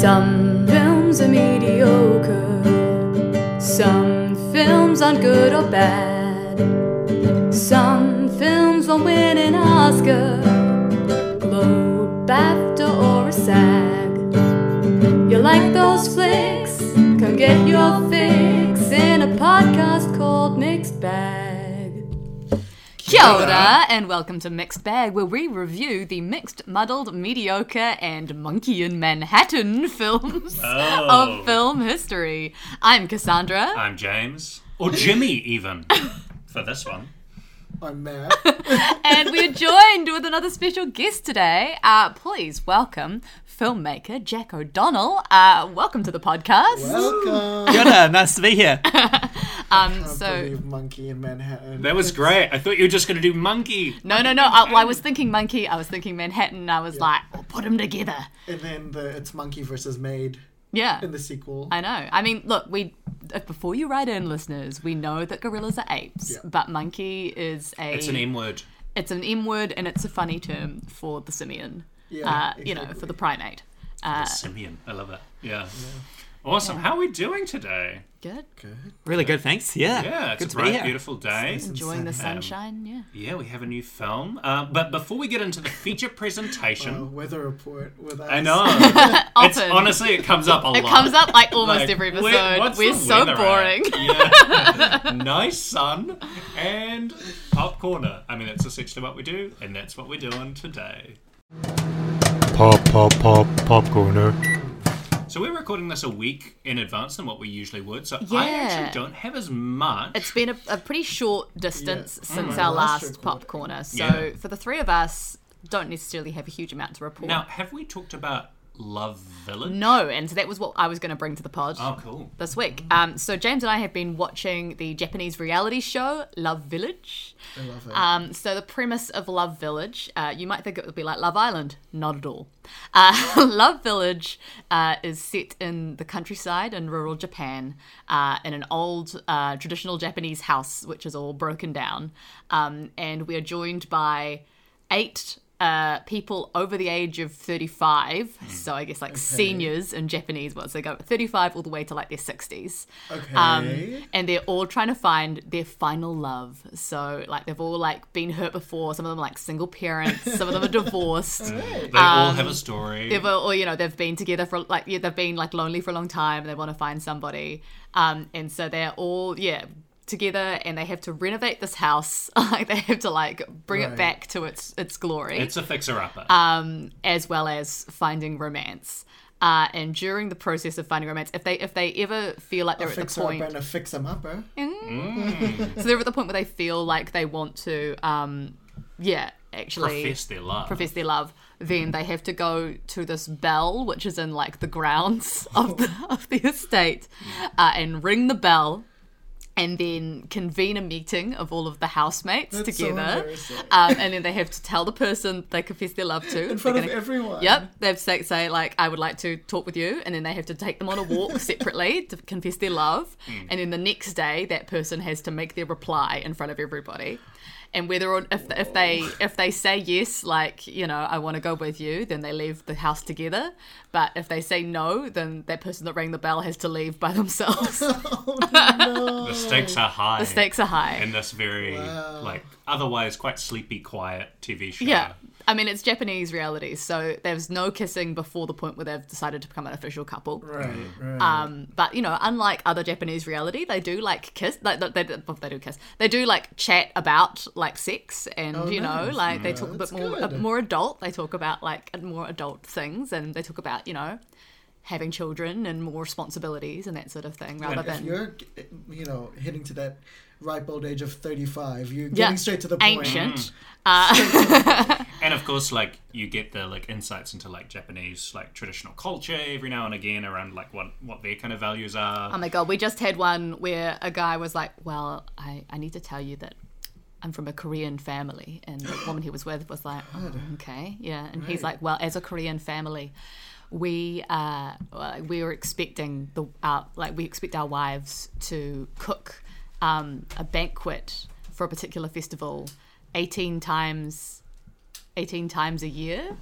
Some films are mediocre, some films aren't good or bad. Some films won't win an Oscar, Globe, BAFTA, or a SAG. You like those flicks? Come get your Kia ora, and welcome to Mixed Bag, where we review the mixed, muddled, mediocre, and monkey in Manhattan films Oh. of film history. I'm Cassandra. I'm James. Or Jimmy, even, for this one. I'm Matt. and we're joined with another special guest today. Uh, please welcome filmmaker Jack O'Donnell. Uh, welcome to the podcast. Welcome. Good, nice to be here. um, Can't so believe Monkey in Manhattan. That was great. I thought you were just going to do Monkey. no, no, no. I, well, I was thinking Monkey. I was thinking Manhattan. I was like, oh, put them together. And then the it's Monkey versus Maid Yeah. in the sequel. I know. I mean, look, we before you write in, listeners, we know that gorillas are apes, Yeah. but monkey is a It's an M word. it's an M word and it's a funny term for the simian. Yeah, uh, you know, for the primate. Uh, Simeon. I love it. Yeah. Awesome. How are we doing today? good. Good. Really good, thanks. Yeah, Yeah, it's good a to be bright, here. beautiful day. Enjoying the sunny. sunshine. Yeah. Yeah, we have a new film. Uh, but before we get into the feature Uh, presentation, weather report with us. I know. it's Often. honestly, it comes up a It lot. It comes up like almost Like, every where- episode. what's We're the so boring. at? Yeah. nice sun and pop corner. I mean, that's essentially what we do, and that's what we're doing today. Pop, pop, pop, popcorner. So we're recording this a week in advance than what we usually would. So I actually don't have as much. It's been a, a pretty short distance Yeah. since Mm. our Last last pop corner. So Yeah. for the three of us, don't necessarily have a huge amount to report. now, have we talked about Love Village? No, and so that was what I was going to bring to the pod. Oh, cool. This week. Um, so James and I have been watching the Japanese reality show Love Village. I love it. Um, so the premise of Love Village, uh, you might think it would be like Love Island. Not at all. Uh, Love Village uh, is set in the countryside in rural Japan, uh, in an old uh, traditional Japanese house, which is all broken down. Um, and we are joined by eight. Uh, people over the age of 35, so I guess like seniors in Japanese, well, so they go 35 all the way to like their 60s. okay. Um, and they're all trying to find their final love. So like they've all like been hurt before. Some of them are, like single parents. Some of them are divorced. They all have a story. They've all, or you know they've been together for like yeah, they've been like lonely for a long time. and They want to find somebody. Um, and so they're all yeah together and they have to renovate this house. like they have to like bring it back to its its glory it's a fixer-upper. um, as well as finding romance. Uh, and during the process of finding romance, if they if they ever feel like they're a at the fixer point, up and a fix 'em upper. so they're at the point where they feel like they want to, um, yeah, actually Profess their love. profess their love, then they have to go to this bell, which is in like the grounds of the of the estate, uh, and ring the bell. And then convene a meeting of all of the housemates That's so together, embarrassing. um, and then they have to tell the person they confess their love to In front They're of everyone. Yep, they have to say, say like, I would like to talk with you, and then they have to take them on a walk separately to confess their love, and then the next day that person has to make their reply in front of everybody. And whether or if, if they if they say yes, like you know, I want to go with you, then they leave the house together. But if they say no, then that person that rang the bell has to leave by themselves. Oh, the stakes are high. the stakes are high. in this very like otherwise quite sleepy, quiet TV show. Yeah. I mean, it's Japanese reality, so there's no kissing before the point where they've decided to become an official couple. Right, right. Um, but you know, unlike other Japanese reality, they do like kiss. Like they, they, they do kiss. They do like chat about like sex, and Oh, you know, nice. like they talk a bit more good. more adult. They talk about like more adult things, and they talk about you know having children and more responsibilities and that sort of thing, rather if than you're, you know, hitting to that ripe old age of 35, you're getting yeah, straight to the point. ancient. Uh, And of course, like you get the like insights into like Japanese like traditional culture every now and again around like what what their kind of values are. Oh my god, we just had one where a guy was like, Well, I, I need to tell you that I'm from a Korean family. And the woman he was with was like, oh, Okay, yeah. And he's like, Well, as a Korean family, we uh, uh, we were expecting the our, like we expect our wives to cook um, a banquet for a particular festival 18 times 18 times a year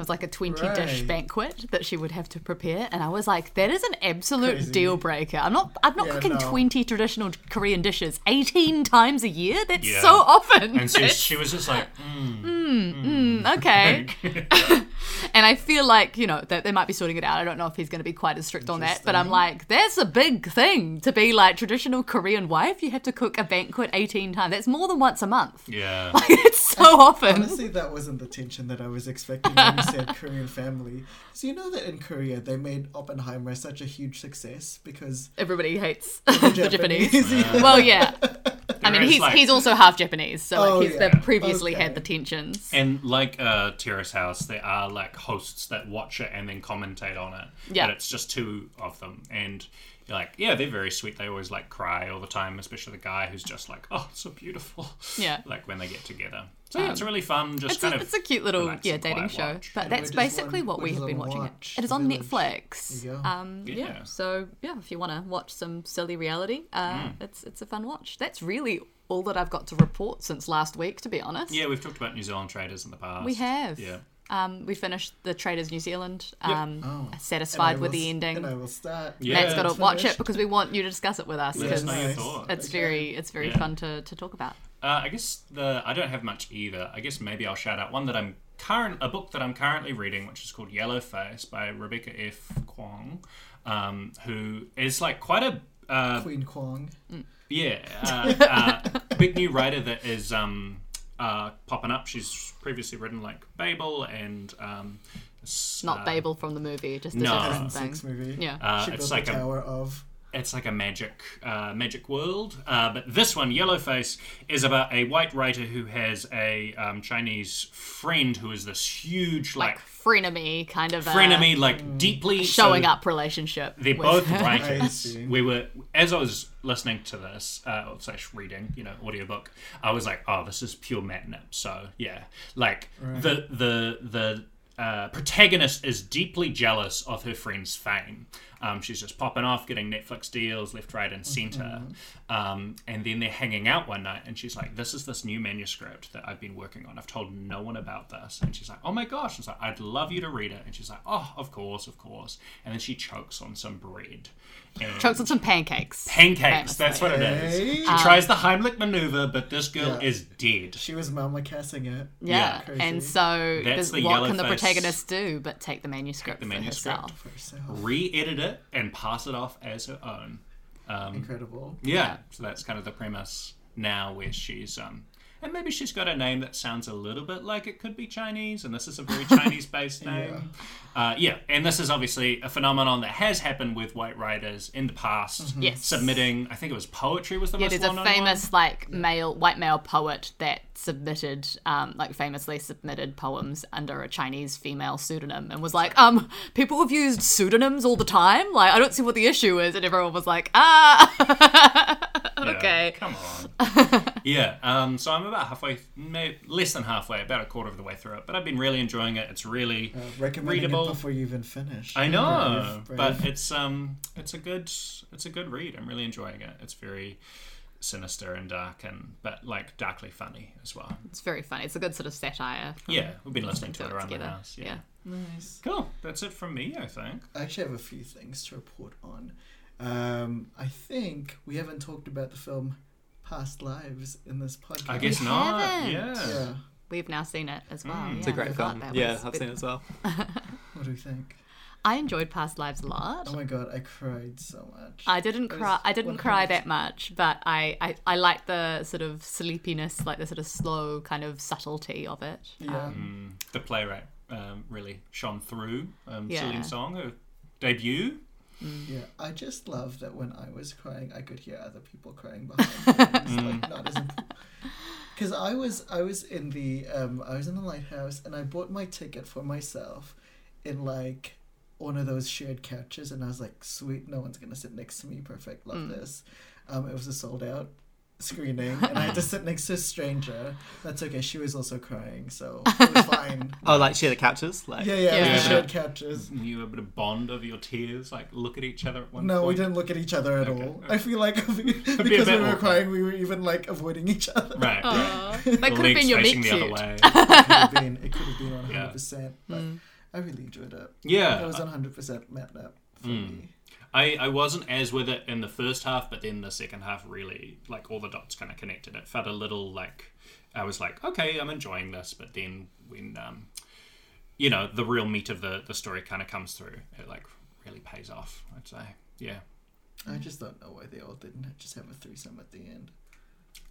It was like a 20 dish banquet that she would have to prepare. And I was like, that is an absolute Crazy. deal breaker. I'm not I'm not Yeah, cooking no. 20 traditional Korean dishes 18 times a year. That's Yeah. so often. And so she was just like, mm, mm, mm, mm okay. and I feel like, you know, that they might be sorting it out. I don't know if he's going to be quite as strict on that, but I'm like, that's a big thing to be like traditional Korean wife. You have to cook a banquet 18 times. That's more than once a month. yeah. Like, it's so often. Honestly, that wasn't the tension that I was expecting when you said Korean family. So you know that in Korea they made Oppenheimer such a huge success because Everybody hates the Japanese. yeah. Well, yeah. I mean, he's like- he's also half Japanese, so like Oh, he's yeah. previously Okay. had the tensions. And like uh, Terrace House, there are like hosts that watch it and then commentate on it. Yeah. But it's just two of them. And you're like, yeah, they're very sweet. They always like cry all the time, especially the guy who's just like, oh, it's so beautiful. Yeah. Like when they get together. So yeah, it's really fun. Just It's kind a, of. it's a cute little yeah dating show, watch. but And that's basically one- what we have been one watching. It. It is on Village? Netflix. There you go. Um, yeah. Yeah. So yeah, if you want to watch some silly reality, uh, Mm. it's it's a fun watch. That's really all that I've got to report since last week, to be honest. Yeah, we've talked about New Zealand Traitors in the past. We have. Yeah. Um, we finished the Traitors New Zealand. Um, Oh. And I Satisfied with will the ending. And I will start. Yeah. Matt's got to It's watch it because we want you to discuss it with us Let us because know your thoughts. it's Okay. very it's very Yeah. fun to, to talk about. Uh, I guess the I don't have much either. I guess maybe I'll shout out one that I'm current a book that I'm currently reading, which is called Yellow Face by Rebecca F. Kuang, um, who is like quite a uh, Queen Kwong. yeah uh, uh, big new writer that is um, uh, popping up. She's previously written like Babel and um, Not uh, Babel from the movie, just a no. different Season thing. six movie. Yeah. Uh, she it's built like the a Tower of. It's like a magic uh, magic world. Uh, but this one, Yellowface, is about a white writer who has a um, Chinese friend who is this huge like, like frenemy kind of a frenemy, like deeply showing so up relationship. They're with- both I writers. we were as I was listening to this uh, slash reading, you know, audiobook. I was like, oh, this is pure matnip. So yeah, like the the the. Uh, protagonist is deeply jealous of her friend's fame. Um, she's just popping off, getting Netflix deals left, right, and center. Um, and then they're hanging out one night, and she's like, "This is this new manuscript that I've been working on. I've told no one about this." And she's like, "Oh my gosh!" And she's like, "I'd love you to read it." And she's like, "Oh, of course, of course." And then she chokes on some bread. And chokes on some pancakes. pancakes. That's what it is. Hey. She tries the Heimlich maneuver, but this girl Yeah. is dead. She was mama casting it. Yeah, Crazy. and so That's does- the what can the Yellowface- protagonist do but take the manuscript, the for manuscript. herself? For herself. Re-edit it and pass it off as her own. Um, Incredible. Yeah, so that's kind of the premise now, where she's um, and maybe she's got a name that sounds a little bit like it could be Chinese, and this is a very Chinese-based name. Uh, yeah, and this is obviously a phenomenon that has happened with white writers in the past. Yes. submitting. I think it was poetry was the Yeah, most there's a well-known famous like male white male poet that submitted um like famously submitted poems under a Chinese female pseudonym and was like, um, people have used pseudonyms all the time. Like I don't see what the issue is, and everyone was like, ah one. Yeah, okay. come on. yeah, um, so I'm about halfway, may, less than halfway, about a quarter of the way through it, but I've been really enjoying it. It's really Uh, recommending readable. it before you even finish. I know, Brave, but it's um, it's a good, it's a good read. I'm really enjoying it. It's very sinister and dark, and but like darkly funny as well. It's very funny. It's a good sort of satire. Yeah, we've been listening to to it it around the together. house. Yeah. Yeah. nice. cool. That's it from me. I think. I actually have a few things to report on. Um, I think we haven't talked about the film Past Lives in this podcast. I guess We not. haven't. Yeah. Yeah. We've now seen it as well. Mm. yeah, It's It's a I great film. Yeah, was- I've seen it as well. What do you think? I enjoyed Past Lives a lot. Oh my god, I cried so much. I didn't It cry. I didn't one cry that much, but I, I, I like the sort of sleepiness, like the sort of slow kind of subtlety of it. Yeah. Um, Mm, the playwright um, really shone through. Um, Yeah. Celine Song, her debut. Yeah, I just love that when I was crying, I could hear other people crying behind me. Mm. like, not as because I was I was in the um I was in the lighthouse and I bought my ticket for myself in like one of those shared couches and I was like, sweet, no one's gonna sit next to me. Perfect, love Mm. this. Um, it was a sold out screening, and I had to sit next to a stranger. That's okay. She was also crying, so it was fine. Oh, like share the couches? Like, Yeah, yeah, Yeah. we shared couches. You were able to bond over your tears, like look at each other at one No, point. we didn't look at each other at Okay, all. okay. I feel like be because bit we were awkward. crying, we were even like avoiding each other. Right. right. That could have been your facing meet the other cute. way. It could have been. It could have been one Yeah. hundred percent. I really enjoyed it. Yeah. It was one hundred percent Matnap for Mm. me. I, I wasn't as with it in the first half, but then the second half really, like, all the dots kind of connected. It felt a little like, I was like, okay, I'm enjoying this, but then when, um, you know, the real meat of the, the story kind of comes through, it, like, really pays off, I'd say. Yeah. I just don't know why they all didn't just have a threesome at the end.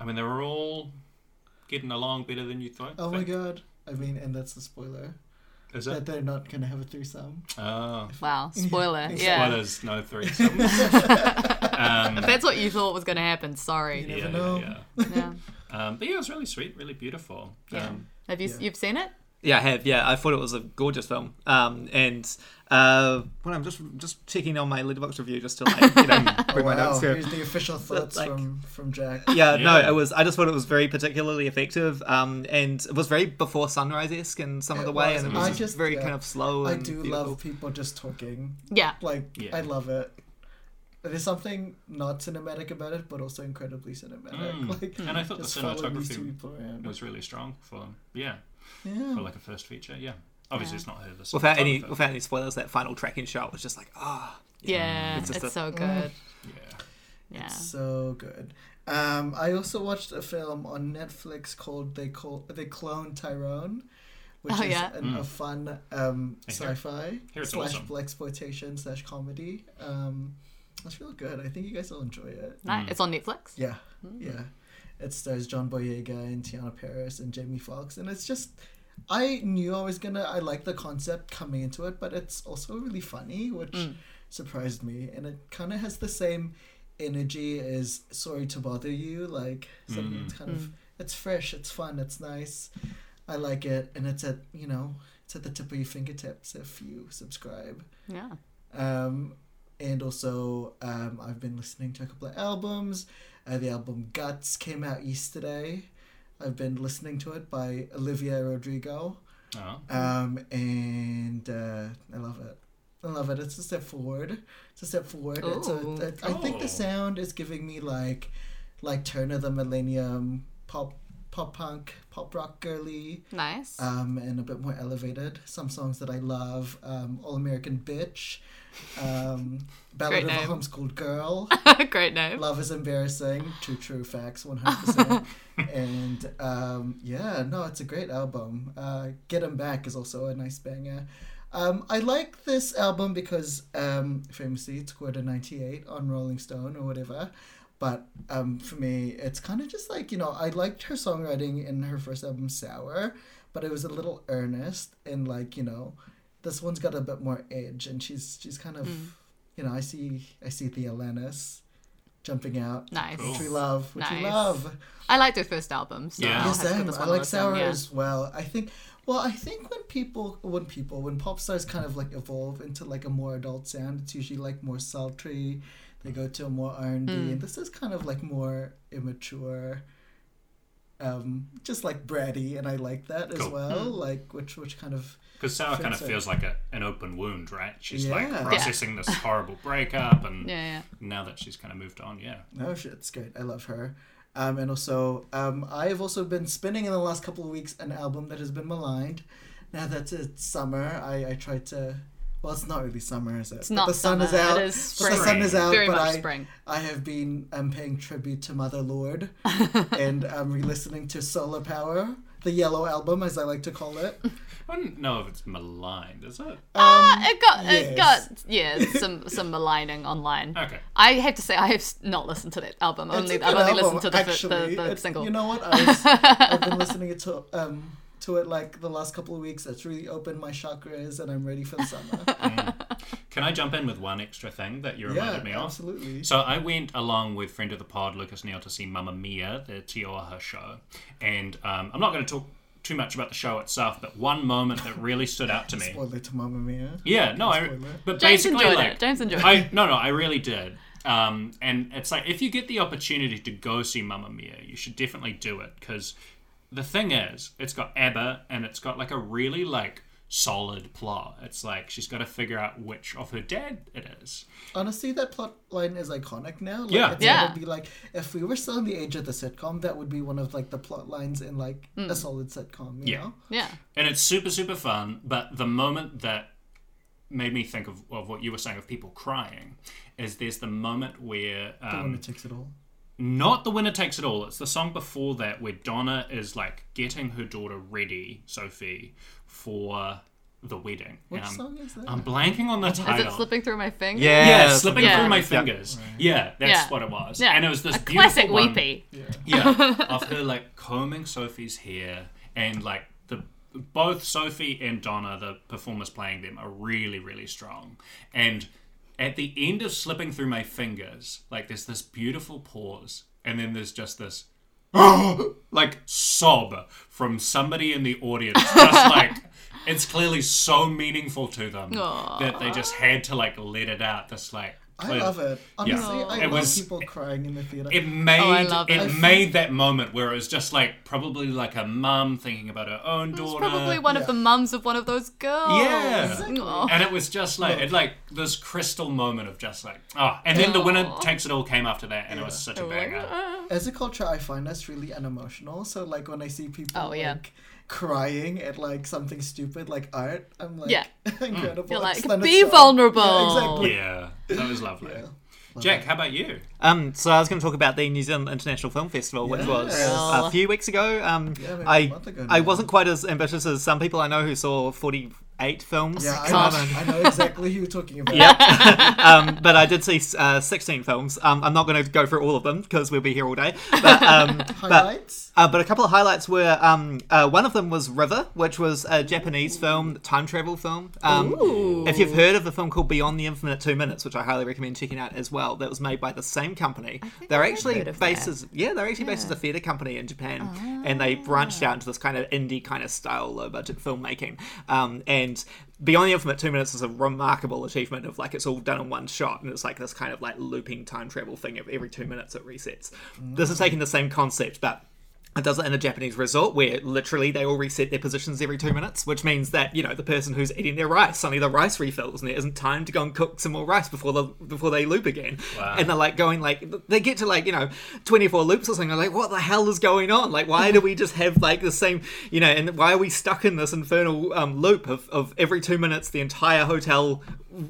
I mean, they were all getting along better than you thought. Oh my god! I mean, and that's the spoiler Is that it? they're not gonna have a threesome. Oh. Wow, spoiler. yeah. Spoilers, no threesomes. um, If that's what you thought was going to happen, sorry. You never yeah, know. yeah. Yeah. Um, but yeah, it was really sweet, really beautiful. Yeah. Um, Have you Yeah. you've seen it? Yeah, I have. Yeah, I thought it was a gorgeous film. Um, and uh, when I'm just just checking on my Letterboxd review just to like you know bring my Oh, wow! notes here. Here's the official thoughts like- from from Jack. Yeah, no, it was. I just thought it was very particularly effective, um, and it was very before sunrise esque in some of It the way, was. and it was I just, just- very yeah. kind of slow. I And do beautiful. love people just talking. Yeah. Like Yeah. I love it. There's something not cinematic about it, but also incredibly cinematic. Mm. Like, And I thought the just following these two cinematography people around. was really strong for them. yeah Yeah. for like a first feature. Yeah, obviously Yeah. it's not her. The Without any cinematographer. without any spoilers, that final tracking shot was just like ah. Yeah. It's It's, just a- so good. yeah. Yeah. So good. Um, I also watched a film on Netflix called They Call They Clone Tyrone, which Oh, is yeah? an, a Mm. fun um, sci-fi hear it's slash awesome. blaxploitation slash comedy. Um, it's real good. I think you guys will enjoy it. Nice. Mm. It's on Netflix. Yeah, yeah. It stars John Boyega and Teyonah Parris and Jamie Foxx, and it's just. I knew I was gonna. I like the concept coming into it, but it's also really funny, which Mm. surprised me, and it kind of has the same energy as "Sorry to Bother You." Like something Mm. that's kind of Mm. it's fresh, it's fun, it's nice. I like it, and it's at you know it's at the tip of your fingertips if you subscribe. Yeah. Um, and also, um, I've been listening to a couple of albums. Uh, the album Guts came out yesterday. I've been listening to it by Olivia Rodrigo. Oh. Um, and uh, I love it. I love it. It's a step forward. It's a step forward. It's a, Ooh. it, I think the sound is giving me like, like Turn of the Millennium, pop, pop punk, pop rock girly, Nice. um, and a bit more elevated. Some songs that I love: um, All American Bitch, um, Ballad Great of a name. Homeschooled Girl, Great name. Love is Embarrassing, True True Facts, one hundred percent. And um, yeah, no, it's a great album. Uh, Get 'Em Back is also a nice banger. Um, I like this album because um, famously it scored a 98 on Rolling Stone or whatever. But um, for me, it's kind of just like, you know, I liked her songwriting in her first album, Sour, but it was a little earnest and like, you know, this one's got a bit more edge and she's she's kind of, Mm. you know, I see I see the Alanis jumping out, Nice. Which we love, which we love. I liked her first album. So Yeah. I'll Yeah, have to give same. I like listen, Sour yeah. as well. I think. Well, I think when people, when people, when pop stars kind of like evolve into like a more adult sound, it's usually like more sultry. They go to a more R and B, Mm. and this is kind of like more immature. Um, just like bratty, and I like that as well. Mm. Like which, which kind of Because Sour kind of feels like a, an open wound, right? She's like Yeah. processing this horrible breakup, and Yeah, yeah. now that she's kind of moved on, yeah. Oh shit, it's great. I love her. Um, and also, um, I've also been spinning in the last couple of weeks an album that has been maligned. Now that it's summer, I, I tried to. Well, it's not really summer, is it? It's But not the sun is summer, out. it is but the spring. sun is out. Very but much I, spring. I have been um, paying tribute to Mother Lorde, and I'm re-listening to Solar Power, the Yellow Album, as I like to call it. I don't know if it's maligned, is it? Uh, it got yes. it got yeah some some maligning online. Okay. I have to say I have not listened to that album. It's Only I've only album, listened to the, f- actually. the, the It's- single. You know what? I was, I've been listening to um to it like the last couple of weeks. It's really opened my chakras, and I'm ready for the summer. Can I jump in with one extra thing that you reminded yeah, me of? absolutely. So I went along with friend of the pod, Lucas Neal, to see Mamma Mia, the Tioha show. And um, I'm not going to talk too much about the show itself, but one moment that really stood out to me. Spoiler to Mamma Mia. Yeah, no, I, Spoiler. but James basically, enjoyed like, it. James enjoyed I it. no, no, I really did. Um, and it's like if you get the opportunity to go see Mamma Mia, you should definitely do it because the thing is, it's got ABBA and it's got like a really like solid plot. It's like she's got to figure out which of her dad it is. Honestly, that plot line is iconic now. Like, Yeah. it's Yeah. gonna be like if we were still in the age of the sitcom, that would be one of like the plot lines in like a solid sitcom. You Yeah. know? Yeah. and it's super super fun but the moment that made me think of, of what you were saying of people crying is there's the moment where The one um, that takes it all. Not the winner takes it all it's the song before that where donna is like getting her daughter ready sophie for the wedding Which And song is that? i'm blanking on the title. Is it slipping through my fingers? Yeah. yeah, slipping Yeah. through my Yeah. fingers. Yeah, that's Yeah. what it was. Yeah. And it was this a beautiful classic one- weepy. yeah, of her like combing Sophie's hair and like the both Sophie and Donna, the performers playing them, are really really strong. And at the end of slipping through my fingers, like there's this beautiful pause, and then there's just this like sob from somebody in the audience, just like. It's clearly so meaningful to them that they just had to like let it out. This like I love it. Honestly, I It love was- people crying in the theater. it made Oh, I love it, it. made that moment where it was just like probably like a mum thinking about her own It's daughter. probably one of the mums of one of those girls. Yeah. Aw. and it was just like it like this crystal moment of just like oh and then the winner takes it all came after that and it was such a banger. As a culture, I find us really unemotional. So like when I see people Oh, yeah. like crying at like something stupid like art, I'm like Yeah. incredible. You're like, extended be shot. vulnerable. Yeah, exactly. Yeah, that was lovely. Yeah. Jack, how about you? Um, so I was going to talk about the New Zealand International Film Festival, which was a few weeks ago. Um, Yeah, maybe a I month ago I wasn't quite as ambitious as some people I know who saw forty eight films. Yeah, I know, I know exactly who you're talking about. um, but I did see uh, 16 films. Um, I'm not going to go through all of them because we'll be here all day. But, um, but, Highlights? uh, but a couple of highlights were um, uh, one of them was River, which was a Japanese film, time travel film. Um, if you've heard of a film called Beyond the Infinite Two Minutes, which I highly recommend checking out as well, that was made by the same company. They're actually bases, that. yeah, they're actually based as a theatre company in Japan, and they branched out into this kind of indie kind of style, low budget filmmaking. Um, and Beyond the Infinite Two Minutes is a remarkable achievement of like it's all done in one shot, and it's like this kind of like looping time travel thing. Of every two minutes it resets. This is mm. taking the same concept, but it does it in a Japanese resort where literally they all reset their positions every two minutes, which means that you know the person who's eating their rice suddenly the rice refills and there isn't time to go and cook some more rice before the before they loop again. And they're like going like they get to like you know twenty four loops or something. They're like, what the hell is going on? Like, why do we just have like the same you know? And why are we stuck in this infernal um, loop of of every two minutes the entire hotel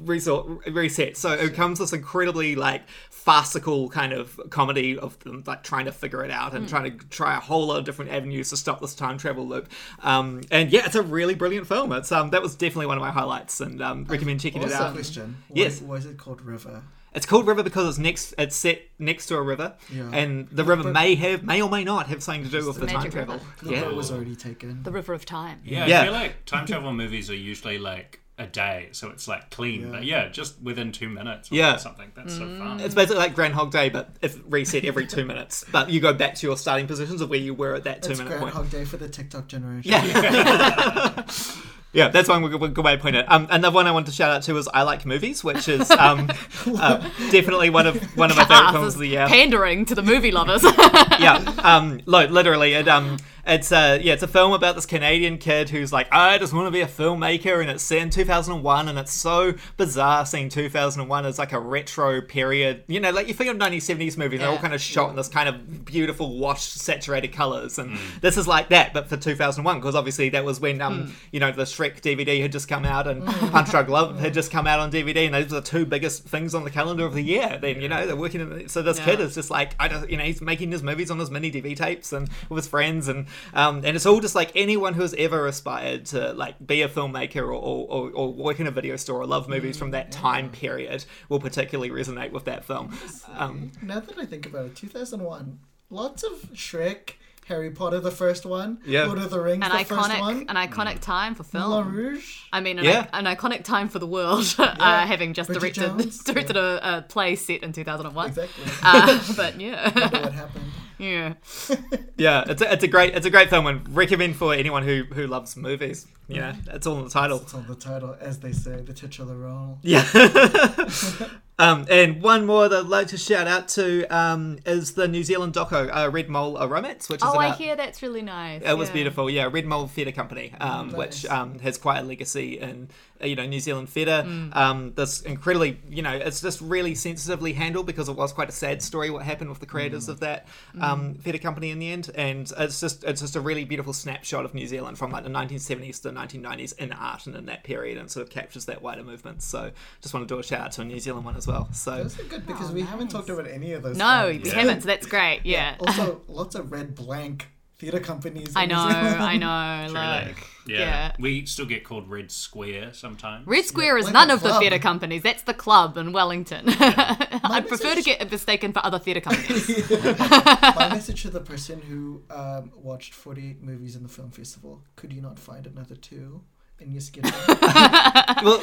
resort resets? So it becomes this incredibly like farcical kind of comedy of them like trying to figure it out and trying to try a whole lot of different avenues to stop this time travel loop. Um, and yeah, it's a really brilliant film. It's um that was definitely one of my highlights and um, recommend checking it Also, a out. question. Yes. Why is it called River? It's called River because it's next it's set next to a river, Yeah. and the river but- may have may or may not have something to do with the time travel. river. The Yeah. boat was already taken. The River of Time. Yeah, Yeah. I feel like time travel movies are usually like a day, so it's like clean. Yeah. But yeah, just within two minutes or Yeah. something. That's so fun. It's basically like Groundhog Day, but if reset every two minutes. But you go back to your starting positions of where you were at that two It's minute point. Groundhog Day for the TikTok generation. Yeah. yeah, that's one good, good way to point it. Um, another one I want to shout out to is I Like Movies, which is um, uh, definitely one of one of my favorite films of the year. Pandering to the movie lovers. yeah, um, lo- literally, it um, it's uh, yeah, it's a film about this Canadian kid who's like, I just want to be a filmmaker, and it's set in 2001, and it's so bizarre seeing 2001 as like a retro period. You know, like you think of 1970s movies, they're all kind of shot in this kind of beautiful washed, saturated colors, and this is like that, but for 2001, because obviously that was when um, you know, the Shrek DVD had just come out, and Punch Drunk Love had just come out on DVD, and those were the two biggest things on the calendar of the year. Then you know they're working, in, so this kid is just like I don't, you know, he's making his movies on his mini DV tapes and with his friends, and um, and it's all just like anyone who's ever aspired to like be a filmmaker or or, or, or work in a video store or love movies from that time period will particularly resonate with that film. Um, Now that I think about it, 2001, lots of Shrek, Harry Potter, the first one, Yeah. Lord of the Rings, an the first one, an iconic time for Moulin film. Rouge. I mean, an, Yeah. an iconic time for the world, uh, having just Bridget directed Jones, directed a, a play set in 2001. Exactly. Uh, but yeah, what happened. yeah. yeah, it's a, it's a great it's a great film and recommend for anyone who who loves movies. Yeah, it's all in the title. It's on the title, as they say, the titular role. Yeah. Um, and one more that I'd like to shout out to um, is the New Zealand doco uh, Red Mole a Romance, which is Oh, about I hear that's really nice. It was beautiful, yeah. Red Mole Theatre Company, um, which Nice. um, has quite a legacy in you know New Zealand theatre. Mm. Um, this incredibly, you know, it's just really sensitively handled because it was quite a sad story what happened with the creators Mm. of that um, theatre company in the end, and it's just it's just a really beautiful snapshot of New Zealand from like the 1970s to the 1990s in art and in that period, and sort of captures that wider movement. So just want to do a shout out to a New Zealand one as well. So Those are good because we haven't talked about any of those. No, films. we haven't. So that's great. Yeah. Also, lots of red blank theatre companies. I know. I know. Like, Yeah. yeah. We still get called Red Square sometimes. Red Square is none a of the theatre companies. That's the club in Wellington. I'd prefer to get mistaken for other theatre companies. My message to the person who um, watched 48 movies in the film festival: Could you not find another two in your schedule? well,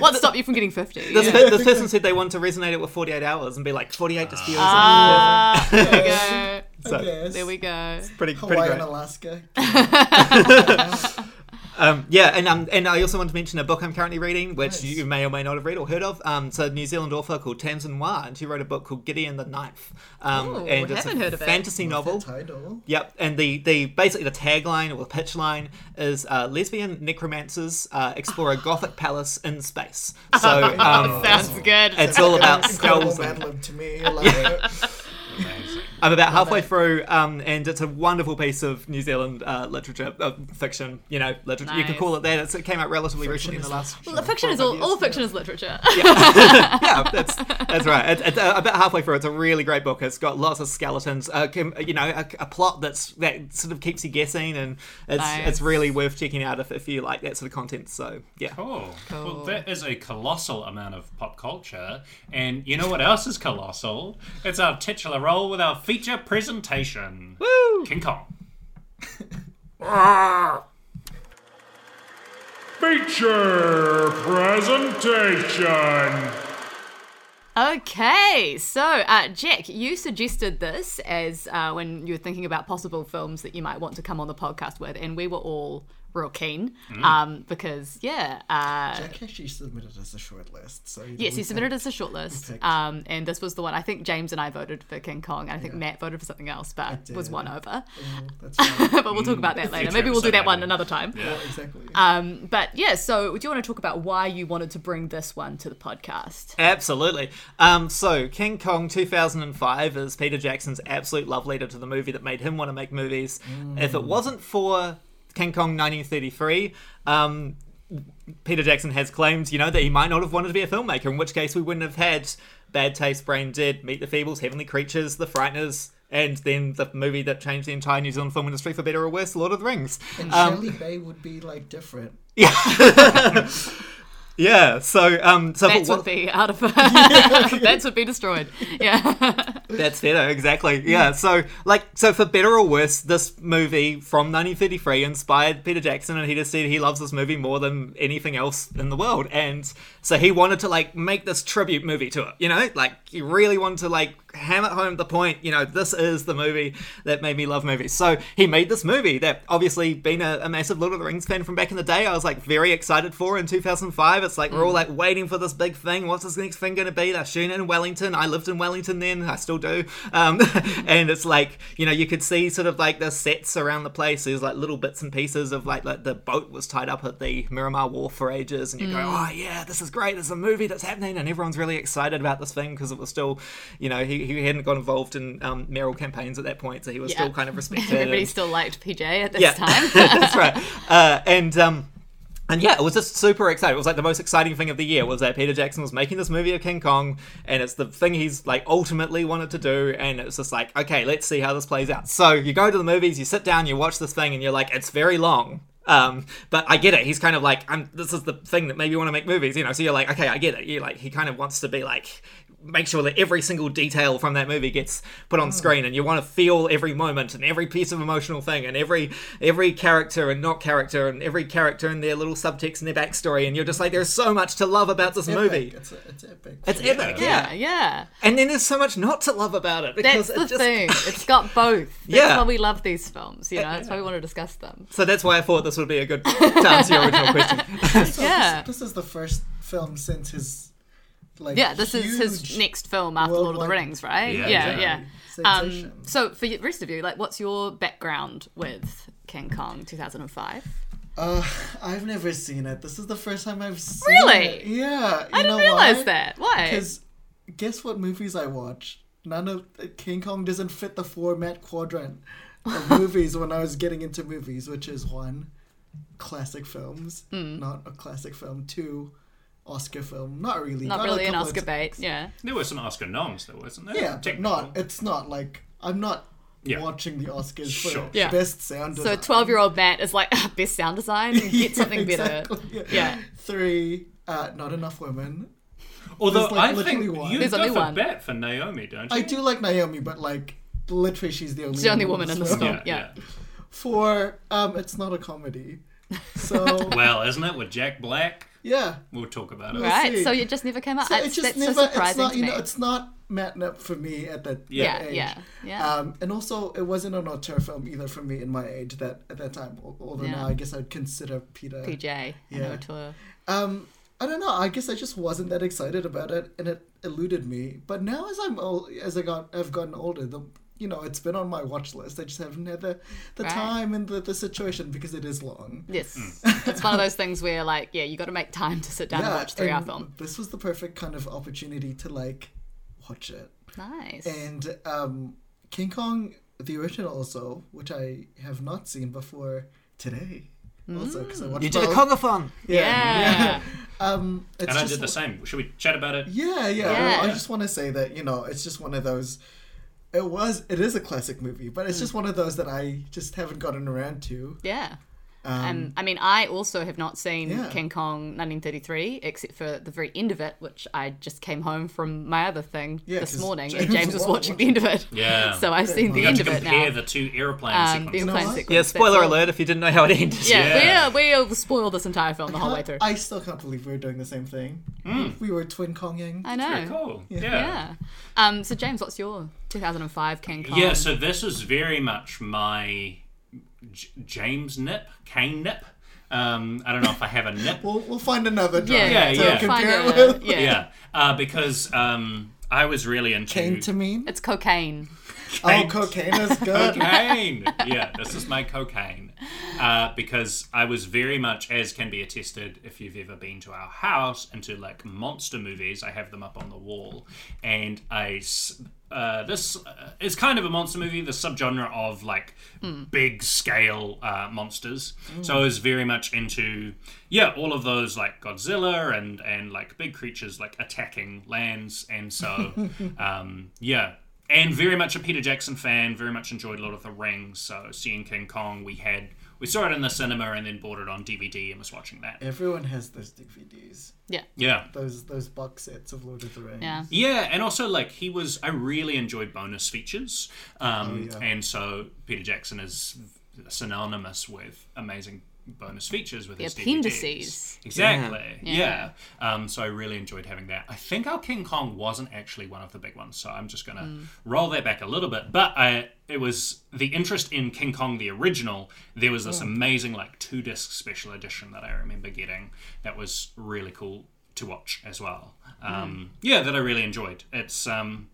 what stopped you from getting 50? this, Yeah. this person said they want to resonate it with 48 hours and be like 48 just feels like Ah, there we go. So- I guess. There we go. pretty pretty Hawaii great. and Alaska. Um, yeah, and um, and I also want to mention a book I'm currently reading, which Nice. you may or may not have read or heard of. Um, it's a New Zealand author called Tamsin Wah, and she wrote a book called Gideon the Ninth. Um, Oh, and it's haven't a heard of it. fantasy novel. Title? Yep, and the, the basically the tagline or the pitch line is uh, lesbian necromancers uh, explore a gothic palace in space. So um, Sounds good. it's all about skulls. spells. and- to me. I love it. Amazing. I'm about halfway through, um, and it's a wonderful piece of New Zealand uh, literature, uh, fiction. You know, literature. You can call it that. It's, it came out relatively recently in the last. Well, the fiction is all, five all years. fiction is literature. yeah, that's that's right. It, it's uh, about halfway through. It's a really great book. It's got lots of skeletons. Uh, com- you know, a, a plot that's that sort of keeps you guessing, and it's Nice. it's really worth checking out if, if you like that sort of content. So yeah. Cool. Cool. Well, that is a colossal amount of pop culture. And you know what else is colossal? It's our titular role with our feature presentation. Woo! King Kong. Feature presentation. Okay, so uh, Jack, you suggested this as uh, when you were thinking about possible films that you might want to come on the podcast with, and we were all real keen um, because, yeah, uh, Jack actually submitted as a short list. So you know, yes, we he submitted picked- as a shortlist, picked. um, and this was the one. I think James and I voted for King Kong, and I think Matt voted for something else, but was won over. Oh, that's but we'll talk about that later. Future Maybe we'll do that one another time. Yeah. Yeah, exactly. Um, but yeah, so do you want to talk about why you wanted to bring this one to the podcast? Absolutely. Um, so, King Kong 2005 is Peter Jackson's absolute love letter to the movie that made him want to make movies. If it wasn't for King Kong 1933, um, Peter Jackson has claimed, you know, that he might not have wanted to be a filmmaker, in which case we wouldn't have had Bad Taste, Brain Dead, Meet the Feebles, Heavenly Creatures, The Frighteners, and then the movie that changed the entire New Zealand film industry for better or worse, Lord of the Rings. and um, Shelley Bay would be like different. Yeah, so um, so what- would be out of That's would be destroyed. Yeah. That's better, exactly. Yeah. So, like, so for better or worse, this movie from 1933 inspired Peter Jackson, and he just said he loves this movie more than anything else in the world, and so he wanted to like make this tribute movie to it. You know, like he really wanted to like hammer home the point. You know, this is the movie that made me love movies. So he made this movie that obviously, being a, a massive Lord of the Rings fan from back in the day, I was like very excited for in 2005. It's like we're all like waiting for this big thing. What's this next thing going to be? They're shooting in Wellington. I lived in Wellington then. I still do. Um, and it's like you know you could see sort of like the sets around the place. There's like little bits and pieces of like like the boat was tied up at the Miramar Wharf for ages, and you go, oh yeah, this is great. There's a movie that's happening, and everyone's really excited about this thing because it was still, you know, he, he hadn't got involved in um, mayoral campaigns at that point, so he was Yeah. still kind of respected. Everybody and- still liked PJ at this yeah, time. that's right. Uh, and um, and yeah, it was just super exciting. It was like the most exciting thing of the year was that Peter Jackson was making this movie of King Kong, and it's the thing he's like ultimately wanted to do. And it's just like, okay, let's see how this plays out. So you go to the movies, you sit down, you watch this thing, and you're like, it's very long. Um, but I get it. He's kind of like, I'm, this is the thing that made me want to make movies, you know. So you're like, okay, I get it. You like, he kind of wants to be like, make sure that every single detail from that movie gets put on hmm. screen, and you want to feel every moment and every piece of emotional thing, and every every character and not character, and every character and their little subtext and their backstory, and you're just like, there's so much to love about this Epic. movie. It's, it's epic. It's epic, yeah, yeah. yeah. And then there's so much not to love about it because That's the it just thing. It's got both. That's Yeah. why we love these films, you know. That's why we want to discuss them. So that's why I thought this would be a good time to answer your original question. So Yeah. This, this is the first film since his like Yeah, this is his next film after Lord of the Rings, right? Yeah, yeah. yeah. yeah. Um, so for the rest of you, like, what's your background with King Kong 2005? Uh, I've never seen it. This is the first time I've seen Really? it. Yeah. I didn't realize that. Why? Because guess what movies I watch? None of King Kong doesn't fit the format quadrant of movies when I was getting into movies, which is one, classic films, Hmm. not a classic film. Two, Oscar film. Not really. Not Got a really an Oscar t- bait. Yeah. There were some Oscar noms, though, wasn't there? Yeah, but not. It's not like I'm not Yeah. watching the Oscars for Yeah. best sound. design. So 12 year old Matt is like, "Ah, best sound design, get Yeah, something better. exactly, Yeah. Three, uh, not enough women. Although There's, like, I think literally one. you There's go only for one. bet for Naomi, don't you? I do like Naomi, but like literally, she's the only She's the only woman in the film. film. Yeah, Yeah. yeah. For um, it's not a comedy. So Well, isn't it with Jack Black? Yeah, We'll talk about it. We'll Right. see. So it just never came out. so That's- it just that's never. so it's surprising not to you me. know. It's not matnap for me at that Yeah. that yeah, age. yeah, yeah. Um, and also, it wasn't an auteur film either for me in my age that at that time. Although Yeah. now I guess I'd consider Peter. PJ, an Yeah. auteur. Um, I don't know. I guess I just wasn't that excited about it, and it eluded me. But now, as I'm old, as I got, I've gotten older. The you know, it's been on my watch list. I just haven't had the the Right. time and the, the situation because it is long. Yes. Mm. it's one of those things where, like, yeah, you got to make time to sit down and watch three hour film. This was the perfect kind of opportunity to like watch it. Nice. And um, King Kong, the original, also, which I have not seen before today. Also, because I watched You did a both. Kongathon. yeah. Um, it's And I just did the same. Should we chat about it? Yeah, yeah. Yeah. Well, I just want to say that you know it's just one of those. It was. It is a classic movie, but it's hmm. just one of those that I just haven't gotten around to. Yeah. Um, Um, I mean, I also have not seen Yeah. King Kong 1933, except for the very end of it, which I just came home from my other thing Yeah, this 'cause morning, James and James was was watching the end of it. Yeah. So I've seen the You got end of it compare now. the two airplane Um, the airplane what? sequence. Yeah, spoiler alert if you didn't know how it ended. Yeah, we we spoiled this entire film the whole way through. I still can't believe we were doing the same thing. We were twin Konging. I know. Very cool. Yeah. Yeah. Um, so James, what's your 2005 King Kong? Yeah, so this is very much my J- James nip, Kane nip. Um, I don't know if I have a nip. We'll, we'll find another yeah, Yeah, to yeah. compare Find it a- with. yeah. yeah, uh, because um, I was really into Came to mean. It's cocaine. Oh, cocaine is good. cocaine. yeah, this is my cocaine. Uh, because I was very much, as can be attested if you've ever been to our house, into like monster movies. I have them up on the wall, and I. Uh, this uh, is kind of a monster movie, the subgenre of like big scale uh, monsters. So I was very much into yeah, all of those like Godzilla and and like big creatures like attacking lands, and so um, yeah, and very much a Peter Jackson fan. Very much enjoyed Lord of the Rings. So seeing King Kong, we had we saw it in the cinema and then bought it on DVD and was watching that. Everyone has those DVDs. Yeah. Yeah. Those those box sets of Lord of the Rings. Yeah. Yeah, and also like he was, I really enjoyed bonus features, um, Oh, yeah. and so Peter Jackson is synonymous with amazing bonus features with The his DVDs. Exactly. Yeah. Yeah. Um, so I really enjoyed having that. I think our King Kong wasn't actually one of the big ones, so I'm just gonna Mm. roll that back a little bit. But I, it was the interest in King Kong the original. There was this amazing like two disc special edition that I remember getting. That was really cool to watch as well. Mm. Um, Yeah, that I really enjoyed. It's um,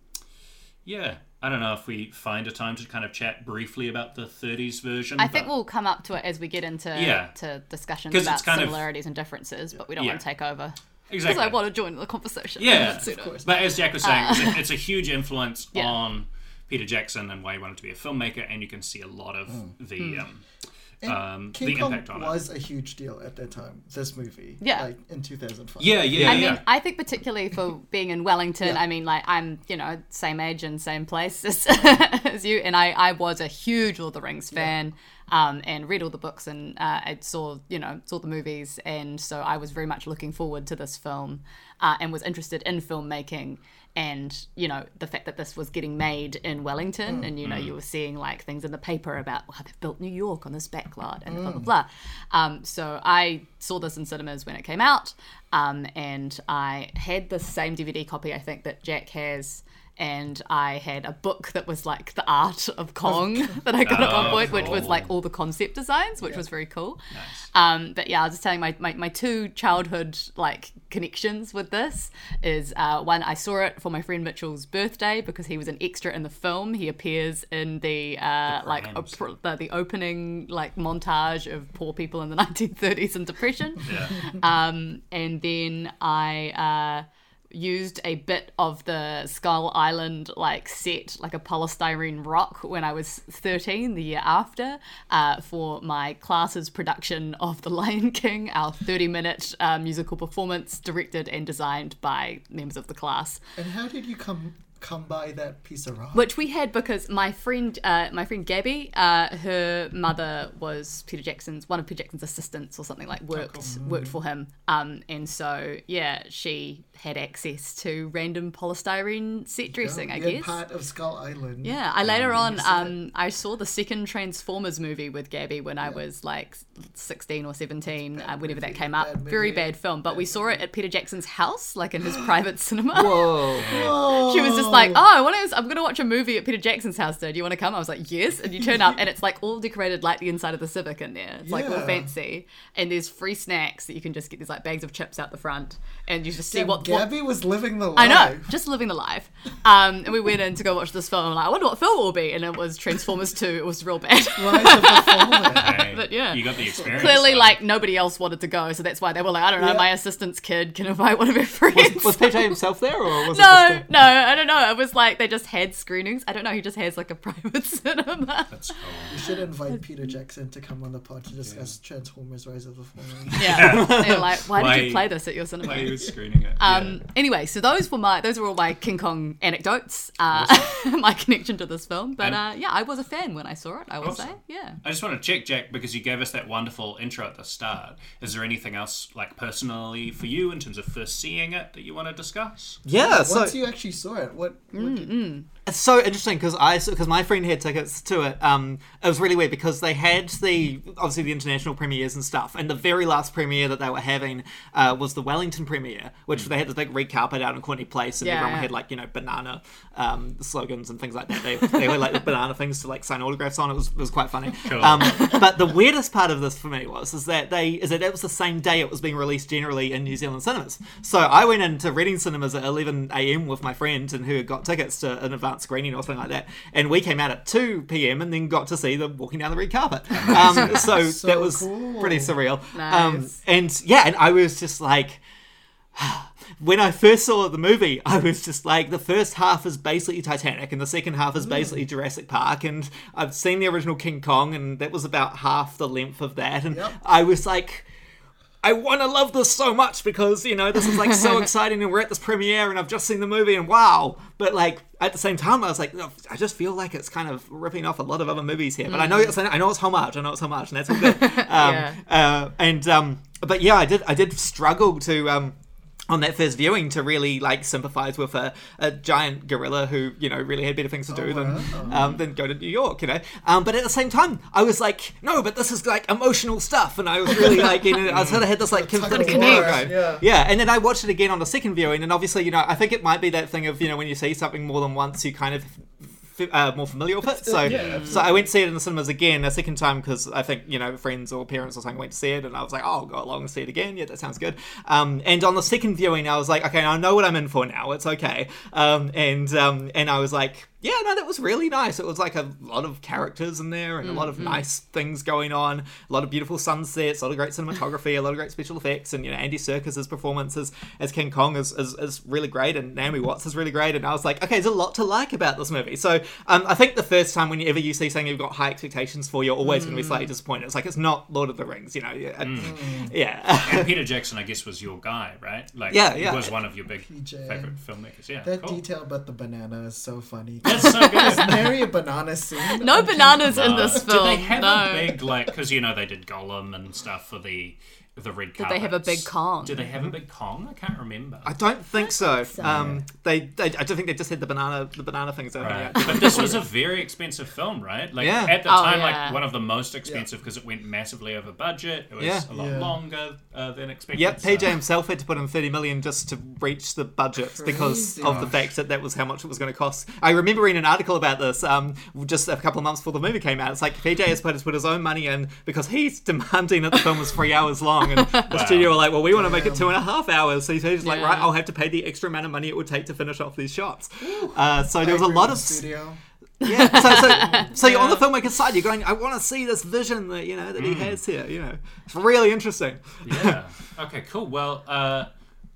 yeah. I don't know if we find a time to kind of chat briefly about the 30s version. I think we'll come up to it as we get into Yeah. to discussions 'Cause about it's kind of- similarities and differences, but we don't Yeah. want to take over. exactly. Because I want to join the conversation. Yeah, Sooner. course. But as Jack was saying, uh, it's, a, it's a huge influence Yeah. on Peter Jackson and why he wanted to be a filmmaker, and you can see a lot of mm. the hmm. um, And um, King the Kong impact on it. was a huge deal at that time. This movie. Yeah. Like in 2005. Yeah, yeah, I yeah. mean, I think particularly for being in Wellington, Yeah. I mean, like I'm, you know, same age and same place as, as you, and I, I was a huge Lord of the Rings fan, um, and read all the books and uh, I saw, you know, saw the movies, and so I was very much looking forward to this film, uh, and was interested in filmmaking. And you know the fact that this was getting made in Wellington, and you know you were seeing like things in the paper about wow they built New York on this backlot and blah blah blah. Um, so I saw this in cinemas when it came out, um, and I had the same DVD copy I think that Jack has, and I had a book that was like the art of Kong that I got at one point, which was like all the concept designs, which was very cool. Um, but yeah, I was just telling my, my, my two childhood like connections with this is uh, one I saw it for my friend Mitchell's birthday because he was an extra in the film. He appears in the uh, like op- the, the opening like montage of poor people in the 1930s and depression. Yeah. Um, and then I uh, used a bit of the Skull Island like set, like a polystyrene rock, when I was 13, the year after, uh, for my class's production of The Lion King, our 30 minute uh, musical performance directed and designed by members of the class. And how did you come come by that piece of rock? Which we had because my friend, uh, my friend Gabby, uh, her mother was Peter Jackson's one of Peter Jackson's assistants or something like worked worked for him, um, and so yeah, she had access to random polystyrene set dressing. I guess. part of Skull Island. Yeah, I later on, um, I saw the second Transformers movie with Gabby when I was like sixteen or seventeen, uh, whenever that came out. bad Very bad film, but we saw it at Peter Jackson's house, like in his private cinema. Whoa. Oh, She was just like, "Oh, I want to. I'm going to watch a movie at Peter Jackson's house. Today. Do you want to come?" I was like, "Yes." And you turn up, and it's like all decorated like the inside of the Civic in there. It's like all fancy, and there's free snacks that you can just get. There's like bags of chips out the front, and you just see Damn, what. what Gabby was living the life. I know, just living the life. Um, and we went in to go watch this film. I'm like, I wonder what film it will be, and it was Transformers 2. It was real bad. Rise of the Fallen. Hey, But yeah. you got the experience. Clearly, though. like nobody else wanted to go, so that's why they were like, I don't know, Yeah. my assistant's kid can invite one of her friends. Was PJ himself there, or was No, just a... no, I don't know. It was like they just had screenings. I don't know. He just has like a private cinema. That's cool. We should invite Peter Jackson to come on the pod to discuss Transformers: Rise of the Fallen. Yeah, they're like, why, did you play this at your cinema? Why he was screening it. Um, Anyway, so those were my those were all my King Kong anecdotes, uh, my connection to this film. But uh, yeah, I was a fan when I saw it. I will Awesome. say, yeah. I just want to check, Jack, because you gave us that wonderful intro at the start. Is there anything else, like personally for you, in terms of first seeing it, that you want to discuss? Yeah, so Once you actually saw it, what? what did- It's so interesting because I because my friend had tickets to it. Um, it was really weird because they had the obviously the international premieres and stuff, and the very last premiere that they were having uh, was the Wellington premiere, which they had this big red carpet out in Courtenay Place, and Yeah, everyone yeah. had like you know banana um, slogans and things like that. They they were like the banana things to like sign autographs on. It was it was quite funny. Cool. Um, but the weirdest part of this for me was is that they is that it was the same day it was being released generally in New Zealand cinemas. So I went into Reading Cinemas at 11 a.m. with my friend and who had got tickets to an advanced screening or something like that, and we came out at 2 p.m. and then got to see them walking down the red carpet. Um, so, So that was cool. pretty surreal. Um, Nice. and yeah, and I was just like when I first saw the movie, I was just like, the first half is basically Titanic, and the second half is basically Jurassic Park. And I've seen the original King Kong, and that was about half the length of that. And Yep. I was like, I want to love this so much because you know this is like so exciting, and we're at this premiere, and I've just seen the movie, and wow! But like at the same time, I was like, "Oh, I just feel like it's kind of ripping off a lot of other movies here. But I know it's I know it's homage, I know it's homage, and that's all good. Um, Yeah. uh, and um, but yeah, I did I did struggle to um on that first viewing to really like sympathize with a, a giant gorilla who you know really had better things to do than um, than go to New York, you know. Um, but at the same time, I was like, no, but this is like emotional stuff, and I was really like, you know, I sort of had this like conflicting of war, feeling going. yeah. yeah. And then I watched it again on the second viewing, and obviously, you know, I think it might be that thing of you know when you see something more than once, you kind of uh, more familiar with it. So, Yeah, so I went to see it in the cinemas again a second time because I think you know friends or parents or something went to see it, and I was like, oh, I'll go along and see it again. Yeah, that sounds good. Um, and on the second viewing, I was like, okay, I know what I'm in for now. It's okay. Um, and um, and I was like. Yeah, no, that was really nice. It was like a lot of characters in there and a lot of mm-hmm. nice things going on. A lot of beautiful sunsets, a lot of great cinematography, a lot of great special effects, and you know Andy Serkis's performance as, as King Kong is, is, is really great, and Naomi Watts is really great. And I was like, okay, there's a lot to like about this movie. So um, I think the first time whenever you see something you've got high expectations for, you're always going to be slightly mm. disappointed. It's like it's not Lord of the Rings, you know? Yeah, uh, mm. yeah. And Peter Jackson, I guess, was your guy, right? Like, Yeah, he yeah. was one of your big PJ. favorite filmmakers. Yeah, That cool. detail about the banana is so funny. That's so good. Marry a banana scene. No bananas in this Did film. they have no. a big like? Because you know they did Gollum and stuff for the the red Did carpet. they have a big Kong? Do they have a big Kong? I can't remember. I don't think so. so. Um, they, they, I don't think they just had the banana, the banana things over Right. yet. But this was a very expensive film, right? Like Yeah. at the Oh, time, yeah. like one of the most expensive because it went massively over budget. It was Yeah. a lot Yeah. longer uh, than expected. Yep, so- PJ himself had to put in 30 million just to reach the budget because Crazy. of the fact that that was how much it was going to cost. I remember reading an article about this um, just a couple of months before the movie came out. It's like PJ has put, has put his own money in because he's demanding that the film was three hours long. And the studio were like, well, we want to make it two and a half hours. So he's like, Yeah. right, I'll have to pay the extra amount of money it would take to finish off these shots. Uh, so there was a lot of. studio. Yeah, so, so, so you're on the filmmaker's side. You're going, I want to see this vision that you know that he Mm. has here. You know, it's really interesting. yeah. Okay, cool. Well, uh,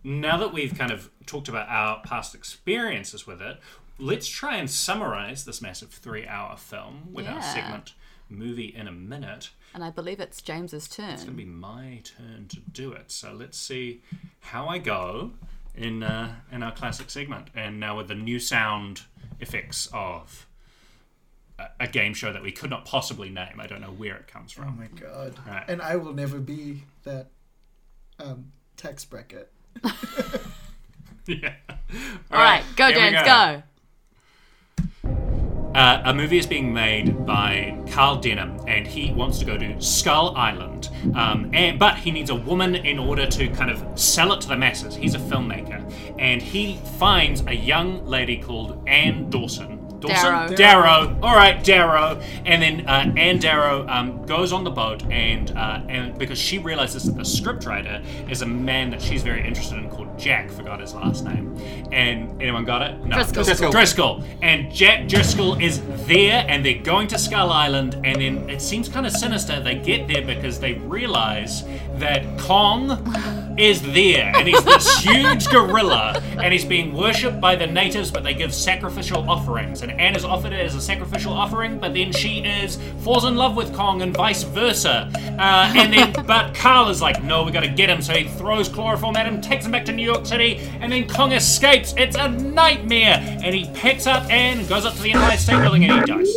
now that we've kind of talked about our past experiences with it, let's try and summarize this massive three hour film with our segment movie in a minute. And I believe it's James's turn. It's going to be my turn to do it. So let's see how I go in uh, in our classic segment. And now with the new sound effects of a, a game show that we could not possibly name. I don't know where it comes from. Oh my god. Right. And I will never be that um, tax bracket. yeah. All right, go, here we James, go. Uh, a movie is being made by Carl Denham, and he wants to go to Skull Island. Um, and, but he needs a woman in order to kind of sell it to the masses. He's a filmmaker, and he finds a young lady called Anne Dawson. Dawson? Darrow. Darrow. All right, Darrow. And then uh, Anne Darrow um, goes on the boat, and uh, and because she realizes that the scriptwriter is a man that she's very interested in called Jack. Forgot his last name. And anyone got it? No. Driscoll. Driscoll. Driscoll. And Jack Driscoll is there, and they're going to Skull Island, and then it seems kind of sinister. They get there because they realize that Kong is there, and he's this huge gorilla, and he's being worshipped by the natives, but they give sacrificial offerings. And Anne is offered it as a sacrificial offering, but then she is falls in love with Kong, and vice versa. Uh, and then, but Carl is like, no, we got to get him, so he throws chloroform at him, takes him back to New York City, and then Kong escapes. It's a nightmare, and he picks up Anne, goes up to the Empire State Building, and he dies.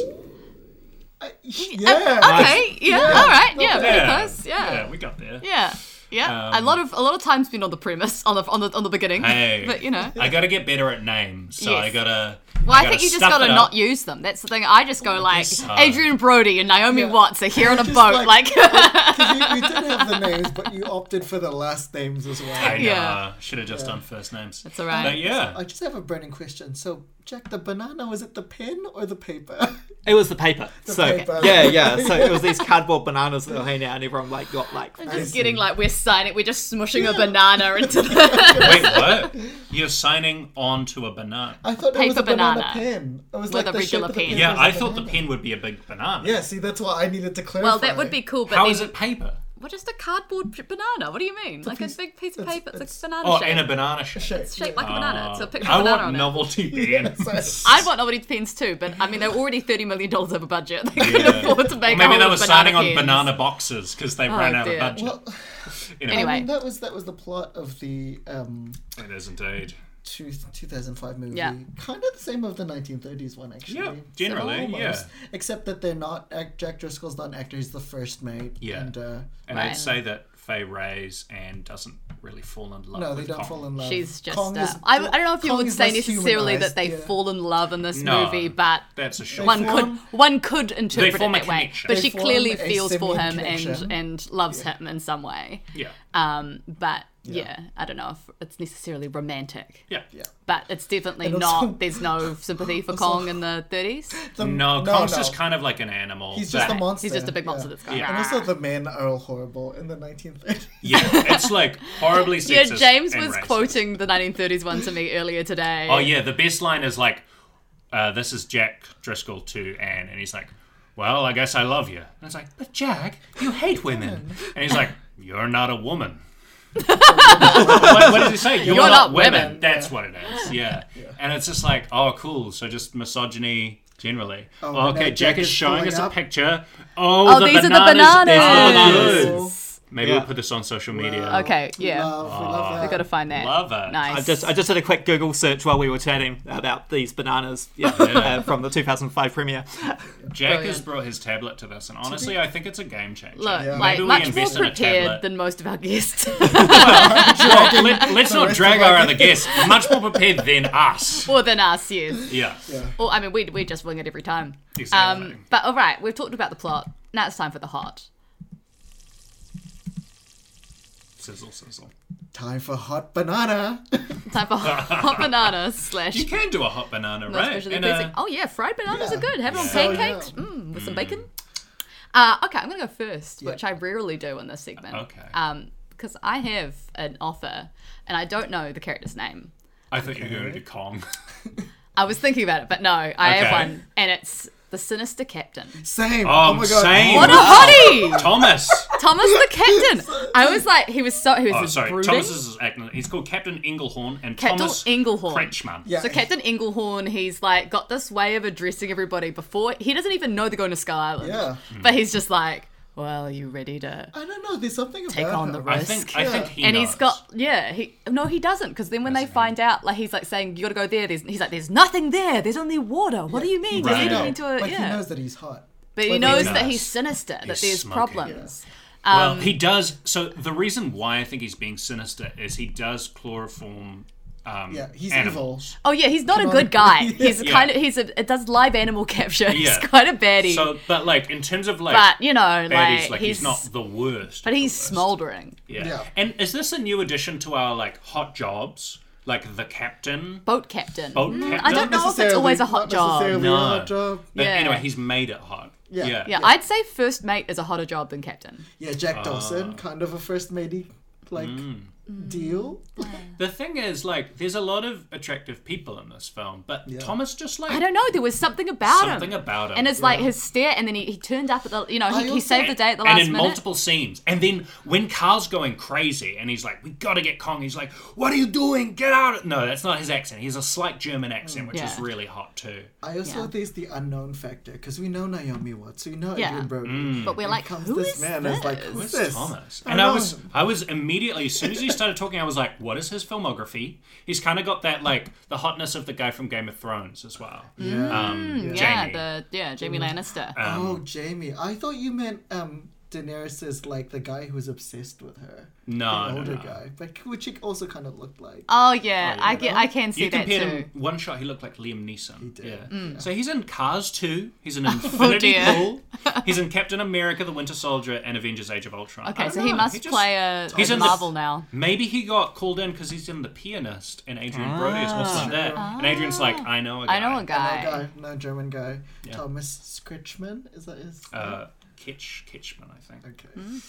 Yeah. Okay, yeah, all right, yeah, pretty close, yeah. yeah, we got there. Yeah. Yeah, a Um, lot of a lot of time's been on the premise on the on the on the beginning, Hey. but you know. I gotta get better at names, so I gotta. Well, I, gotta think you just gotta not use them. That's the thing. I just go like so. Adrien Brody and Naomi Yeah. Watts are here on a Just boat, like- like. 'Cause you, you did have the names, but you opted for the last names as well. I know. Yeah. Should have just done first names. That's all right. But yeah. I just have a burning question. So, Jack, the banana was it the pen or the paper? It was the paper. so paper. yeah, yeah. So it was these cardboard bananas that were hanging out, and everyone like got like. I'm just getting like we're signing, we're just smushing a banana into the. Wait, what? You're signing on to a banana. I thought it was Paper a banana, banana. pen. It was With like a the shape regular pen. pen Yeah, I I a thought the banana. pen would be a big banana. Yeah, see, that's why I needed to clarify. well, that would be cool, but How then, is it paper? What is a cardboard banana? What do you mean? Like piece- a big piece of it's- paper. It's, it's- a banana Oh, shape. in a banana shape. shape. It's shaped like a banana. It's a picture I of a banana want on it. novelty pens. I'd want novelty pens too, but I mean they're already thirty million dollars over budget. They couldn't Yeah. afford to Or make. maybe they were banana signing on banana boxes because they ran out dear. of budget. Well, You know, Anyway. I mean, that was that was the plot of the um, it is indeed. Two, 2005 movie. Yeah. Kind of the same of the 1930s one, actually. Yeah, generally, Almost. yeah. Except that they're not. act- Jack Driscoll's not an actor. He's the first mate. Yeah. And uh, And Right. I'd say that Fay Wray's and doesn't really fall in love. no, they with don't Kong. fall in love. She's just. Kong uh, is- I, I don't know if you would say necessarily that they yeah. fall in love in this No. movie, but That's a shame. one could one could interpret it form that way. But They she clearly feels for him and connection. and loves him in some way. Yeah. Um, but yeah. I don't know if it's necessarily romantic. Yeah. Yeah. But it's definitely also- not. There's no sympathy for Also- Kong in the 30s. The- No, Kong's just kind of like an animal. He's just a monster. He's just a big monster yeah. that's going. And also, the men are all horrible in the 1930s. Yeah, it's like horribly sexist. Yeah. James and was racist. quoting the 1930s one to me earlier today. Oh yeah, the best line is like, uh, "This is Jack Driscoll to Anne," and he's like, "Well, I guess I love you." And it's like, "But Jack, you hate women," and he's like, "You're not a woman." what, what does he say? You're, You're not, not women. women. That's what it is. Yeah. and it's just like, oh, cool. So just misogyny. Generally. Oh, Oh, okay, Jack Jack is is showing pulling us a picture. Oh, Oh, the these are the bananas. bananas. Oh, Wow. good. Maybe Yeah. we'll put this on social media. Okay, yeah. Love, we love that. We gotta find that. Love it. Nice. I just I just did a quick Google search while we were chatting about these bananas yeah, Yeah. uh, from the 2005 premiere. Jack has Brilliant. brought his tablet to this, and honestly, I think it's a game changer. Look, Yeah. like Maybe we much more invest in a prepared tablet. than most of our guests. Well, let, us not rest drag of our our other guests. Much more prepared than us. More than us, yes. Yeah. Yeah. Well, I mean, we we just wing it every time. Exactly. Um, but all right, we've talked about the plot. Now it's time for the hot. Sizzle, sizzle. Time for hot banana. Time for hot banana slash You can do a hot banana, most right? visually In a- Oh yeah, fried bananas Yeah. are good. Have it on pancakes Oh, yeah. mm, with some bacon. Uh, okay, I'm gonna go first, Yeah. which I rarely do in this segment. Okay. Um, because I have an offer, and I don't know the character's name. I thought you were going to do Kong. I was thinking about it, but no, I have one, and it's the Sinister Captain. Same. Oh, Oh, my god. same. What a hottie! Thomas. Thomas the Captain. I was like, he was so he was Oh, sorry. brooding. Thomas is his acting. He's called Captain Englehorn and Captain Thomas Englehorn. Kretschmann. Yeah. So Captain Englehorn, he's like got this way of addressing everybody before he doesn't even know they're going to Skull Island. Yeah. But he's just like, well, are you ready to I don't know. There's something take about on the him. I risk? think. I think he and knows. he's got yeah he no he doesn't because then when they Doesn't find out like he's like saying you got to go there there's he's like there's nothing there there's only water what do you mean Right. you're I leading know, into a But yeah he knows that he's hot. but he knows he that he's sinister that there's smoking. problems Well, um, he does. So the reason why I think he's being sinister is he does chloroform. Um, Yeah, he's animals. oh yeah he's not a Come good on. guy he's Yeah. kind of he's a it does live animal capture he's Yeah. quite a baddie So, but like in terms of like, but you know baddies, like, like he's, he's, not the worst. but he's worst. smoldering Yeah. Yeah. And is this a new addition to our like hot jobs? Like the captain? boat captain Boat Mm, captain? I don't know if it's always a hot not job necessarily No. a hot job. But Yeah. anyway, he's made it hot. Yeah. Yeah. yeah, I'd say first mate is a hotter job than captain Yeah, Jack Ah. Dawson, kind of a first matey like Mm. Deal. The thing is, like, there's a lot of attractive people in this film, but Yeah. Thomas just like I don't know. There was something about him. something about him. And it's like his stare, and then he, he turned up at the, you know, I he, he also- saved the day at the and last in minute. multiple scenes. And then when Carl's going crazy and he's like, "We got to get Kong," he's like, "What are you doing? Get out!" Of it No, that's not his accent. He's a slight German accent, which is Yeah. really hot too. I also Yeah. there's the unknown factor because we know Naomi Watts, we know Yeah. Adrien Brody. Mm. but we're like, comes who this is man this? is like, who's Who's this? Thomas? I And I know was, him. I was immediately as soon as he started talking, I was like, "What is his filmography?" He's kind of got that like the hotness of the guy from Game of Thrones as well. Yeah. Um, Mm, yeah, Jaime. the yeah Jaime Lannister. Um, oh, Jaime. I thought you meant um Daenerys is like the guy who's obsessed with her. no, the older no. guy, but which he also kind of looked like. oh yeah, I get. I can see You that compared too. him one shot. He looked like Liam Neeson. He did, Yeah. Mm. So he's in Cars 2. He's in Infinity dear. Pool. He's in Captain America: The Winter Soldier and Avengers: Age of Ultron. Okay, don't so he know, must just- play a, he's a in the- Marvel now. Maybe he got called in because he's in The Pianist and Adrien Brody is also in that. And Adrien's like, I know a guy. I know a No guy. guy, no German guy. Yeah. Thomas Skritchman, is that his? name? Uh, Kitch Kitchman, I think. okay.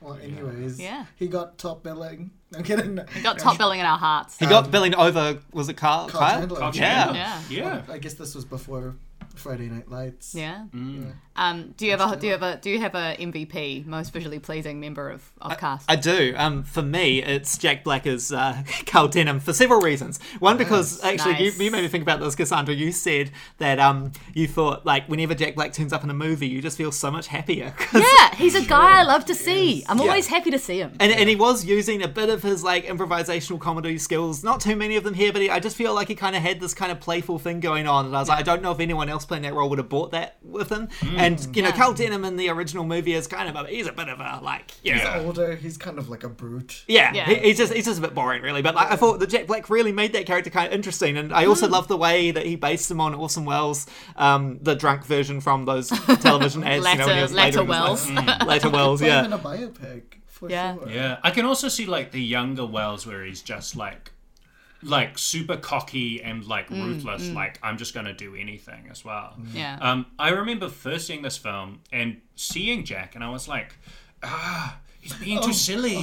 Well, anyways, Yeah. he got top billing. I'm kidding. No. He got top billing in our hearts. He got billing over. Was it Carl? Carl Kyle? Chandler. Carl Yeah. Chandler. Yeah. Yeah. I guess this was before Friday Night Lights. Yeah. Mm. Um. Do you have a do you have a do you have a MVP most visually pleasing member of, of cast? I do. Um, for me, it's Jack Black as uh, Carl Denham for several reasons. One, because actually, Nice. you, you made me think about this, Cassandra. You said that um, you thought like whenever Jack Black turns up in a movie, you just feel so much happier. yeah, he's a guy I love to see. I'm always happy to see him. And, and he was using a bit of his like improvisational comedy skills. Not too many of them here, but he, I just feel like he kind of had this kind of playful thing going on. And I was like, I don't know if anyone else playing that role would have bought that with him. And mm. you know, Yeah. Carl Denham in the original movie is kind of a he's a bit of a like He's Yeah. older. He's kind of like a brute. Yeah, Yeah. He, he's just he's just a bit boring, really. But like, I thought that Jack Black really made that character kind of interesting, and I also mm. love the way that he based him on Orson Welles, um, the drunk version from those television ads. you know, when he Latter- was later latter in his life. later mm. Welles, Put him in a biopic for Yeah. sure. Yeah. I can also see like the younger Welles where he's just like like super cocky and like Mm, ruthless, like I'm just gonna do anything as well. Yeah. Um, I remember first seeing this film and seeing Jack, and I was like, ah, he's being too silly.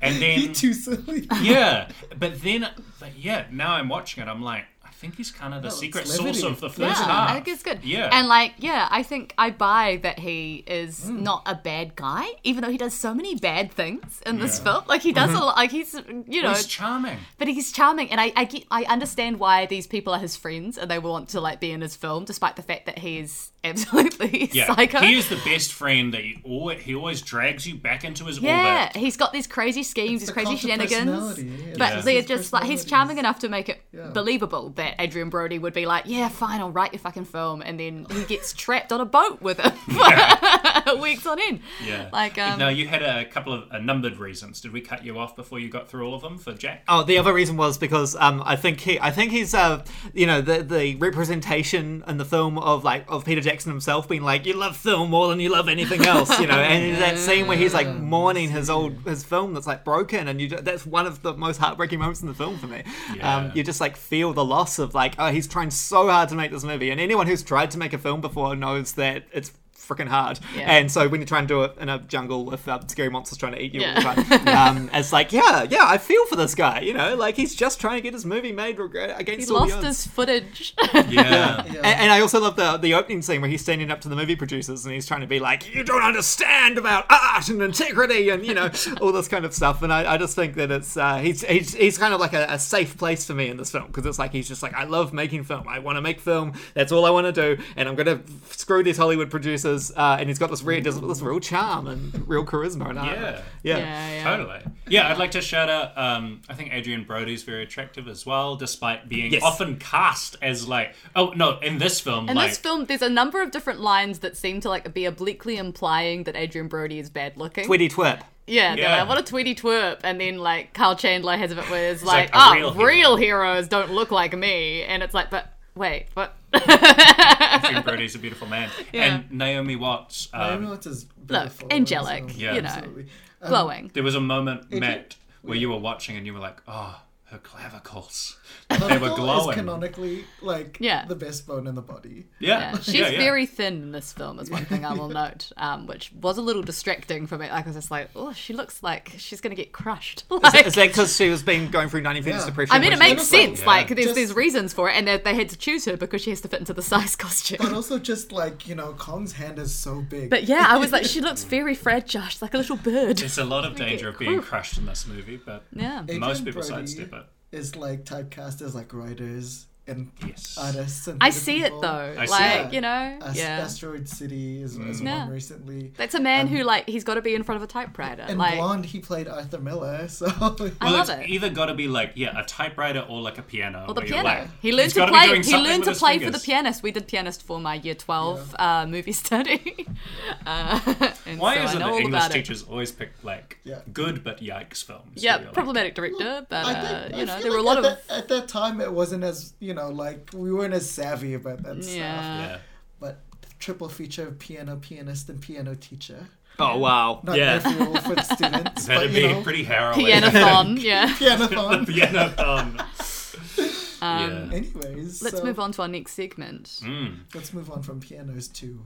And He then, too silly. yeah, but then, but yeah, now I'm watching it, I'm like, I think he's kind of the it's secret sauce of the Yeah, first half. I think it's good. Yeah. And like, yeah, I think I buy that he is Mm. not a bad guy, even though he does so many bad things in this film. Like he does a lot. Like he's, you know, he's charming. but he's charming, and I, I get, I understand why these people are his friends and they want to like be in his film, despite the fact that he's absolutely Yeah, psycho. he is the best friend that you always, he always drags you back into his orbit. yeah, orbit. he's got these crazy schemes, these the crazy shenanigans, yeah. but Yeah. they're just like he's charming enough to make it Yeah. believable that Adrien Brody would be like, "Yeah, fine, I'll write your fucking film," and then he gets trapped on a boat with him for weeks on end. Yeah. Like, um, no, you had a couple of uh, numbered reasons. Did we cut you off before you got through all of them for Jack? Oh, the other reason was because um, I think he, I think he's, uh, you know, the the representation in the film of like of Peter Jackson himself being like, you love film more than you love anything else, you know, and that scene where he's like mourning his old his film that's like broken, and you ju- that's one of the most heartbreaking moments in the film for me. Yeah. Um, you just like feel the loss of like, oh, he's trying so hard to make this movie, and anyone who's tried to make a film before knows that it's freaking hard. Yeah. And so when you try and do it in a jungle with uh, scary monsters trying to eat you Yeah. all the time, um, it's like, yeah, yeah, I feel for this guy. You know, like he's just trying to get his movie made reg- he against all the lost odds. his footage. Yeah. Yeah. And, and I also love the the opening scene where he's standing up to the movie producers and he's trying to be like, "You don't understand about art and integrity and you know all this kind of stuff." And I, I just think that it's uh, he's, he's he's kind of like a, a safe place for me in this film because it's like he's just like, "I love making film. I want to make film. That's all I want to do, and I'm gonna screw these Hollywood producers." Uh, and he's got this real this, this real charm and real charisma and. Yeah. yeah. yeah, yeah. Totally. Yeah, I'd like to shout out. Um, I think Adrien Brody's very attractive as well, despite being Yes. often cast as like. Oh no, in this film, In like this film, there's a number of different lines that seem to like be obliquely implying that Adrien Brody is bad looking. Twitty twip. Yeah, they're Yeah. like, what a tweety twerp. And then, like, Carl Chandler has a bit where it's like like, a ah, real real, hero." heroes don't look like me. And it's like, but wait, what? Adrien Brody's a beautiful man, Yeah. and Naomi Watts. I Um, know it's as beautiful. angelic, so- you know. absolutely. Um, Glowing. there was a moment, Adrian- Matt, where you were watching and you were like, "Oh, her clavicles." Clavicle they were is glowing. canonically like Yeah. the best bone in the body. Yeah, Yeah, she's yeah, yeah. very thin in this film, is one thing I will note, um, which was a little distracting for me. Like, I was just like, oh, she looks like she's going to get crushed. Like, Is that because she was being going through 1950s Yeah. depression? I mean, it makes was- sense. Yeah. Like, there's Just- there's reasons for it, and they, they had to choose her because she has to fit into the size costume. But also just like, you know, Kong's hand is so big. But yeah, I was like, she looks very fragile. She's like a little bird. There's a lot of danger of being crushed in this movie, but Yeah. Adrien most people Brody sidestep it. Is like typecast as like writers and Yes. artists and I theatre see it though. I see like, it. you know, As- yeah. Asteroid City is, is Yeah. one recently. That's a man Um, who like he's got to be in front of a typewriter. And like Blonde, he played Arthur Miller, so I love it's it. either got to be like yeah, a typewriter or like a piano. Or the piano. like, he learned to play. He learned to his play for the pianist. We did pianist for my year twelve uh, movie study. uh, Why so is it that English about it. teachers always pick like Yeah. good but yikes films? Yeah, where like, problematic director, but I uh, think, you know there were a lot of at that time it wasn't as you know like we weren't as savvy about that stuff. yeah. Yeah. But triple feature of piano pianist and piano teacher. Oh wow! Not yeah. every rule for the students, That'd but be you know, pretty harrowing. Pianothon, yeah. pianothon. Pianothon. Um, yeah. Anyways, Let's so move on to our next segment. Mm. Let's move on from pianos to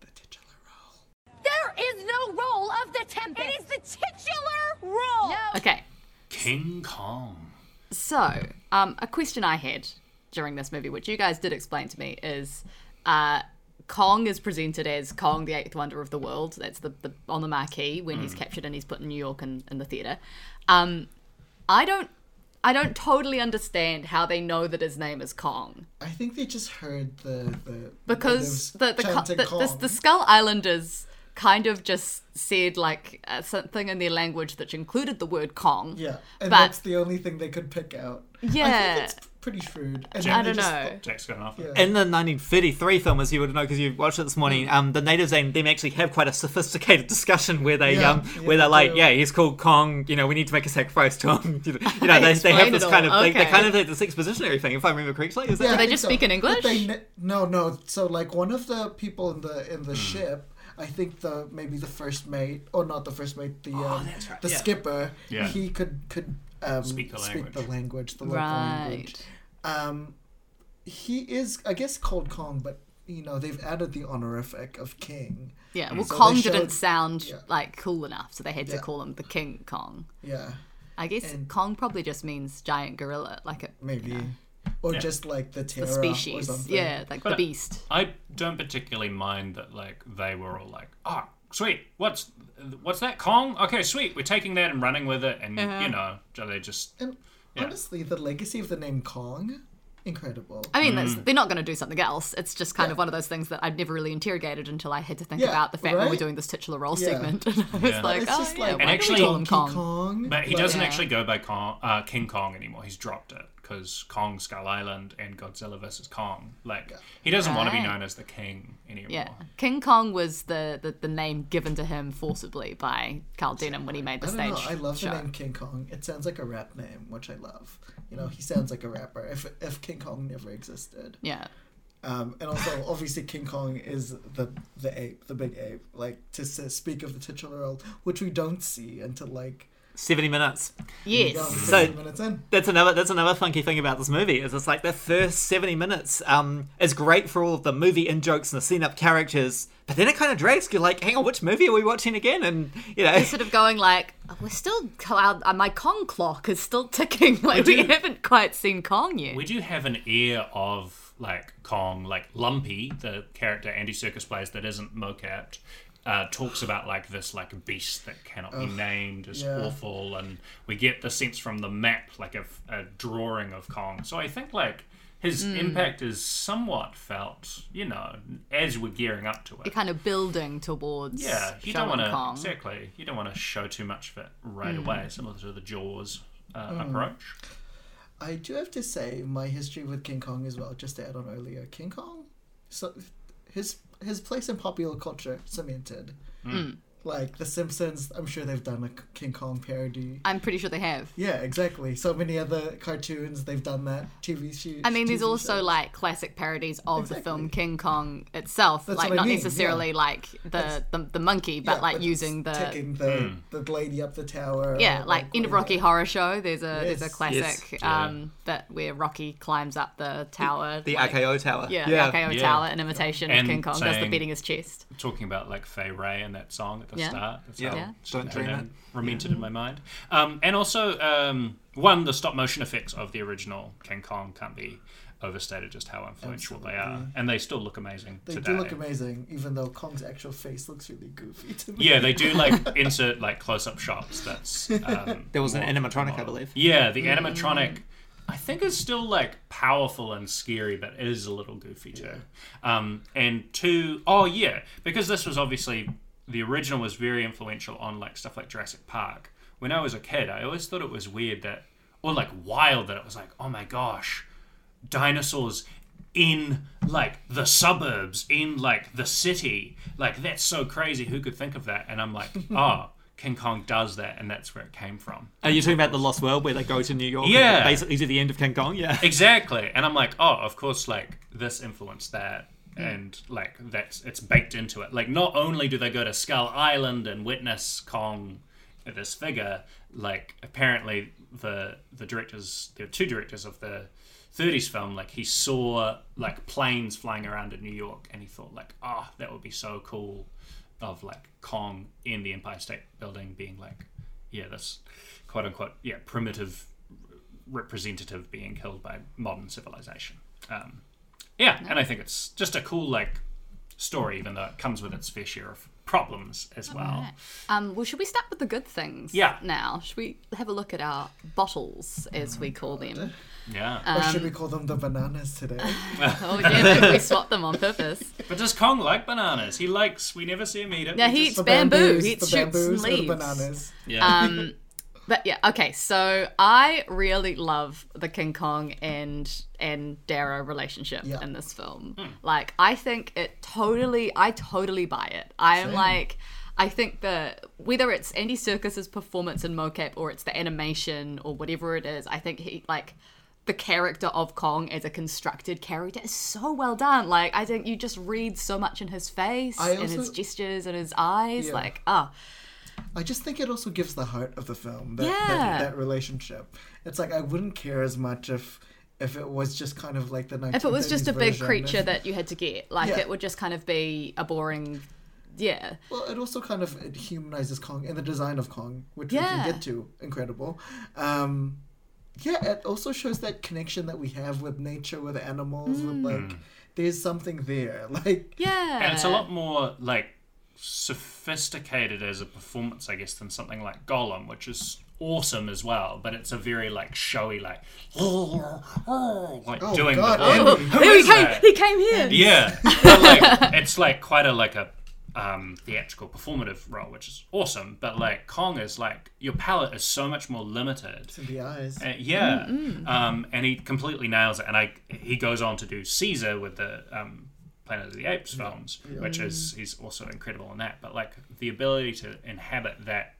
the titular role. There is no role of the Tempest. It is the titular role. Okay, King Kong. So, um, a question I had during this movie, which you guys did explain to me, is uh, Kong is presented as Kong, the eighth wonder of the world. That's the, the on the marquee when he's captured and he's put in New York in, in the theater. Um, I don't, I don't totally understand how they know that his name is Kong I think they just heard the the because the the, the, the, the Skull Islanders kind of just said like uh, something in their language that included the word Kong. yeah, and but- that's the only thing they could pick out. I Yeah. Think it's pretty shrewd. And I don't know. thought- Jack's got an. Yeah. In the 1933 film, as you would know because you watched it this morning, um, the natives and them actually have quite a sophisticated discussion where they, Yeah, um, yeah, where they're like, do. yeah, he's called Kong. You know, we need to make a sacrifice to him. you know, they, they have this kind all. of, they, they Okay. kind of have this expositionary thing, if I remember correctly. Is that Yeah, I they just so. speak in English? they no, no. So like one of the people in the in the ship, I think the maybe the first mate or not the first mate, the um, right, the yeah. skipper. Yeah. He could could um, Speak the language. the language, the local language. Right. Um, he is, I guess, called Kong, but you know they've added the honorific of king. Yeah, well, So Kong they didn't sound yeah. like cool enough, so they had to Yeah. call him the King Kong. Yeah, I guess And- Kong probably just means giant gorilla, like a maybe, you know, or Yeah. just like the the terror or species. something. Yeah, like But- the beast. I don't particularly mind that like they were all like, oh, sweet, what's what's that Kong? Okay, sweet, we're taking that and running with it, and Uh-huh. you know, so they just And Yeah. honestly, the legacy of the name Kong, incredible. I mean, Mm. that's, they're not going to do something else. It's just kind Yeah. of one of those things that I've never really interrogated until I had to think Yeah, about the fact when we're doing this titular role Yeah. segment. And I was Yeah. like, it's oh, just yeah, like why And do actually- we call him Donkey Kong? Kong. But he like- doesn't Yeah. actually go by Kong, uh, King Kong anymore. He's dropped it because Kong Skull Island and Godzilla vs Kong. Like he doesn't want to be known as the king anymore. Yeah, King Kong was the, the, the name given to him forcibly by Carl Denham when he made the I don't know. stage I love show. the name King Kong. It sounds like a rap name, which I love. You know, he sounds like a rapper. If if King Kong never existed, Yeah, um, and also obviously King Kong is the the ape, the big ape. Like to s- speak of the titular role, which we don't see until like 70 minutes. yes. So- 15 minutes in. That's another that's another funky thing about this movie is it's like the first 70 minutes um is great for all of the movie in jokes and the scene up characters, but then it kind of drags. You're like, hang on, which movie are we watching again? And you know, sort of going like, "Oh, we're still our, uh, my Kong clock is still ticking. Like we do- haven't quite seen Kong yet. We do have an air of like Kong, like Lumpy, the character Andy Serkis plays that isn't mocapped. Uh, talks about like this like beast that cannot be named is yeah. awful, and we get the sense from the map like a, a drawing of Kong. So I think like his Hmm. impact is somewhat felt, you know, as we're gearing up to You're it. kind of building towards Yeah, you don't want to exactly. You don't want to show too much of it right Hmm. away, similar to the Jaws uh, approach. I do have to say my history with King Kong as well. Just to add on earlier, King Kong, so his his place in popular culture cemented. Hmm. Like The Simpsons, I'm sure they've done a King Kong parody. I'm pretty sure they have. Yeah, exactly. So many other cartoons they've done that. TV shows. I mean, there's TV also shows. like classic parodies of the film King Kong itself, That's like what I not mean, necessarily yeah. like the, the the monkey, but Yeah, like but using the taking the the lady up the tower. yeah, or, like end of whatever. Rocky Horror Show. There's a there's a classic Yes. um that where Rocky climbs up the tower, the like- RKO tower. Yeah, yeah. the RKO Yeah. tower in imitation And of King Kong does the beating his chest. talking about like Fay Wray and that song at the Yeah. start. That's Yeah. how Yeah. it's Don't dream uh, it. Remented in my mind. Um, and also, um, one, the stop motion effects of the original King Kong can't be overstated just how influential they are. And they still look amazing They today. do look amazing, even though Kong's actual face looks really goofy to me. Yeah, they do like insert like close up shots. That's um, There was an more animatronic, I believe. Yeah, the animatronic I think is still like powerful and scary, but is a little goofy too. Um, and two, oh yeah, because this was obviously the original was very influential on like stuff like Jurassic Park. When I was a kid, I always thought it was weird that, or like wild that it was like, oh my gosh, dinosaurs in like the suburbs in like the city like that's so crazy who could think of that and i'm like oh king kong does that and that's where it came from Are you talking about the Lost World where they go to New York? Yeah. basically to the end of King Kong. Yeah. exactly and i'm like oh of course like this influenced that Mm. and like that's it's baked into it like not only do they go to skull island and witness kong uh, this figure like apparently the the directors there are two directors of the 30s film like he saw like planes flying around in new york and he thought like oh that would be so cool of like kong in the empire state building being like yeah this quote unquote yeah primitive representative being killed by modern civilization. Um, yeah, and I think it's just a cool like story, even though it comes with its fair share of problems as well. Um, well, should we start with the good things? Yeah. Now, should we have a look at our bottles, as we call them? Yeah, Or should we call them the bananas today? Oh yeah, we swapped them on purpose. but does Kong like bananas? He likes. We never see him eat it. Yeah, he eats bamboo. bamboos, He eats the shoots and bamboos or the leaves. bananas. yeah. Um, but yeah, okay. So I really love the King Kong and and Darrow relationship Yeah. in this film. Hmm. Like, I think it totally. I totally buy it. I am like. I think that whether it's Andy Serkis's performance in mocap or it's the animation or whatever it is, I think he like the character of Kong as a constructed character is so well done. Like I think you just read so much in his face I and his gestures and his eyes. Yeah. Like ah, I just think it also gives the heart of the film that, Yeah. that, that relationship. It's like I wouldn't care as much if if it was just kind of like the 1930s if it was just a big creature If- that you had to get like Yeah. it would just kind of be a boring yeah Well, it also kind of it humanizes Kong and the design of Kong, which Yeah. we can get to. Incredible. Um, yeah, it also shows that connection that we have with nature, with animals, with like there's something there. Like yeah and it's a lot more like sophisticated as a performance, I guess, than something like Gollum, which is awesome as well. But it's a very like showy, like like Oh, doing God, the oh, Who he is came that? he came here Yeah, but like it's like quite a like a um, theatrical performative role, which is awesome. But like Kong is like your palette is so much more limited. In the eyes. Uh, yeah, um, and he completely nails it. And I he goes on to do Caesar with the um, Planet of the Apes films, which is he's also incredible in that. But like the ability to inhabit that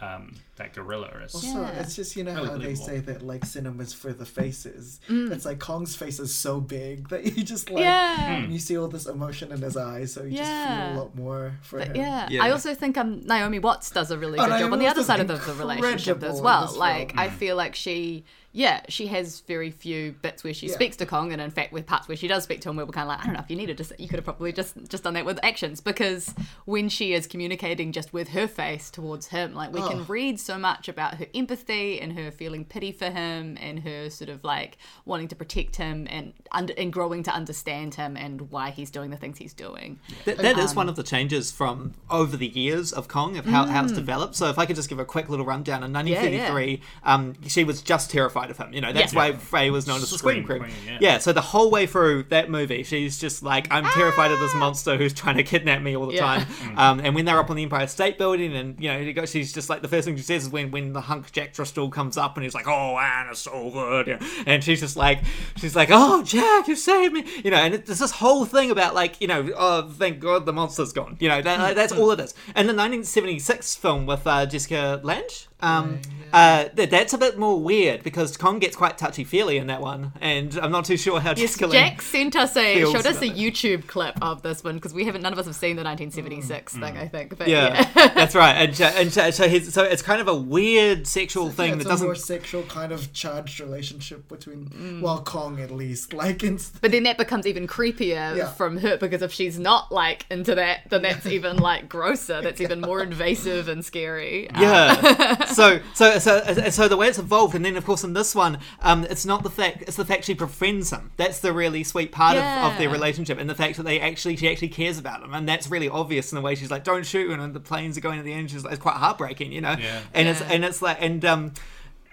um, that gorilla is Also, Yeah. it's just you know Really how they say that like cinema's for the faces. It's like Kong's face is so big that you just like Yeah. you see all this emotion in his eyes, so you just feel a lot more for him. Yeah. Yeah. I also think um, Naomi Watts does a really Oh, good job on Naomi the other side of the, the relationship as well. Like, film. I feel like she, yeah, she has very few bits where she Yeah. speaks to Kong, and in fact, with parts where she does speak to him, we were kind of like, I don't know if you needed to, you could have probably just just done that with actions because when she is communicating just with her face towards him, like we Oh. can read so much about her empathy and her feeling pity for him and her sort of like wanting to protect him and under, and growing to understand him and why he's doing the things he's doing. That, that is one of the changes from over the years of Kong, of how, how it's developed. So if I could just give a quick little rundown, in 1933, um, she was just terrified of him. You know, that's Yeah. why Fay was known as the Scream Scream Queen. Queen, yeah. so the whole way through that movie, she's just like, I'm terrified of this monster who's trying to kidnap me all the Yeah. time. Um, and when they're up on the Empire State Building, and you know, he goes- she's just like the first thing she says is when when the hunk Jack Driscoll comes up, and he's like, "Oh, Anne, it's so good," yeah. and she's just like, she's like, "Oh, Jack, you saved me," you know. And it, there's this whole thing about like, you know, oh, thank God the monster's gone. You know, that, that's all it is. And the 1976 film with uh, Jessica Lange. Um, uh, th- that's a bit more weird because Kong gets quite touchy feely in that one, and I'm not too sure how Yes, Jessica Lange Jack sent us a showed us a about it. YouTube clip of this one because we haven't none of us have seen the 1976 thing I think but Mm. Yeah, yeah, that's right. And, so- and so, so, his, so it's kind of a weird sexual thing Yeah, that it's a doesn't. more sexual kind of charged relationship between Mm. well Kong at least like in but then that becomes even creepier Yeah. from her because if she's not like into that then that's even like grosser that's even more invasive and scary Yeah. So, so, so, so the way it's evolved, and then of course in this one, um, it's not the fact; it's the fact she befriends him. That's the really sweet part of, of their relationship, and the fact that they actually, she actually cares about him, and that's really obvious in the way she's like, "Don't shoot," and the planes are going at the end. She's like, it's quite heartbreaking, you know. Yeah. And it's and it's like and um.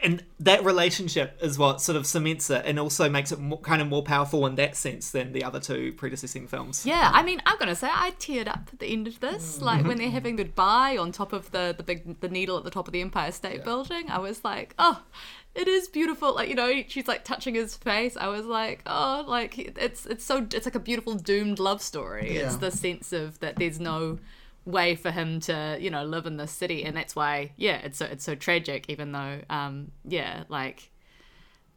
And that relationship is what sort of cements it, and also makes it more, kind of more powerful in that sense than the other two predecessing films. yeah I mean I'm gonna say I teared up at the end of this. Mm. Like when they're having goodbye on top of the the big the needle at the top of the Empire State Building I was like oh it is beautiful. Like you know she's like touching his face. I was like oh like it's it's so it's like a beautiful doomed love story. It's the sense of that there's no way for him to you know live in this city and that's why yeah it's so it's so tragic even though um yeah like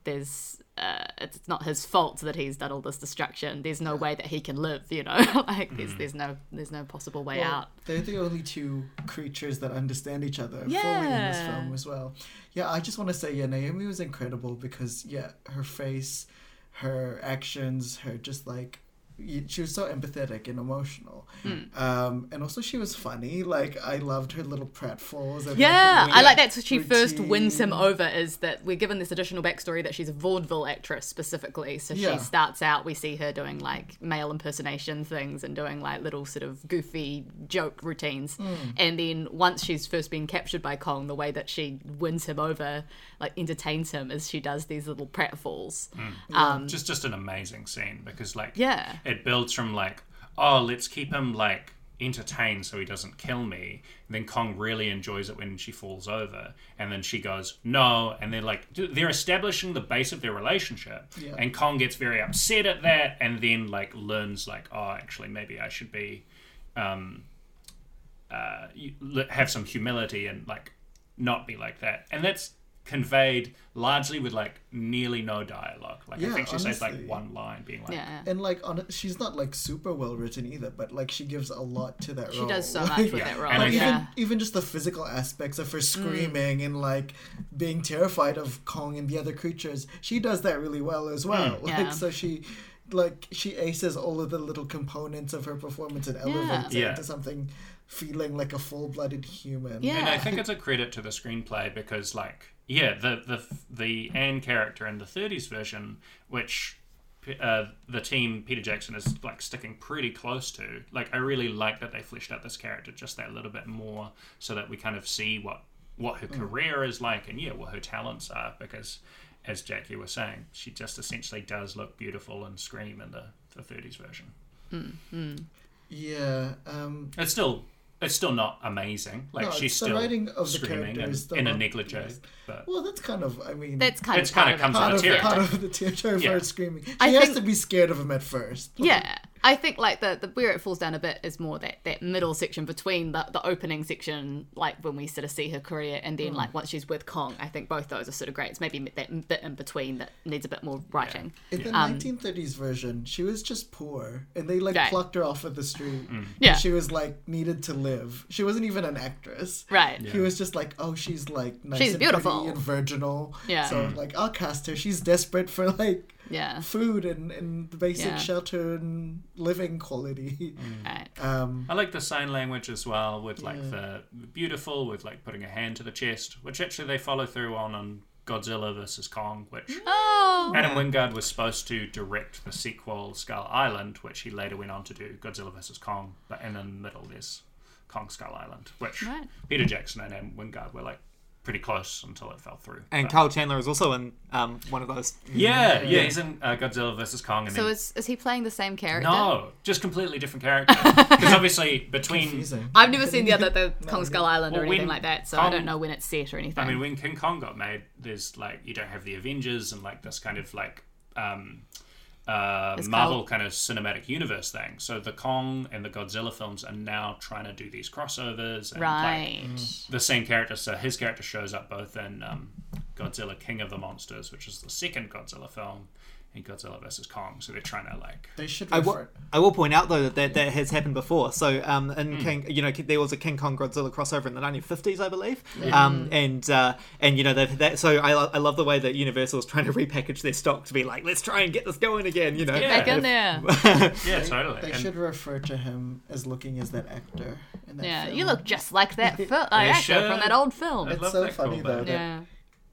there's uh, it's not his fault that he's done all this destruction. There's no way that he can live, you know. like there's there's no there's no possible way Well, out. They're the only two creatures that understand each other fully in this Yeah. film as well. Yeah, I just want to say, yeah, Naomi was incredible because, yeah, her face, her actions, her just like, y- she was so empathetic and emotional. Hmm. Um, and also, she was funny. Like, I loved her little pratfalls. and, Yeah, like, I like that's what she first wins him over is that we're given this additional backstory that she's a vaudeville actress specifically. So Yeah. she starts out, we see her doing like male impersonation things and doing like little sort of goofy joke routines. Hmm. And then once she's first been captured by Kong, the way that she wins him over, like entertains him, is she does these little pratfalls. Um, just just an amazing scene because like Yeah. It builds from like oh let's keep him like entertained so he doesn't kill me. And then kong really enjoys it when she falls over. And then she goes no. And they're like they're establishing the base of their relationship. Yeah. and kong gets very upset at that and then like learns like oh actually maybe i should be um uh have some humility and like not be like that. And that's conveyed largely with like nearly no dialogue like i think she says like one line being like yeah. And like on she's not like super well written either, but like she gives a lot to that She role. She does so Like, much with Yeah. that role. And like think- yeah. even even just the physical aspects of her Mm. screaming and like being terrified of Kong and the other creatures, she does that really well as well. Like Mm. Yeah. so she like she aces all of the little components of her performance and elevates Yeah. it into something feeling like a full-blooded human. Yeah. And I think it's a credit to the screenplay because, like, yeah, the the the Anne character in the '30s version, which uh, the team Peter Jackson is like sticking pretty close to. Like, I really like that they fleshed out this character just that little bit more, so that we kind of see what what her career is like and yeah, what her talents are. Because, as Jackie was saying, she just essentially does look beautiful and scream in the the '30s version. Yeah. Um, It's still it's still not amazing. Like No, she's it's the still writing of the screaming characters, and the in a one- negligee. yes. But well, that's kind of. I mean, That's kind It's of part kinda of comes it. part of, the tear. part of the territory of Yeah. her screaming. She I has think- to be scared of him at first. Yeah, I think like the, the where it falls down a bit is more that that middle section between the, the opening section, like when we sort of see her career, and then like once she's with Kong. I think both those are sort of great. It's maybe that bit in between that needs a bit more writing. In the Um, 1930s version, she was just poor, and they like Right. plucked her off of the street. Yeah. she was like needed to live. She wasn't even an actress. Right. He was just like, oh, she's like nice She's and beautiful. pretty and virginal. Yeah. So mm. like, I'll cast her. She's desperate for like Yeah. food and and basic Yeah. shelter and living quality. Mm. Right. Um, I like the sign language as well, with like the beautiful, with like putting a hand to the chest, which actually they follow through on on Godzilla versus Kong, which mm. Oh. Adam Wingard was supposed to direct the sequel Skull Island, which he later went on to do Godzilla versus Kong. But in the middle, there's Kong Skull Island, which Right. Peter Jackson and Adam Wingard were like pretty close until it fell through. And But- Carl Chandler is also in um, one of those. yeah, yeah, he's in uh, Godzilla versus Kong, and So then is is he playing the same character? no, just completely different character. Because obviously between confusing. I've never seen the other the Kong Skull Island or anything like that, so I don't know when it's set or anything. I mean, when King Kong got made, there's like you don't have the Avengers and like this kind of like um, uh, It's Marvel called- kind of cinematic universe thing. So the Kong and the Godzilla films are now trying to do these crossovers. And, right. Like, the same character. So his character shows up both in um, Godzilla King of the Monsters, which is the second Godzilla film, and Godzilla versus Kong. So they're trying to like. they should I refer. will, I will point out though that that, that has happened before. So um, in Hmm. King, you know, there was a King Kong Godzilla crossover in the 1950s, I believe. Um, and uh, and you know they've that. So I, lo- I love the way that Universal is trying to repackage their stock to be like, let's try and get this going again. You know, Yeah. Back in there. Yeah, totally. They And- should refer to him as looking as that actor. In that Yeah, film. you look just like that fil- uh, They actor from that old film. I It's so funny, though, that- yeah.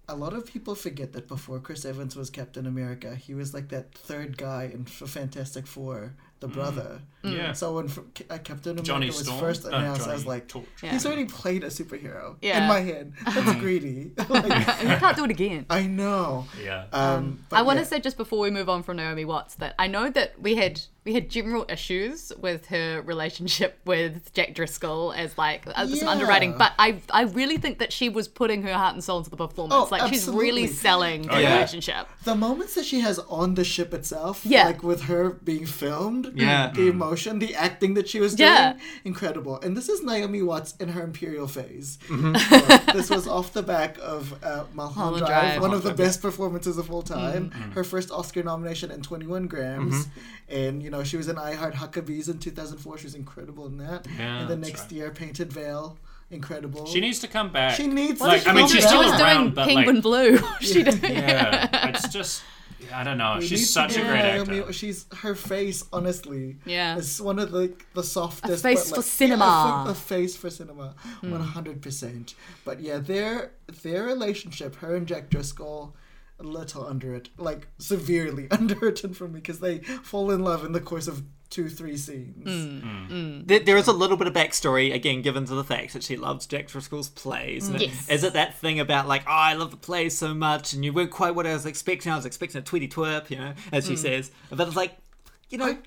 A lot of people forget that before Chris Evans was Captain America, he was like that third guy in Fantastic Four, the brother. Yeah. So when uh, Captain America Johnny was Storm. first No, announced, I was like, Torch. Yeah. he's already played a superhero Yeah. in my head. That's greedy. Like, you can't do it again. I know. Yeah. Um, but I want to yeah. say just before we move on from Naomi Watts that I know that we had we had general issues with her relationship with Jack Driscoll as like uh, some underwriting, but I I really think that she was putting her heart and soul into the performance. Oh, like she's really selling the yeah. relationship. the moments that she has on the ship itself, Yeah. like with her being filmed, Yeah. the emotion, the acting that she was doing, Yeah. incredible. And this is Naomi Watts in her imperial phase. Mm-hmm. Uh, this was off the back of uh, Mulholland Mulholland Drive, Drive. one of the best performances of all time. Mm-hmm. Her first Oscar nomination in 21 grams, and you know she was in I Heart Huckabees in 2004. She was incredible in that. Yeah, and the next right. year, Painted Veil, incredible. She needs to come back. She needs like. to I mean, come she's back. still she was around, doing Penguin like, Bloom. she did. yeah, it's just. I don't know. We need She's to such a give great Naomi- actor. She's her face, honestly. Yeah. is one of the the softest. A face but, for like, cinema. Yeah, a, a face for cinema, hmm. one hundred percent. But yeah, their their relationship, her and Jack Driscoll, a little under it, like severely underwritten for me because they fall in love in the course of two three scenes. Mm, mm. Mm. There, there is a little bit of backstory again given to the fact that she loves Jack Driscoll's plays. And Yes. Is it that thing about like, oh, I love the plays so much, and you weren't quite what I was expecting. I was expecting a tweety twerp, you know, as she says. But it's like, you know, I,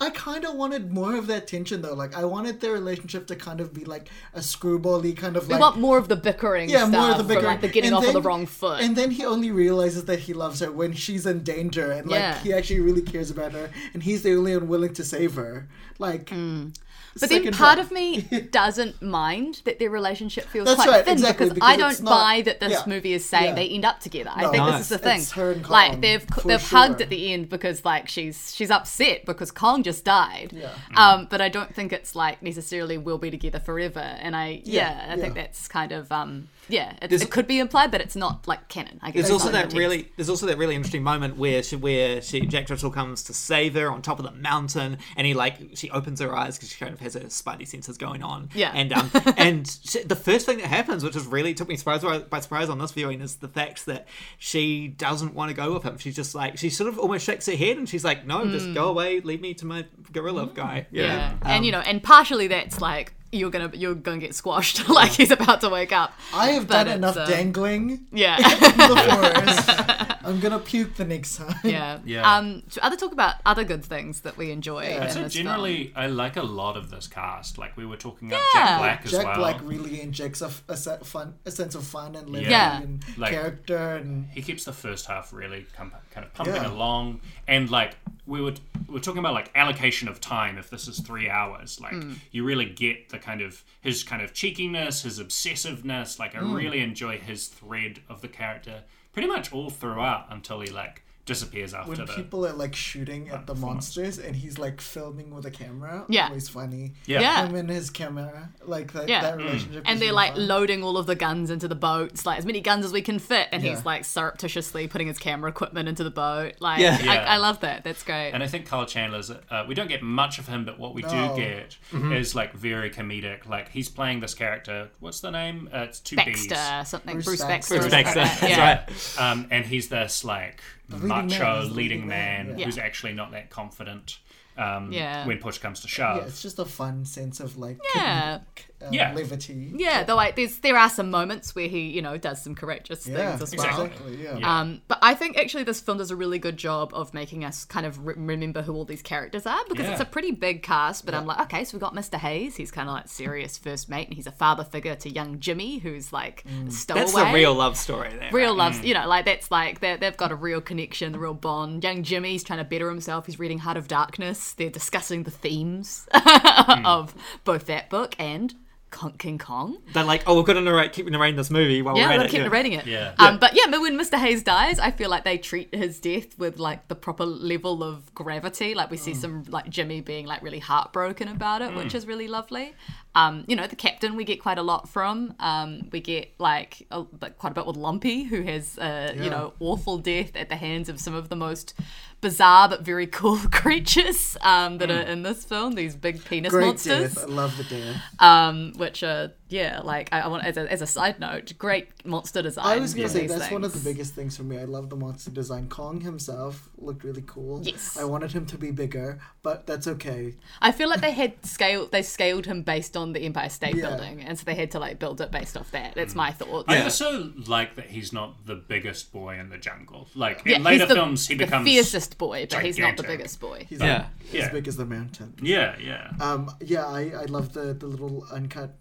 I kind of wanted more of that tension though. Like I wanted their relationship to kind of be like a screwbally kind of We like want more of the bickering yeah, stuff more of the from, bigger, like the getting and off on the then- wrong foot. And then he only realizes that he loves her when she's in danger, and like Yeah. he actually really cares about her, and he's the only one willing to save her. Like, Mm. But then part drop. of me doesn't mind that their relationship feels That's quite right, thin exactly, because, because I don't not- buy that this yeah, movie is saying yeah. they end up together. I think No. this is the thing. It's her and like they've they've hugged at the end because like she's she's upset because Kong just died. Yeah. Um, but I don't think it's like necessarily we'll be together forever. And I yeah, I think that's kind of um yeah, it, it could be implied, but it's not like canon. I guess There's also that really, there's also that really interesting moment where she, where she, Jack Driscoll comes to save her on top of the mountain, and he like, she opens her eyes because she kind of has her spidey senses going on. Yeah. And um, and she, the first thing that happens, which has really took me surprise by, by surprise on this viewing, is the fact that she doesn't want to go with him. She's just like, she sort of almost shakes her head, and she's like, no, just go away, leave me to my gorilla guy. You Mm. Yeah, know? and Um, you know, and partially that's like you're gonna you're gonna get squashed like he's about to wake up. I have But done enough uh, dangling Yeah. in the forest. I'm I'm gonna puke the next time. Yeah. Yeah. Um, to other talk about other good things that we enjoy. Yeah. in I'd this generally, I like a lot of this cast. Like we were talking about Yeah. Jack Black as Jack well. Jack Black really injects a, a, se- fun, a sense of fun and living Yeah. and Like- character and he keeps the first half really com- kind of pumping Yeah. along and like we were we were talking about like allocation of time if this is three hours like Hmm. you really get the kind of his kind of cheekiness his obsessiveness like i Hmm. really enjoy his thread of the character pretty much all throughout until he like disappears after when the people are like shooting at the monsters and he's like filming with a camera. Yeah. Always funny. yeah, Yeah. Him and his camera, like that, Yeah. that Mm. relationship. and they're really like fun. loading all of the guns into the boats, like as many guns as we can fit, and Yeah. he's like surreptitiously putting his camera equipment into the boat. Like, Yeah. Yeah. I, I love that. That's great. and I think Kyle Chandler's. Uh, we don't get much of him, but what we No. do get is like very comedic. Like he's playing this character. What's the name? Uh, it's two B's. Baxter, something. Bruce, Bruce Baxter. Baxter. Bruce Baxter. like That's. Yeah. right. um, and he's this like leading macho man, leading leading man, man, yeah. who's actually not that confident um, Yeah. when push comes to shove. Yeah, it's just a fun sense of like Yeah. comedic, uh, Yeah. levity. Yeah, though like there's there are some moments where he you know does some courageous Yeah, things as well. exactly. Yeah. Yeah. Um, but I think actually this film does a really good job of making us kind of re- remember who all these characters are because it's a pretty big cast. But I'm like, okay, so we got Mr. Hayes. He's kind of like serious first mate, and he's a father figure to young Jimmy, who's like stowaway. That's the real love story there. Real right? loves, you know, like that's like they're- they've got a real connection, the real bond. Young Jimmy's trying to better himself. He's reading Heart of Darkness. They're discussing the themes of both that book and Con- King Kong. They're like, oh, we're going to narrate, keep narrating this movie while Yeah, we're we're at gonna it. keep yeah. narrating it. Yeah. Um, but yeah, but when Mr. Hayes dies, I feel like they treat his death with like the proper level of gravity. Like we see some like Jimmy being like really heartbroken about it, which is really lovely. Um, you know, the captain we get quite a lot from. Um, we get like a, but quite a bit with Lumpy, who has uh, you know awful death at the hands of some of the most bizarre but very cool creatures um, that are in this film. These big penis Great monsters death. I love the death. um, which are yeah, like I, I want as a, as a side note, great monster design. I was gonna say these that's one of the biggest things for me. I love the monster design. Kong himself looked really cool. Yes. I wanted him to be bigger, but that's okay. I feel like they had scale, they scaled him based on the Empire State Yeah. Building, and so they had to like build it based off that. That's my thought. I also like that he's not the biggest boy in the jungle. Like Yeah, in later he's the, films, he becomes the becomes fiercest boy, but he's not the biggest boy. He's Yeah. as Yeah. big as the mountain. Yeah, yeah. Um, yeah, I, I love the, the little uncut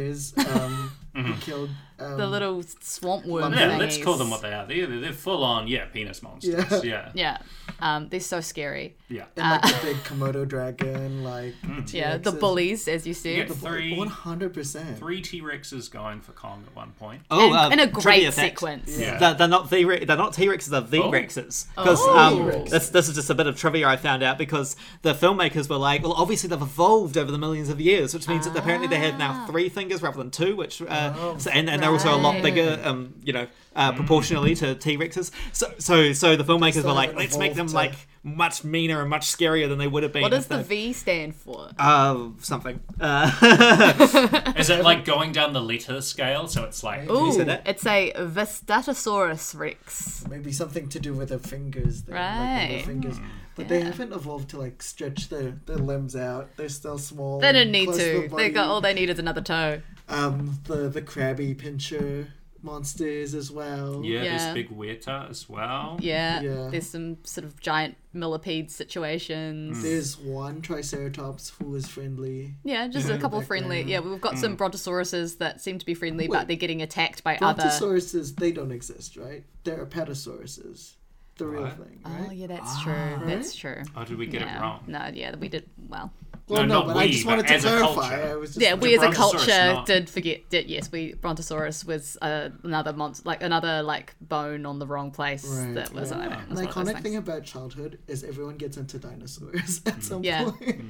monsters. Um, who killed um, The little swamp worm. Yeah, let's thingies. call them what they are. They're, they're full on, yeah, penis monsters. Yeah. Yeah. Yeah, um, they're so scary. Yeah. and like the big Komodo dragon, like Yeah, the bullies, as you said. Yeah. Three- One hundred percent. Three T Rexes going for Kong at one point. Oh, and, uh, and a great sequence. Yeah. They're, they're not the they're not T Rexes, they're the Oh. Rexes. Because Oh. um, this this is just a bit of trivia I found out because the filmmakers were like, well, obviously they've evolved over the millions of years, which means that apparently they have now three fingers rather than two, which uh, so- and, and they're also a lot bigger, um, you know, uh, proportionally to T Rexes. So so so the filmmakers So were like, they've let's make them evolved to- like much meaner and much scarier than they would have been. What if does the they- V stand for? uh, something. Uh, Is it like going down the letter scale? So it's like Ooh, say that? it's a Vastatosaurus Rex. Maybe something to do with their fingers. They have, like, Right. little fingers. But they haven't evolved to like stretch their, their limbs out. They're still small. They and didn't need close to. the They body. got all they need is another toe. Um the the crabby pincher monsters as well. yeah, Yeah. there's Big Weta as well. Yeah, Yeah. there's some sort of giant millipede situations. Hmm. There's one Triceratops who is friendly. Yeah, just a couple back friendly. Yeah, we've got some hmm. brontosauruses that seem to be friendly, but they're getting attacked by other. Brontosauruses, they don't exist, right? They're apatosauruses. The real What? thing, Oh yeah, that's true. Ah. That's true. Oh, did we get yeah. it wrong? No, yeah, we did well. Well, No, no, not but I we, just wanted to clarify. culture. I was just Yeah, we as a culture not- did forget. Did yes, we Brontosaurus was uh, another monster, like another like bone on the wrong place. Right. That was, I mean, An was one of those iconic thing about childhood is everyone gets into dinosaurs at some Yeah. point.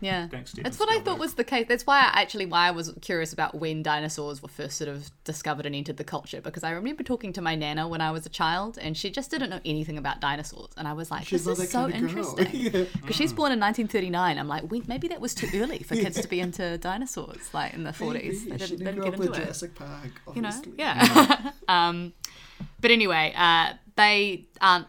Yeah, Thanks, that's what I thought was the case. That's why I actually why I was curious about when dinosaurs were first sort of discovered and entered the culture because I remember talking to my nana when I was a child and she just didn't know anything about dinosaurs and I was like, She's this is so kind of girl. interesting Yeah. because she's born in 1939. I'm like, we, maybe that was too early for kids to be into dinosaurs like in the 40s. Maybe. They didn't, didn't didn't grow get up with into it Jurassic Park, you know obviously. yeah um but anyway uh they aren't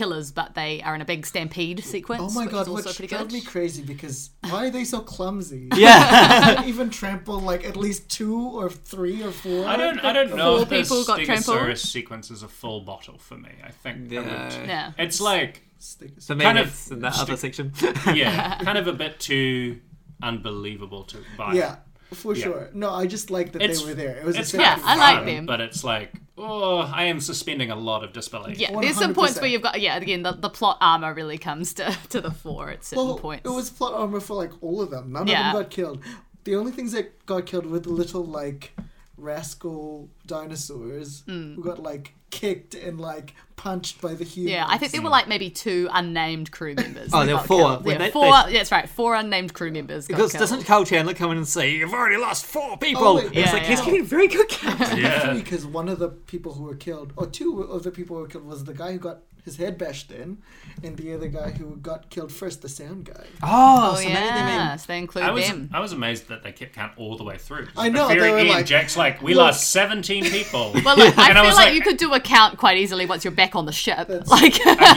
killers, but they are in a big stampede sequence. Oh my which god, is also which drove good. me crazy because why are they so clumsy? Yeah. Can't even trample like at least two or three or four. I don't. I don't know Four if people got trampled? Stegosaurus sequence is a full bottle for me. I think that would- Yeah. it's like Stegosaurus. For Kind of it's in that other section. yeah, kind of a bit too unbelievable to buy. Yeah, for Yeah. sure. No, I just like that It's- they were there. It was a It's set Yeah, piece. I like them. but it's like oh, I am suspending a lot of disbelief. Yeah, there's some points where you've got yeah. Again, the, the plot armor really comes to, to the fore at certain Well, points. it was plot armor for like all of them. None Yeah. of them got killed. The only things that got killed were the little like rascal dinosaurs Hmm. who got like kicked and like punched by the humans. yeah, I think there were like maybe two unnamed crew members. Oh, there were four. Yeah, they- four. they- yeah, that's right. Four unnamed crew members. Because killed. doesn't Kyle Chandler come in and say, You've already lost four people? Oh, wait, And it's yeah, like, he's yeah. getting very good count. Yeah. because one of the people who were killed, or two of the people who were killed, was the guy who got his head bashed in, and the other guy who got killed first, the sound guy. Oh, Oh so maybe they mean. yeah, so they include I was them. I was amazed that they kept count all the way through. I know, At the very they were end, like, Jack's like, we look- lost seventeen people. Well, look, I And I feel was like, like- you could do a count quite easily once you're back on the ship. Like, yes,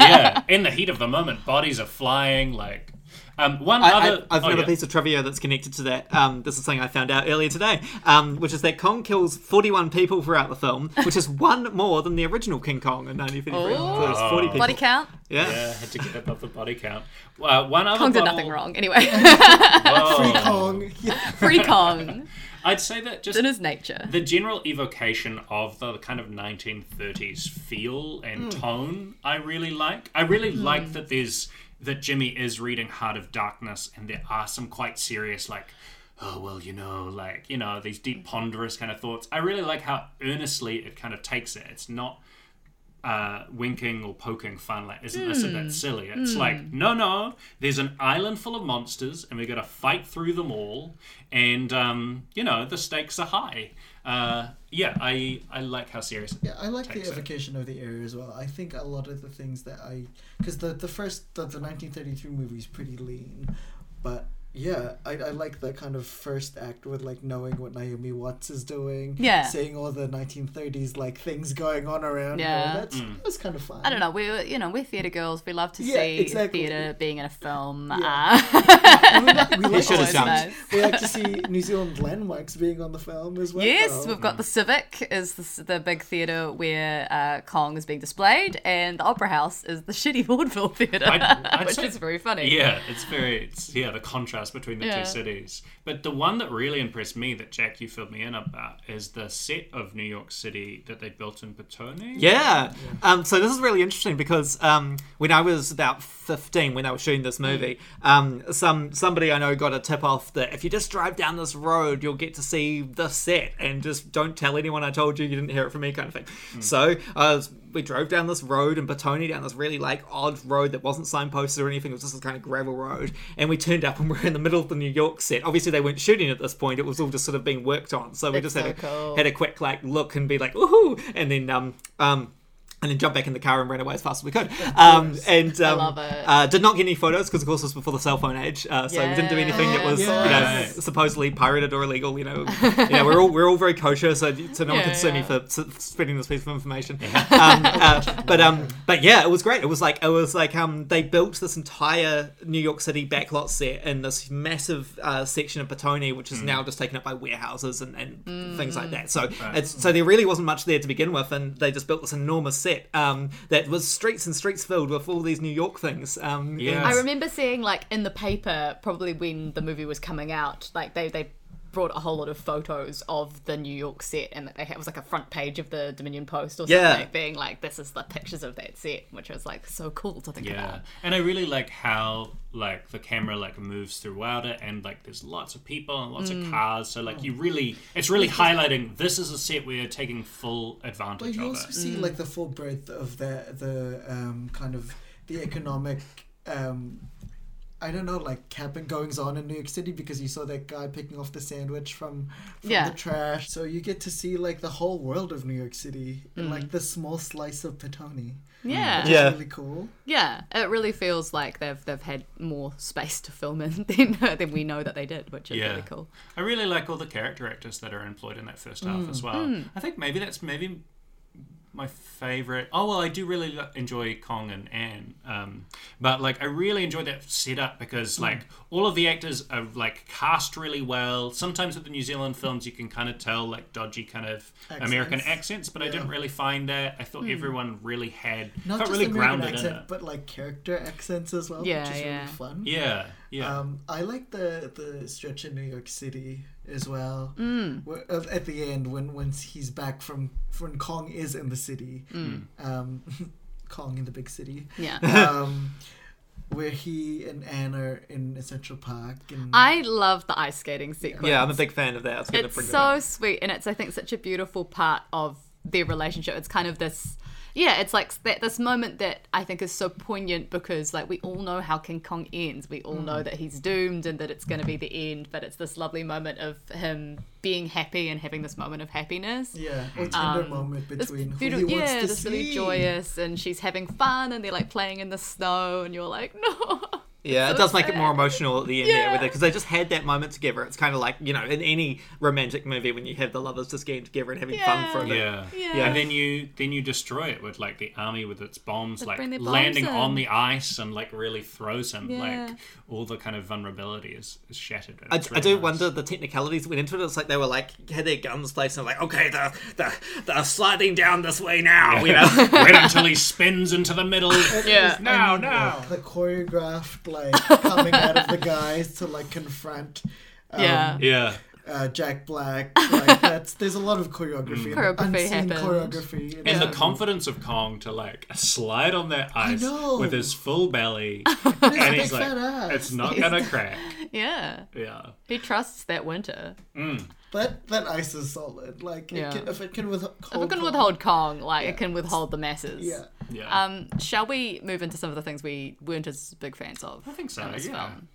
yeah. In the heat of the moment, bodies are flying. Like, um, one I, other. I, I've oh, got yeah. a piece of trivia that's connected to that. Um, this is something I found out earlier today, um, which is that Kong kills 41 people throughout the film, which is one more than the original King Kong in 1953. So it's 40 people. body count. Yeah. Yeah, had to get above the body count. Uh, one other. Kong did bottle- nothing wrong. Anyway, Free Kong. Yeah. free Kong I'd say that just in his nature. the general evocation of the kind of 1930s feel and hmm. tone I really like. I really hmm. like that there's that Jimmy is reading Heart of Darkness and there are some quite serious like oh well you know like you know these deep ponderous kind of thoughts. I really like how earnestly it kind of takes it. It's not uh, winking or poking fun like isn't this a bit silly it's like no no there's an island full of monsters and we're going to fight through them all and um, you know the stakes are high uh, yeah i i like how serious Yeah, I like the takes it. evocation of the area as well. I think a lot of the things that I, because the the first the, the 1933 movie is pretty lean, but yeah, I, I like the kind of first act with like knowing what Naomi Watts is doing, Yeah. seeing all the 1930s like things going on around Yeah. her. That's that was kind of fun. I don't know. We're you know we're theatre girls. We love to Yeah, see exactly. theatre being in a film. Yeah. Uh, we like, we like should have to jumped. see- we like to see New Zealand landmarks being on the film as well. yes, though. we've got the Civic is the, the big theatre where uh, Kong is being displayed, and the Opera House is the shitty vaudeville theatre, I'd- I'd which say- is very funny. yeah it's very it's yeah the contrast between the Yeah. two cities but the one that really impressed me that jack you filled me in about is the set of new york city that they built in Petone. Yeah. Um, so this is really interesting because um, when I was about 15, when they were shooting this movie, um, some somebody I know got a tip off that if you just drive down this road, you'll get to see the set, and just don't tell anyone I told you. You didn't hear it from me, kind of thing. So I was, we drove down this road in Petone, down this really like odd road that wasn't signposted or anything. It was just this kind of gravel road, and we turned up and we're in the middle of the New York set. Obviously, they weren't shooting at this point; it was all just sort of being worked on. So we That's just had so a, cool. had a quick like look and be like woohoo, and then um um. And then jump back in the car and ran away as fast as we could. Um, and um, love it. Uh, did not get any photos because, of course, it was before the cell phone age. Uh, so we didn't do anything that was, Yeah. you know, Right. supposedly pirated or illegal. You know, you know, we're all we're all very kosher, so, so no one can sue me for s- spreading this piece of information. Um, uh, but um, but yeah, it was great. It was like it was like um, they built this entire New York City backlot set in this massive uh, section of Petone, which is now just taken up by warehouses and, and things like that. So it's so there really wasn't much there to begin with, and they just built this enormous set um, that was streets and streets filled with all these New York things. Um, Yeah. I remember seeing like in the paper, probably when the movie was coming out, like they they brought a whole lot of photos of the New York set, and that they had, it was like a front page of the Dominion Post or something, Yeah. being like, "This is the pictures of that set," which was like so cool to think Yeah, about. and I really like how like the camera like moves throughout it, and like there's lots of people and lots Mm. of cars. So like you really, it's really highlighting this is a set where you're taking full But advantage you of also it. see like the full breadth of the the um, kind of the economic um, I don't know, like cabin goings on in New York City because you saw that guy picking off the sandwich from, from Yeah. the trash. So you get to see like the whole world of New York City in Mm. like the small slice of Petone. Yeah. Which Yeah. is really cool. Yeah, it really feels like they've they've had more space to film in than than we know that they did, which is Yeah. really cool. I really like all the character actors that are employed in that first half Mm. as well. I think maybe that's maybe my favorite. Oh well, I do really enjoy Kong and Anne, um, but like I really enjoy that setup because Hmm. like all of the actors are like cast really well. Sometimes with the New Zealand films, you can kind of tell like dodgy kind of American Accents. accents, but I didn't really find that. I thought everyone really had Not felt just really American grounded accent, in it. but like character accents as well, Yeah, which is yeah. really fun. Yeah, yeah. Um, I like the the stretch in New York City as well. Mm. Uh, at the end, when once he's back from when Kong is in the city, Mm. um, Kong in the big city, Yeah. um, where he and Anne are in Central Park, and I love the ice skating sequence. Yeah, I'm a big fan of that. I was going to it's so up. sweet and it's i think such a beautiful part of their relationship it's kind of this yeah it's like that this moment that i think is so poignant because like we all know how king kong ends we all Mm. know that he's doomed and that it's going to be the end but it's this lovely moment of him being happy and having this moment of happiness yeah, a tender moment Um, This between who he wants yeah, to this see. really joyous, and she's having fun, and they're like playing in the snow, and you're like, no. Yeah, it so does make it more emotional at the end there with it because they just had that moment together. It's kind of like you know in any romantic movie when you have the lovers just getting together and having fun Yeah. for a bit. Yeah. Yeah. And then you then you destroy it with like the army with its bombs like bring their bombs landing in. on the ice and like really throws him Yeah. like all the kind of vulnerability is, is shattered. I, It's I do nice. wonder the technicalities that went into it. It's like they were like had their guns placed and like okay they're, they're, they're sliding down this way now. You know. Wait until he spins into the middle. Yeah. now now the choreographed like coming out of the guys to like confront. Um, Yeah. Yeah. uh, Jack Black. Like that's there's a lot of choreography, and Choreography unseen happened. choreography, in And the confidence of Kong to like slide on that ice with his full belly, movie. and he's like, ass. "It's not gonna crack." Yeah. Yeah, He trusts that winter. That that ice is solid. Like Yeah. it can, if it can withhold. If it can withhold Kong, like it can withhold the masses. Yeah. yeah. Um, shall we move into some of the things we weren't as big fans of? I think so. in this Yeah. film?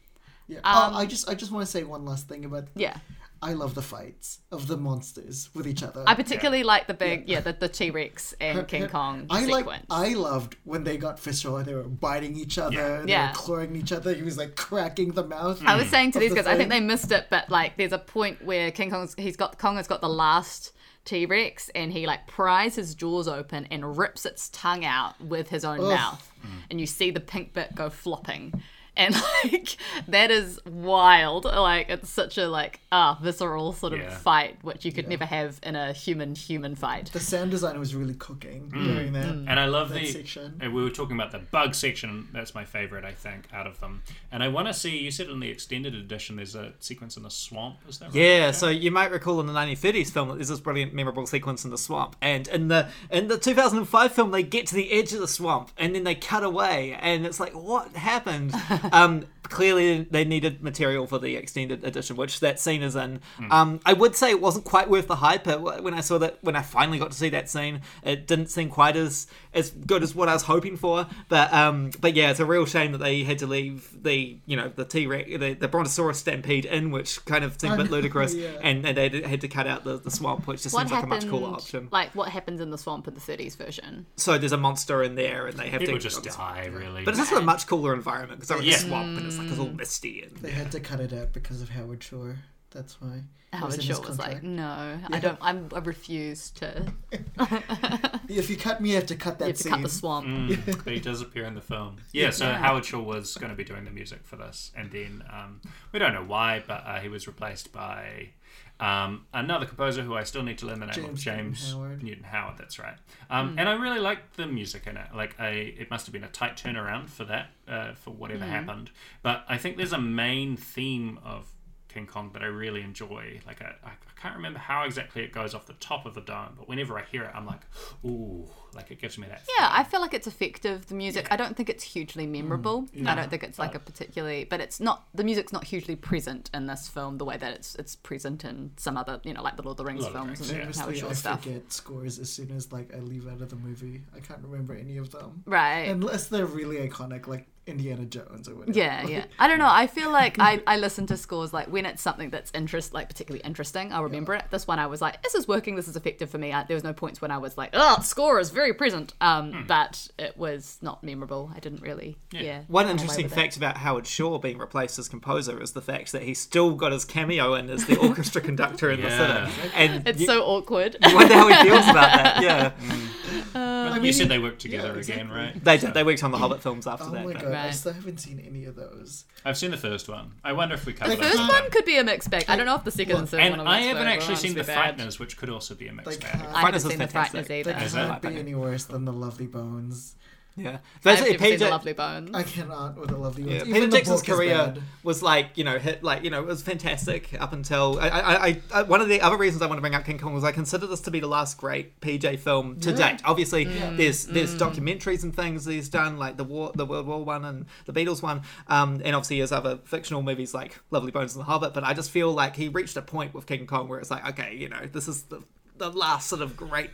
Yeah. Um, oh, I just I just want to say one last thing about. Yeah. I love the fights of the monsters with each other. I particularly like the big, yeah, the, the T Rex and King Kong I sequence. like. I loved when they got visceral. They were biting each other. Yeah. They Yeah. were clawing each other. He was like cracking the mouth. I was saying to these the guys, I think they missed it, but like, there's a point where King Kong's he's got Kong has got the last T Rex, and he like pries his jaws open and rips its tongue out with his own mouth, and you see the pink bit go flopping. And like that is wild. Like it's such a like ah visceral sort of Yeah. fight, which you could never have in a human human fight. The sound design was really cooking Mm. during that. And I love that the. section. And we were talking about the bug section. That's my favorite, I think, out of them. And I want to see. You said in the extended edition, there's a sequence in the swamp. Is that right? Yeah, so you might recall in the 1930s film there's this brilliant, memorable sequence in the swamp, and in the in the 2005 film they get to the edge of the swamp and then they cut away, and it's like what happened? um, clearly they needed material for the extended edition, which that scene is in. Um, I would say it wasn't quite worth the hype. It, when I saw that, when I finally got to see that scene, it didn't seem quite as as good as what I was hoping for. But um, but yeah, it's a real shame that they had to leave the you know the T Rex the, the Brontosaurus stampede in, which kind of seemed a bit ludicrous, yeah. and, and they had to cut out the, the swamp, which just What seems like a much cooler option. Like what happens in the swamp in the 30s version? So there's a monster in there, and they have People to just die, really. But it's also a much cooler environment because they're Yeah. A swamp and it's like it's all misty and They had to cut it out because of Howard Shore. That's why. It Howard in his Shore was like, contract. no, I don't. I'm, I refuse to. if you cut me, you have to cut that You have to scene. cut the swamp. Mm, but he does appear in the film. Yeah, so Yeah. Howard Shore was going to be doing the music for this, and then um, we don't know why, but uh, he was replaced by um, another composer who I still need to learn the name of, James James Newton Howard. Newton Howard. That's right. Um, And I really liked the music in it. Like, I it must have been a tight turnaround for that, uh, for whatever happened. But I think there's a main theme of King Kong that I really enjoy. Like I, I can't remember how exactly it goes off the top of the dome, but whenever I hear it, I'm like, ooh, like it gives me that. Yeah, I feel like it's effective. The music, I don't think it's hugely memorable. Mm, I don't think it's like a particularly, but it's not. The music's not hugely present in this film the way that it's it's present in some other, you know, like the Lord of the Rings Lord of films Rings, and yeah. Howard Honestly, Shore I stuff. forget scores as soon as like I leave out of the movie. I can't remember any of them. Right. Unless they're really iconic, like Indiana Jones or whatever. Yeah, Like, yeah. I don't know. I feel like I, I listen to scores like when it's something that's interest, like particularly interesting. I'll remember it. This one, I was like, this is working. This is effective for me. I, there was no points when I was like, oh, score is very present. Um, but it was not memorable. I didn't really. Yeah. One interesting with it. fact about Howard Shore being replaced as composer is the fact that he still got his cameo in as the orchestra conductor in Yeah. the cinema. And It's you, so awkward. you wonder how he feels about that. Yeah, But you said they worked together yeah, again, exactly. right? they did. They worked on the Hobbit films after Oh that. My but- god, I still haven't seen any of those. I've seen the first one. I wonder if we covered The that first last one time. could be a mixed bag. I don't know if the second and third And one. I haven't bag. actually seen The honestly bad. Frighteners, which could also be a mixed Like, bag. uh, I haven't Frighteners is seen the fantastic. Frighteners They either. Is it? can't be any worse than the Lovely Bones. Yeah, I've basically, never seen the PJ, Lovely Bones. I cannot with the Lovely Bones. Yeah, Even Peter Jackson's career was like you know hit like you know it was fantastic up until I, I, I, I one of the other reasons I want to bring up King Kong was I consider this to be the last great PJ film to Yeah. date. Obviously, Mm. there's there's documentaries and things that he's done like the war the World War one and the Beatles one, um, and obviously his other fictional movies like Lovely Bones and The Hobbit. But I just feel like he reached a point with King Kong where it's like okay, you know, this is the the last sort of great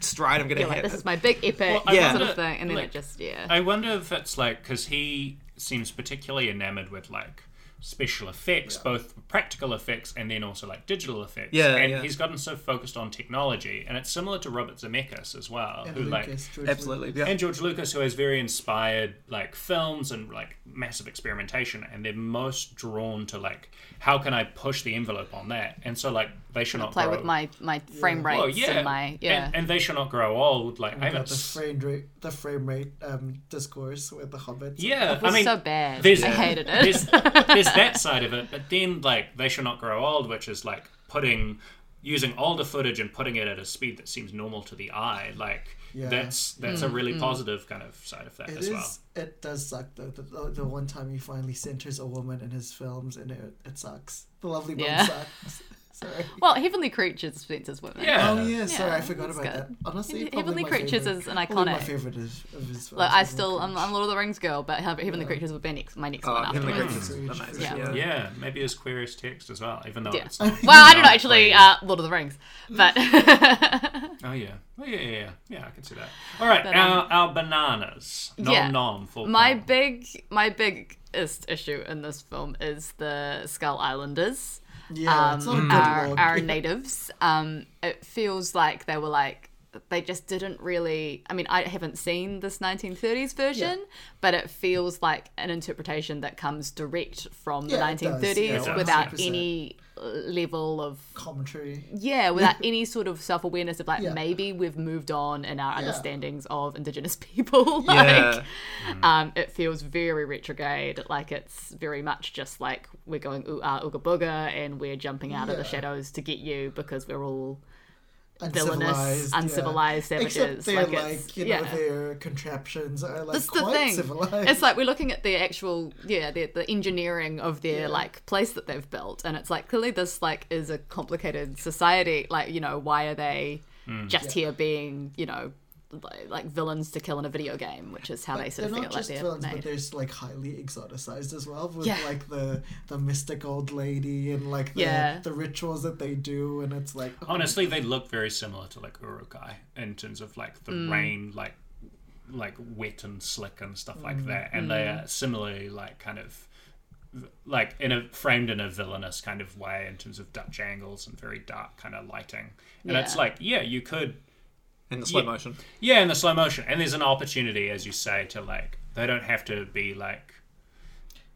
stride I'm gonna You're hit. like, this is my big epic Well, I Yeah. sort wonder, of thing, and then like, it just yeah. I wonder if it's like because he seems particularly enamored with like special effects, both practical effects and then also like digital effects. Yeah, and yeah. he's gotten so focused on technology, and it's similar to Robert Zemeckis as well, And who like George Absolutely, yeah. and George Lucas, who has very inspired like films and like massive experimentation, and they're most drawn to like how can I push the envelope on that, and so like they should not play grow, with my my frame rates well, yeah, and my yeah. and, and they should not grow old. Like I Lucas. haven't Got the frame rate, the frame rate um, discourse with the Hobbits. Yeah, it was I mean, so bad. There's, I hated There's, it. there's that side of it, but then like they shall not grow old, which is like putting using older footage and putting it at a speed that seems normal to the eye. Like Yeah. that's that's a really positive kind of side of that It as is. well. It does suck though. The, the, the one time he finally centers a woman in his films, and it, it sucks. The Lovely Bones Yeah. sucks. Sorry. well, Heavenly Creatures Spencer's women. Yeah. Oh yeah, sorry, I forgot that's about good. that. Honestly, Heavenly Creatures favorite- is an probably My iconic. favorite is, of his films. Like I still, I'm, Creatures. I'm Lord of the Rings girl, but Heav- Heavenly Creatures would be next, my next Oh, one Heavenly afterwards. Creatures amazing. Yeah. Yeah. Yeah, maybe his queer as text as well, even though Yeah. it's Well, I don't know actually. playing. Uh, Lord of the Rings, but oh yeah, oh yeah, yeah, yeah, yeah, I can see that. All right, But, our, um, our bananas, nom yeah. nom, full my pom. big, my biggest issue in this film is the Skull Islanders. Yeah, it's not a um, our, our natives. Um, it feels like they were like they just didn't really. I mean, I haven't seen this 1930s version, but it feels like an interpretation that comes direct from Yeah, the it does, 1930s yeah, without 100%. any uh, level of commentary. yeah, without any sort of self awareness of like Yeah. maybe we've moved on in our understandings of Indigenous people. like, Yeah. um, it feels very retrograde. Like it's very much just like we're going ooh ah ooga booga and we're jumping out of the shadows to get you because we're all Uncivilized, villainous, yeah. uncivilized Except savages. they're like, like, it's you know, yeah. their contraptions are like That's the quite thing. civilized. It's like we're looking at the actual, yeah, the, the engineering of their Yeah. like place that they've built, and it's like clearly this like is a complicated society. Like, you know, why are they Hmm. just here being, you know, like, like villains to kill in a video game, which is how they sort they're of not feel like just they're villains, made. but there's like highly exoticized as well, with Yeah. like the the mystic old lady and like the, Yeah. the rituals that they do, and it's like oh, Honestly, they look very similar to like Uruk-hai in terms of like the Mm. rain, like like wet and slick and stuff Mm. like that, and they are similarly like kind of like in a framed in a villainous kind of way in terms of Dutch angles and very dark kind of lighting. And it's like, yeah, you could In the slow Yeah. motion. yeah, in the slow motion. And there's an opportunity, as you say, to like they don't have to be like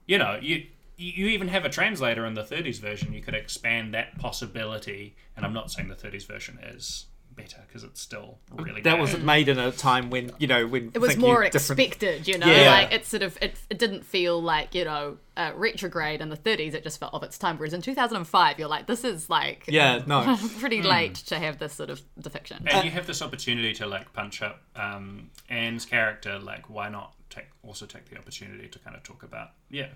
you know, you you even have a translator in the 30s version. You could expand that possibility, and I'm not saying the 30s version is better because it's still really That bad. was made in a time when you know when it was thinking more different- expected, you know. Yeah. Like it sort of it, it didn't feel like you know uh, retrograde in the 30s. It just felt of its time. Whereas in 2005, you're like, this is like Yeah, no. pretty late to have this sort of depiction. and you have this opportunity to like punch up um, Anne's character. Like, why not take also take the opportunity to kind of talk about yeah.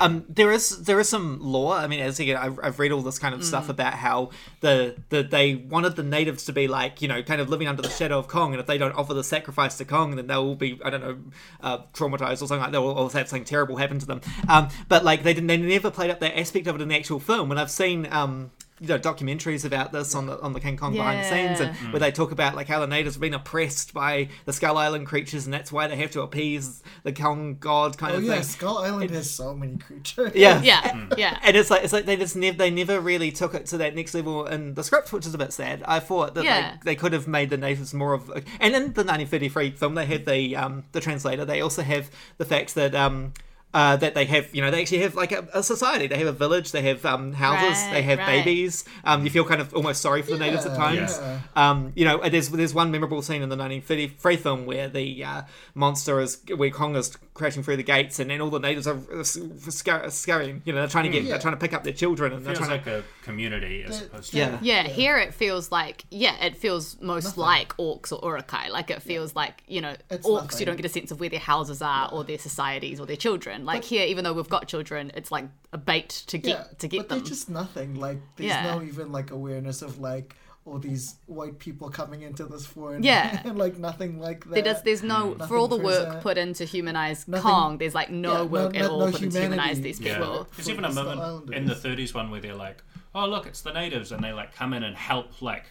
Um, there is there is some lore. I mean, as again, I've, I've read all this kind of stuff about how the, the they wanted the natives to be like you know kind of living under the shadow of Kong, and if they don't offer the sacrifice to Kong, then they'll all be I don't know uh, traumatized or something like that, or, or have something terrible happen to them. Um, but like they didn't, they never played up that aspect of it in the actual film. And I've seen um, you know documentaries about this on the on the King Kong behind the scenes, and Yeah. where they talk about like how the natives have been oppressed by the Skull Island creatures, and that's why they have to appease the Kong god kind Oh of yeah, thing. Skull Island has so many creatures. Yeah, Yeah, yeah. and it's like it's like they just never they never really took it to that next level in the script, which is a bit sad. I thought that Yeah. they, they could have made the natives more of, A, and in the 1933 film they had the um the translator. They also have the fact that um. Uh, that they have, you know, they actually have like a, a society. They have a village. They have um, houses. Right, they have right. babies. Um, you feel kind of almost sorry for the natives at times. yeah. Um, you know, there's there's one memorable scene in the 1933 film where the uh, monster is where Kong is crashing through the gates, and then all the natives are scur- scurrying. You know, they're trying to get, Yeah. they're trying to pick up their children, and they're Feels trying like to. a community as opposed to Yeah. Yeah, here it feels like yeah, it feels most like orcs or Uruk-hai. Like it feels like you know It's orcs. nothing. You don't get a sense of where their houses are or their societies or their children. Like here, even though we've got children, it's like a bait to get yeah, to get but them. they're just nothing. Like there's Yeah. no even like awareness of like all these white people coming into this foreign. Yeah. and like nothing like that. There does, there's no for all the work present. put into humanize Nothing- Kong. There's like no yeah, no- work at no- all no put into humanize humanity. these Yeah. people. There's even a For the moment Islanders. in the 30s one where they're like, oh, look, it's the natives. And they like come in and help like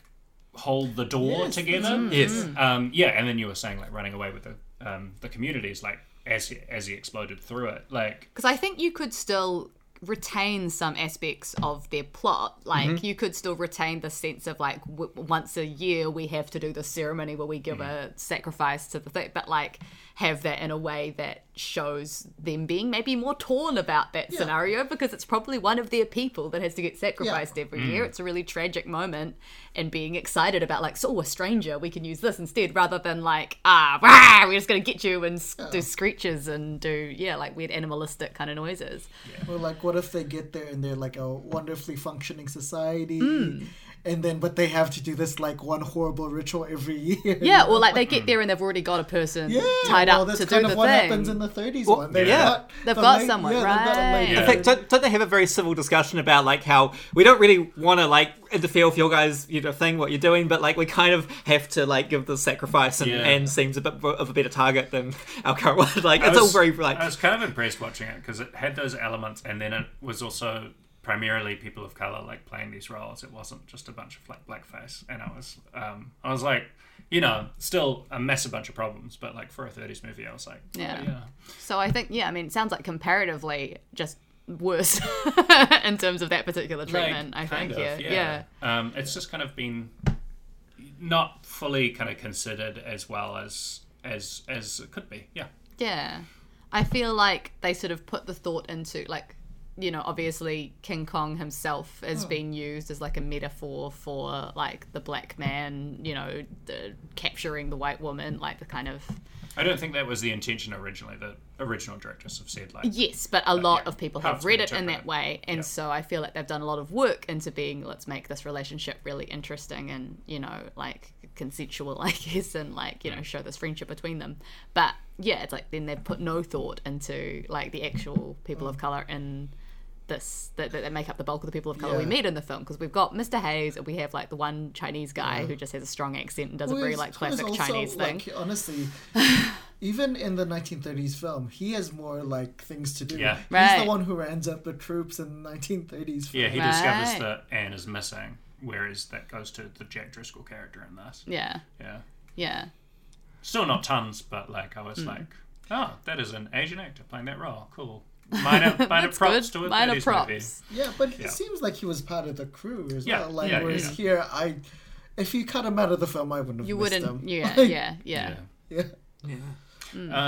hold the door Yes, together. that's Yes. Um, yeah. And then you were saying like running away with the, um, the communities, like as he, as he exploded through it. Like, Because I think you could still retain some aspects of their plot. Like Mm-hmm. you could still retain the sense of like w- once a year we have to do the ceremony where we give Mm-hmm. a sacrifice to the thing, but like have that in a way that shows them being maybe more torn about that scenario because it's probably one of their people that has to get sacrificed every year. It's a really tragic moment and being excited about like, so a stranger, we can use this instead rather than like, ah, rah, we're just gonna get you and s- do screeches and do yeah, like weird animalistic kind of noises. Or like, what if they get there and they're like a wonderfully functioning society, Hmm. And then but they have to do this like one horrible ritual every year. Yeah, or like they get there and they've already got a person Yeah, tied well, up that's to do kind the of what thing. happens in the 30s Well, one. They've yeah. got They've the got late- someone, yeah, they've got right. Yeah. Fact, don't, don't they have a very civil discussion about like how we don't really want to like interfere with your guys, you know, thing what you're doing, but like we kind of have to like give the sacrifice, and, Yeah. and seems a bit of a better target than our current one. Like I it's all very like I was kind of impressed watching it because it had those elements, and then it was also primarily people of color like playing these roles. It wasn't just a bunch of like blackface, and I was, um, I was like, you know, still a massive bunch of problems, but like for a '30s movie, I was like, oh, Yeah. yeah. So I think yeah, I mean, it sounds like comparatively just worse in terms of that particular treatment. I think of, yeah, yeah. Um, it's just kind of been not fully kind of considered as well as as as it could be. Yeah. Yeah. I feel like they sort of put the thought into like you know, obviously King Kong himself has hmm. been used as like a metaphor for like the black man, you know, the capturing the white woman, like the kind of I don't think that was the intention originally. The original directors have said like, Yes, but a lot yeah, of people have read it in that way, and Yeah. so I feel like they've done a lot of work into being let's make this relationship really interesting and you know like consensual, I guess, and like you know hmm. show this friendship between them. But yeah, it's like then they've put no thought into like the actual people hmm. of color in this that, that make up the bulk of the people of color we meet in the film because we've got Mr. Hayes and we have like the one Chinese guy who just has a strong accent and does a very like classic also, Chinese thing. like, honestly, even in the 1930s film, he has more like things to do. Yeah. He's Right. the one who ends up the troops in the 1930s film. yeah, he discovers that Anne is missing, whereas that goes to the Jack Driscoll character in this. Yeah, Yeah. yeah. Still not tons, but like I was Hmm. like, oh, that is an Asian actor playing that role. Cool. Minor, minor That's props good. to a Minor props. movie. Yeah, but Yeah. it seems like he was part of the crew as Yeah, well. Like yeah, yeah, whereas yeah. here, I, if you cut him out of the film, I wouldn't have You missed wouldn't. him. Yeah, Like, yeah, yeah. Yeah. yeah.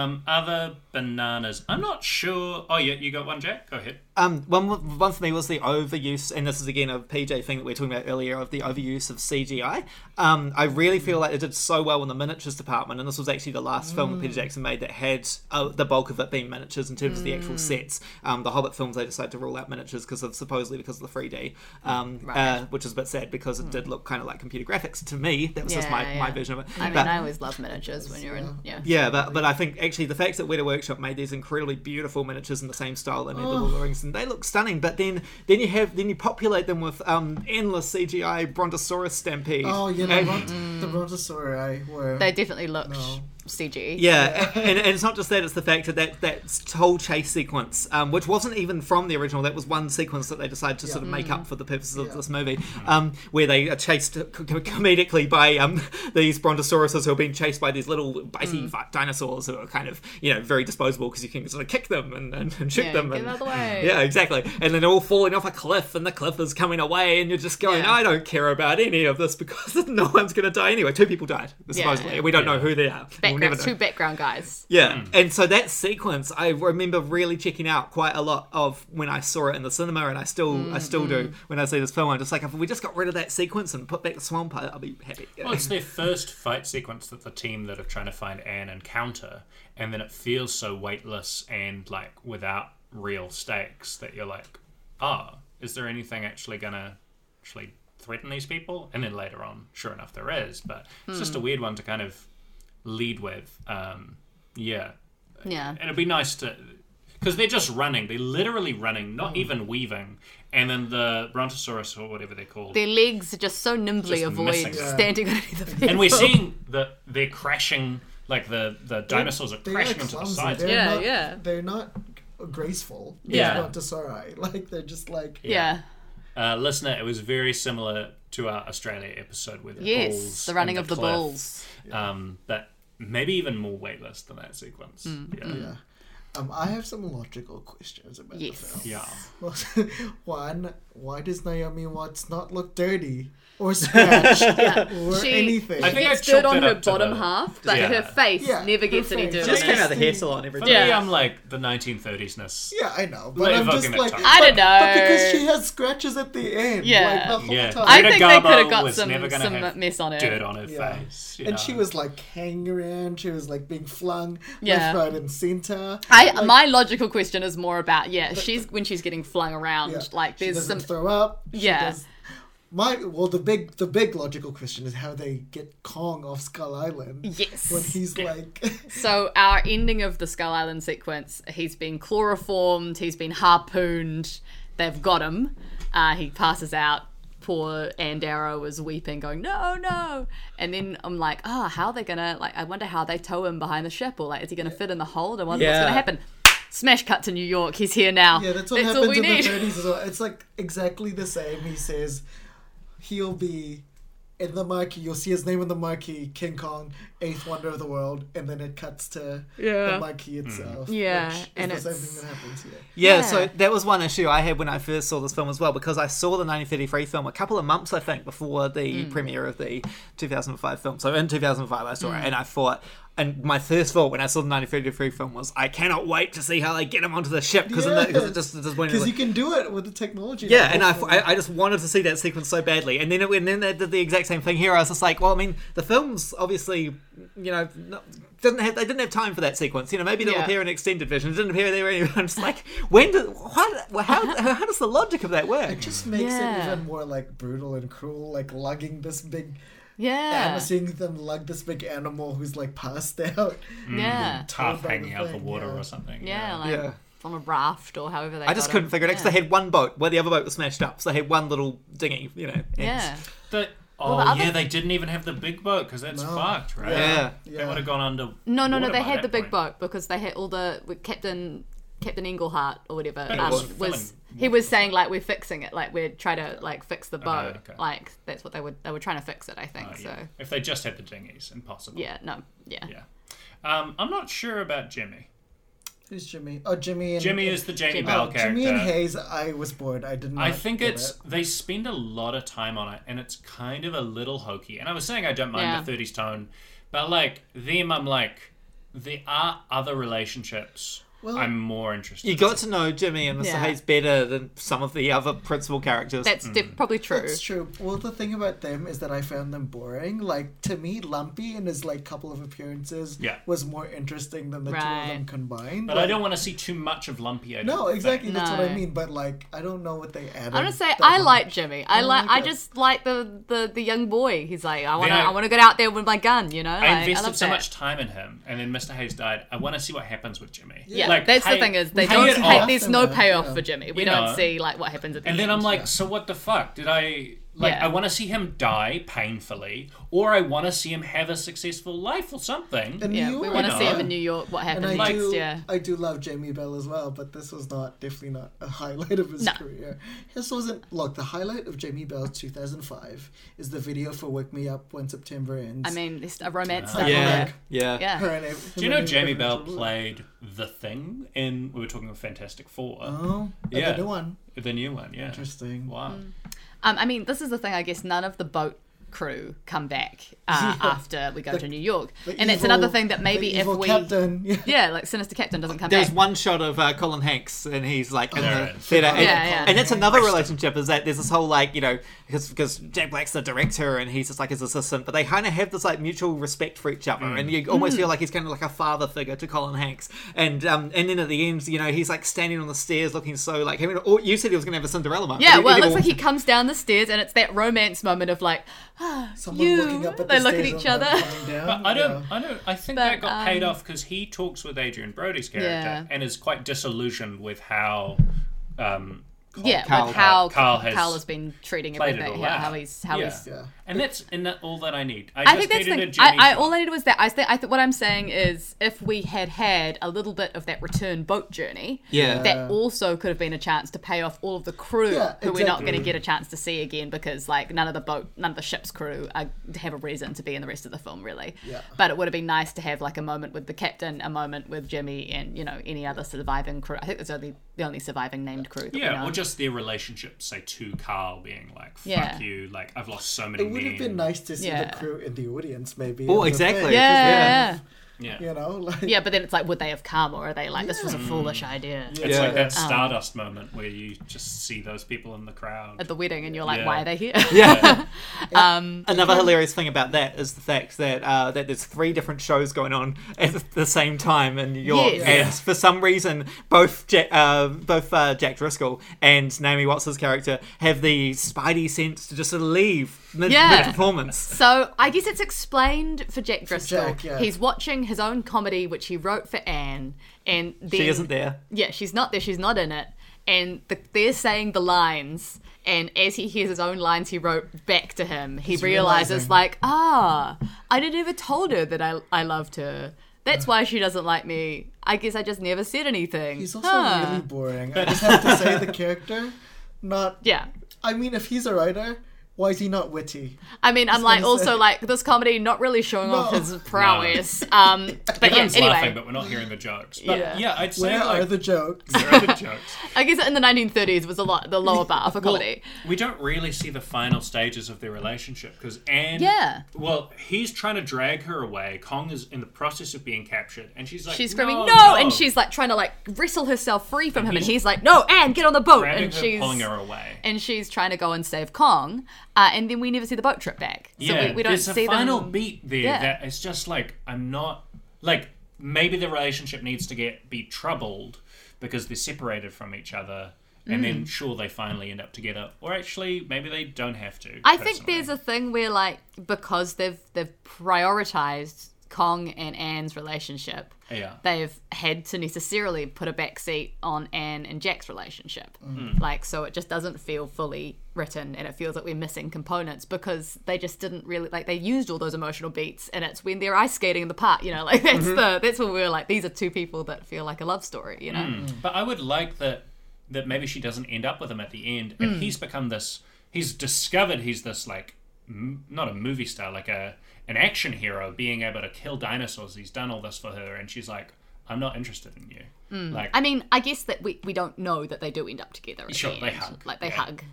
Um, other bananas. I'm not sure. Oh yeah, you got one, Jack. Go ahead. Um, one one for me was the overuse, and this is again a PJ thing that we were talking about earlier of the overuse of CGI. Um, I really feel like it did so well in the miniatures department, and this was actually the last film that Peter Jackson made that had uh, the bulk of it being miniatures in terms of the actual sets. Um, the Hobbit films they decided to rule out miniatures because of supposedly because of the 3D, um, uh, which is a bit sad because it did look kind of like computer graphics to me. That was just my, Yeah, my version of it. I mean, I always love miniatures when you're in. Yeah. yeah, but but I think actually the fact that Weta Workshop made these incredibly beautiful miniatures in the same style they made the Lord of the Rings, and they look stunning. But then then you have then you populate them with um, endless CGI Brontosaurus stampede. Oh, you know, And- Bron- the Brontosauri were. They definitely looked No. CG. Yeah, and, and it's not just that; it's the fact that that, that whole chase sequence, um, which wasn't even from the original, that was one sequence that they decided to sort of make up for the purposes of this movie, um, where they are chased co- co- comedically by um, these brontosauruses who are being chased by these little bitey fi- dinosaurs who are kind of you know very disposable because you can sort of kick them and, and, and shoot Yeah, them. and, out of the. Yeah, exactly. And then they're all falling off a cliff, and the cliff is coming away, and you're just going, Yeah. I don't care about any of this because no one's going to die anyway. Two people died supposedly. yeah. We don't know who they are. Never Background, know. two background guys. Yeah, hmm. and so that sequence, I remember really checking out quite a lot of when I saw it in the cinema, and I still, I still do mm-hmm. when I see this film. I'm just like, if we just got rid of that sequence and put back the swamp, I- I'll be happy. Well, it's their first fight sequence that the team that are trying to find Anne encounter, and then it feels so weightless and like without real stakes that you're like, oh, is there anything actually gonna actually threaten these people? And then later on, sure enough, there is, but it's just a hmm. weird one to kind of lead with. Um, yeah, Yeah. and it'd be nice to because they're just running they're literally running not even weaving and then the brontosaurus or whatever they're called Their legs just so nimbly Just avoid missing. Yeah. standing on the people. and we're seeing that they're crashing like the the dinosaurs are They crashing are onto the clumsy. sides They're Yeah, not, yeah. They're not graceful. Yeah. Yeah. Brontosauri. Like they're just like. yeah. uh, listener it was very similar to our australia episode with the Yes. The running and of the cliff. bulls. um but maybe even more weightless than that sequence Hmm. yeah Yeah. Um, I have some logical questions about Yes. the film. yeah Well, one, why does Naomi Watts not look dirty or scratched or She- anything? I think I Gets dirt on her bottom the- half, but Yeah. her face Yeah, never her gets any face. dirt. just came out of the hair salon every for day. me Yeah. i'm like the 1930s-ness yeah, I know, Like but I'm just like, time. I don't know. But because she has scratches at the end, Yeah. like the whole Yeah. time. I Greta think they could have got some, never some have mess on her. dirt on her Yeah. face and know. she was like hanging around. She was like being flung left, right, and center. I, Like, my logical question is more about yeah, she's when she's getting flung around, yeah, like there's some throw up. she Yeah. does- my well, the big the big logical question is how they get Kong off Skull Island. Yes. When he's like, So our ending of the Skull Island sequence, he's been chloroformed, he's been harpooned, they've got him. Uh, he passes out. Poor Ann Darrow was weeping, going, No, no. And then I'm like, Oh, how are they gonna like I wonder how they tow him behind the ship or like is he gonna fit in the hold? I wonder what's gonna happen. Smash cut to New York, he's here now. yeah, that's what all happens we in need. the 30s as well. It's like exactly the same. He says he'll be in the marquee. You'll see his name in the marquee, King Kong, eighth wonder of the world, and then it cuts to Yeah. the marquee itself. Yeah, which is and the same thing that happens here. Yeah, Yeah. so that was one issue I had when I first saw this film as well, because I saw the 1933 film a couple of months, I think, before the Mm. premiere of the 2005 film. So in 2005, I saw Mm. it, and I thought, and my first thought when I saw the 1933 film was, I cannot wait to see how they get him onto the ship, because Yeah. it just, it just went Because you can do it with the technology. yeah, and I. I, I just wanted to see that sequence so badly, and then it, and then they did the exact same thing here. I was just like, well, I mean, the film's obviously, you know, not, didn't have they didn't have time for that sequence. You know, maybe it'll Yeah. appear in extended version. It didn't appear there anyway. I'm just like, when did what, how uh-huh. how does the logic of that work? It just makes Yeah. it even more like brutal and cruel, like lugging this big. Yeah. And seeing them lug this big animal who's like passed out. Yeah. half by the hanging out the water yeah. or something Yeah, like Yeah. on a raft or however they I just couldn't him. figure it out because Yeah. they had one boat where the other boat was smashed up, so they had one little dinghy, you know. and- Yeah. The, oh the other- yeah, they didn't even have the big boat because that's No. fucked, right? Yeah. They would have gone under. No, no, no. They had that the big point. boat because they had all the with Captain Captain Englehorn or whatever um, was was, filling he was saying like we're fixing it, like we're trying to like fix the boat, okay. like that's what they would they were trying to fix it. I think Oh, so. If they just had the dinghies, impossible. Yeah, no, yeah, Yeah. Um, I'm not sure about Jimmy. Who's Jimmy? Oh, Jimmy and Jimmy is the Jamie Jimmy. Bell Oh, character. Jimmy and Hayes. I was bored. I did not. I think it's it. they spend a lot of time on it, and it's kind of a little hokey. And I was saying I don't mind Yeah. the '30s tone, but like them, I'm like, there are other relationships Well- I'm more interested. You got to know Jimmy and Mr. Yeah. Hayes better than some of the other principal characters. that's hmm. def- probably true. That's true. Well, the thing about them is that I found them boring. Like to me, Lumpy in his like couple of appearances Yeah. was more interesting than the two of them combined. but Like- I don't want to see too much of Lumpy. I No, exactly. think. That's what I mean. But like, I don't know what they added. I'm gonna say I was- like Jimmy. I I like. like I just like the, the the young boy. He's like, I want to. I- I want to get out there with my gun. You know. I Like, invested love so that. much time in him, and then Mr. Hayes died. I want to see what happens with Jimmy. Yeah, Like, that's pay- the thing is they don't. Pay, there's no Yeah. payoff for Jimmy. We You don't know. see like what happens at the And end. then I'm like, so what the fuck? Did I Like Yeah. I want to see him die painfully, or I want to see him have a successful life or something. In Yeah, New we want to see him in New York. What And happened I next? do, Yeah. I do love Jamie Bell as well, but this was not definitely not a highlight of his No. career. This wasn't. Look, the highlight of Jamie Bell's 2005 is the video for "Wake Me Up When September Ends." I mean, it's a romance Uh, stuff. Yeah, Yeah. yeah. Yeah. Her and Ev- Do you know Jamie Bell played the Thing in? We were talking about Fantastic Four, Oh, Yeah. yeah, the new one. the new one. Yeah, Interesting. Wow. Um, I mean, this is the thing. I guess none of the boat crew come back uh, Yeah. after we go to New York, The and it's another thing that maybe the if we, captain, yeah. yeah, like Sinister Captain doesn't come There's back. There's one shot of uh, Colin Hanks, and he's like in the it is. theater, and, Yeah, yeah. and it's another relationship. Is that there's this whole like you know because because Jack Black's the director and he's just like his assistant, but they kind of have this like mutual respect for each other, and you almost Mm. feel like he's kind of like a father figure to Colin Hanks. And um and then at the end, you know, he's like standing on the stairs looking so like having. Or you said he was going to have a Cinderella moment. Yeah, but well, it looks like he comes down the stairs, and it's that romance moment of like, ah, Someone you. looking up at they the look at each other. then coming down. But I don't, Yeah. I don't, I think But, that got paid um, off because he talks with Adrien Brody's character Yeah. and is quite disillusioned with how, um, Yeah, Carl- with how Carl Carl has has, been treating played it everything, yeah, how he's how Yeah. he's Yeah. And that's and that all that I need. I, I just think that's the needed thing. a Jimmy I, I all I needed was that. I think I th- what I'm saying is, if we had had a little bit of that return boat journey, Yeah. that also could have been a chance to pay off all of the crew Yeah, who we're not going to get a chance to see again because like none of the boat, none of the ship's crew are, have a reason to be in the rest of the film really. Yeah. But it would have been nice to have like a moment with the captain, a moment with Jimmy, and you know any other surviving crew. I think there's only the only surviving named crew. That we Yeah, know. or just their relationship, say to Carl being like, "Fuck Yeah. you!" Like I've lost so many It would have been nice to see Yeah. the crew in the audience, maybe. Oh, exactly. thing, yeah, 'cause yeah, then, Yeah, You know, like yeah. But then it's like, would they have come, or are they like, this was a Mm. foolish idea? it's like that Um, Stardust moment where you just see those people in the crowd. At the wedding, and you're like, Yeah. why are they here? Yeah. um, Another hilarious thing about that is the fact that uh, that there's three different shows going on at the same time in New York, Yes. and for some reason, both Jack, uh, both uh, Jack Driscoll and Naomi Watts' character have the spidey sense to just sort of leave mid, Yeah. performance. So I guess it's explained for Jack Driscoll. Jack, yeah. He's watching his own comedy, which he wrote for Anne, and then, She isn't there. Yeah, she's not there. She's not in it, and the, they're saying the lines. And as he hears his own lines he wrote back to him, he realizes realizing. like, ah, I didn't ever told her that I I loved her. That's why she doesn't like me. I guess I just never said anything. he's also Huh. really boring. I just have to say the character, not. yeah. I mean, if he's a writer, why is he not witty? I mean, I'm like gonna say- also like this comedy not really showing off his prowess. Um, but yeah, Everyone's anyway, laughing, but we're not hearing the jokes. But Yeah. yeah, I'd say Where like, are the jokes? where are the jokes? I guess in the 1930s was a lot the lower bar for Well, comedy. we don't really see the final stages of their relationship because Anne. Yeah. Well, he's trying to drag her away. Kong is in the process of being captured, and she's like, she's screaming no, no, and she's like trying to like wrestle herself free from him, and he's he's like, no, Anne, get on the boat, and her, she's pulling her away. and she's trying to go and save Kong, uh, and then we never see the boat trip back. So yeah, we, we don't there's see a final them. beat there Yeah. that it's just like I'm not like maybe the relationship needs to get be troubled because they're separated from each other. And Mm. then, sure, they finally end up together, or actually, maybe they don't have to. I think there's a thing where like because they've they've prioritized Kong and Anne's relationship. Yeah. They've had to necessarily put a backseat on Anne and Jack's relationship. Mm. Like, so it just doesn't feel fully written and it feels like we're missing components because they just didn't really, like, they used all those emotional beats and it's when they're ice skating in the park, you know, like, that's Mm-hmm. the, that's when we were like, these are two people that feel like a love story, you know? Mm. But I would like that that maybe she doesn't end up with him at the end, and he's become this. He's discovered he's this like m- not a movie star, like a an action hero, being able to kill dinosaurs. He's done all this for her, and she's like, "I'm not interested in you." Like, I mean, I guess that we, we don't know that they do end up together. Sure, the they hug, Like, they yeah. hug.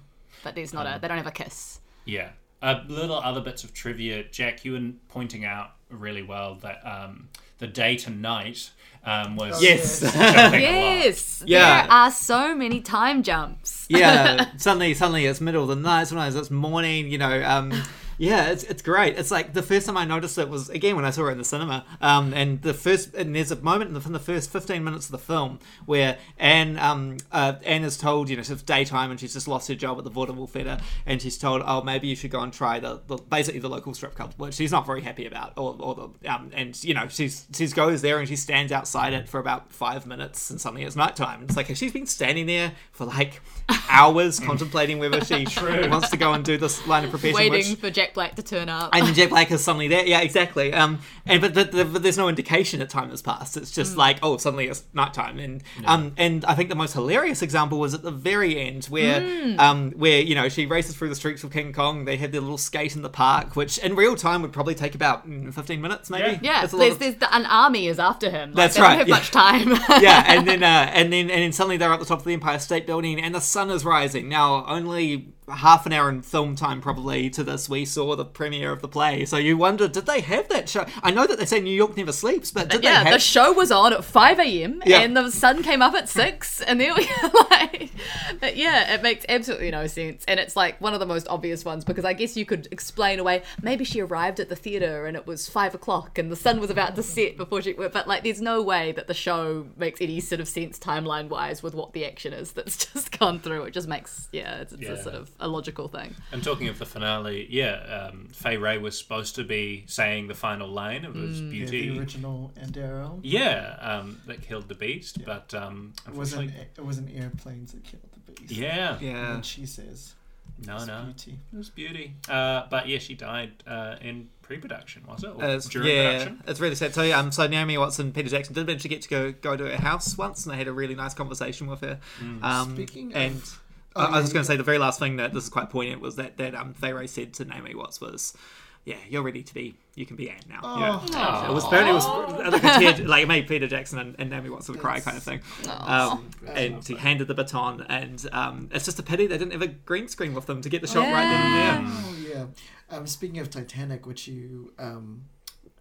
But there's not a, they don't have a kiss. yeah. Uh, little other bits of trivia. Jack, you were pointing out really well that um, the day to night um, was Yes. jumping a lot. Yes. Yeah. There are so many time jumps. yeah, suddenly, suddenly it's middle of the night. Sometimes it's morning. You know, um, Yeah, it's, it's great. It's like the first time I noticed it was again when I saw it in the cinema. Um, and the first and there's a moment in the, in the first 15 minutes of the film where Anne um uh, Anne is told you know it's daytime and she's just lost her job at the vaudeville theatre and she's told oh maybe you should go and try the, the basically the local strip club which she's not very happy about or, or the um and you know she's she's goes there and she stands outside it for about five minutes and suddenly it's nighttime. It's like she's been standing there for like hours contemplating whether she wants to go and do this line of profession. Waiting which- for Jack Black to turn up. and then Jack Black is suddenly there. Yeah, exactly. Um, and but, the, the, but there's no indication that time has passed. It's just like oh, suddenly it's nighttime. And um, and I think the most hilarious example was at the very end where um, where you know she races through the streets of King Kong. They have their little skate in the park, which in real time would probably take about mm, 15 minutes, maybe. yeah, It's a lot there's, of- there's the, an army is after him. Like, That's they don't right, have yeah. much time. yeah, and then uh, and then and then suddenly they're at the top of the Empire State Building, and the sun is rising. Now only half an hour in film time probably to this we saw the premiere of the play. So you wonder, did they have that show? I know that they say New York never sleeps, but did yeah, they have? the show was on at 5 a.m. Yeah. and the sun came up at 6 and then we like but yeah it makes absolutely no sense and it's like one of the most obvious ones because I guess you could explain away maybe she arrived at the theater and it was 5 o'clock and the sun was about to set before she but like there's no way that the show makes any sort of sense timeline wise with what the action is that's just gone through it just makes yeah it's, it's Yeah. a sort of a logical thing And talking of the finale, yeah, um, Fay Wray was supposed to be saying the final line of his Yeah, beauty. the original Ann Darrow. Yeah, um, that killed the beast, but um, It wasn't. unfortunately, It wasn't airplanes that killed the beast. yeah, And yeah. then she says, no, it's no, beauty. it was beauty. Uh, but yeah, she died uh, in pre-production, was it? Or Uh, it's- during yeah, production? it's really sad. So, yeah, um, so Naomi Watts and Peter Jackson did eventually get to go go to her house once, and they had a really nice conversation with her. Um, Speaking of- and Oh, I, I was just going to say the very last thing that this is quite poignant was that that um, Fay said to Naomi Watts was, "Yeah, you're ready to be. You can be Anne now." Oh. Yeah. It was apparently it was like a tear, like it made Peter Jackson and, and Naomi Watts would cry kind of thing. Um, and he handed the baton, and um, it's just a pity they didn't have a green screen with them to get the shot right then and there. Oh yeah. Um, speaking of Titanic, which you um,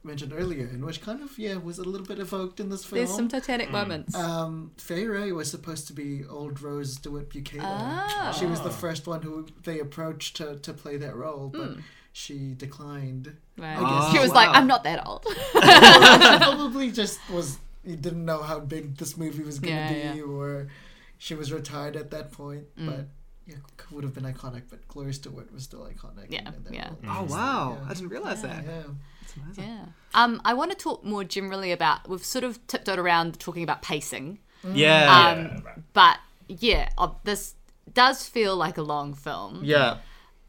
mentioned earlier, and which kind of yeah was a little bit evoked in this film. there's some Titanic moments Um, Fay Wray was supposed to be old Rose DeWitt Buchanan. Ah. She was the first one who they approached to, to play that role, but she declined. Right. guess- she was Oh, like i'm not that old she probably just was. He didn't know how big this movie was going to Yeah, be, yeah. Mm. or she was retired at that point. But yeah, would have been iconic. But Gloria Stuart was still iconic. Yeah, in that yeah. role. Oh wow! Yeah. I didn't realize that. Yeah. It's amazing. Yeah. Um, I want to talk more generally about. We've sort of tiptoed around talking about pacing, Yeah, Um, Yeah, right. but yeah, uh, this does feel like a long film. yeah.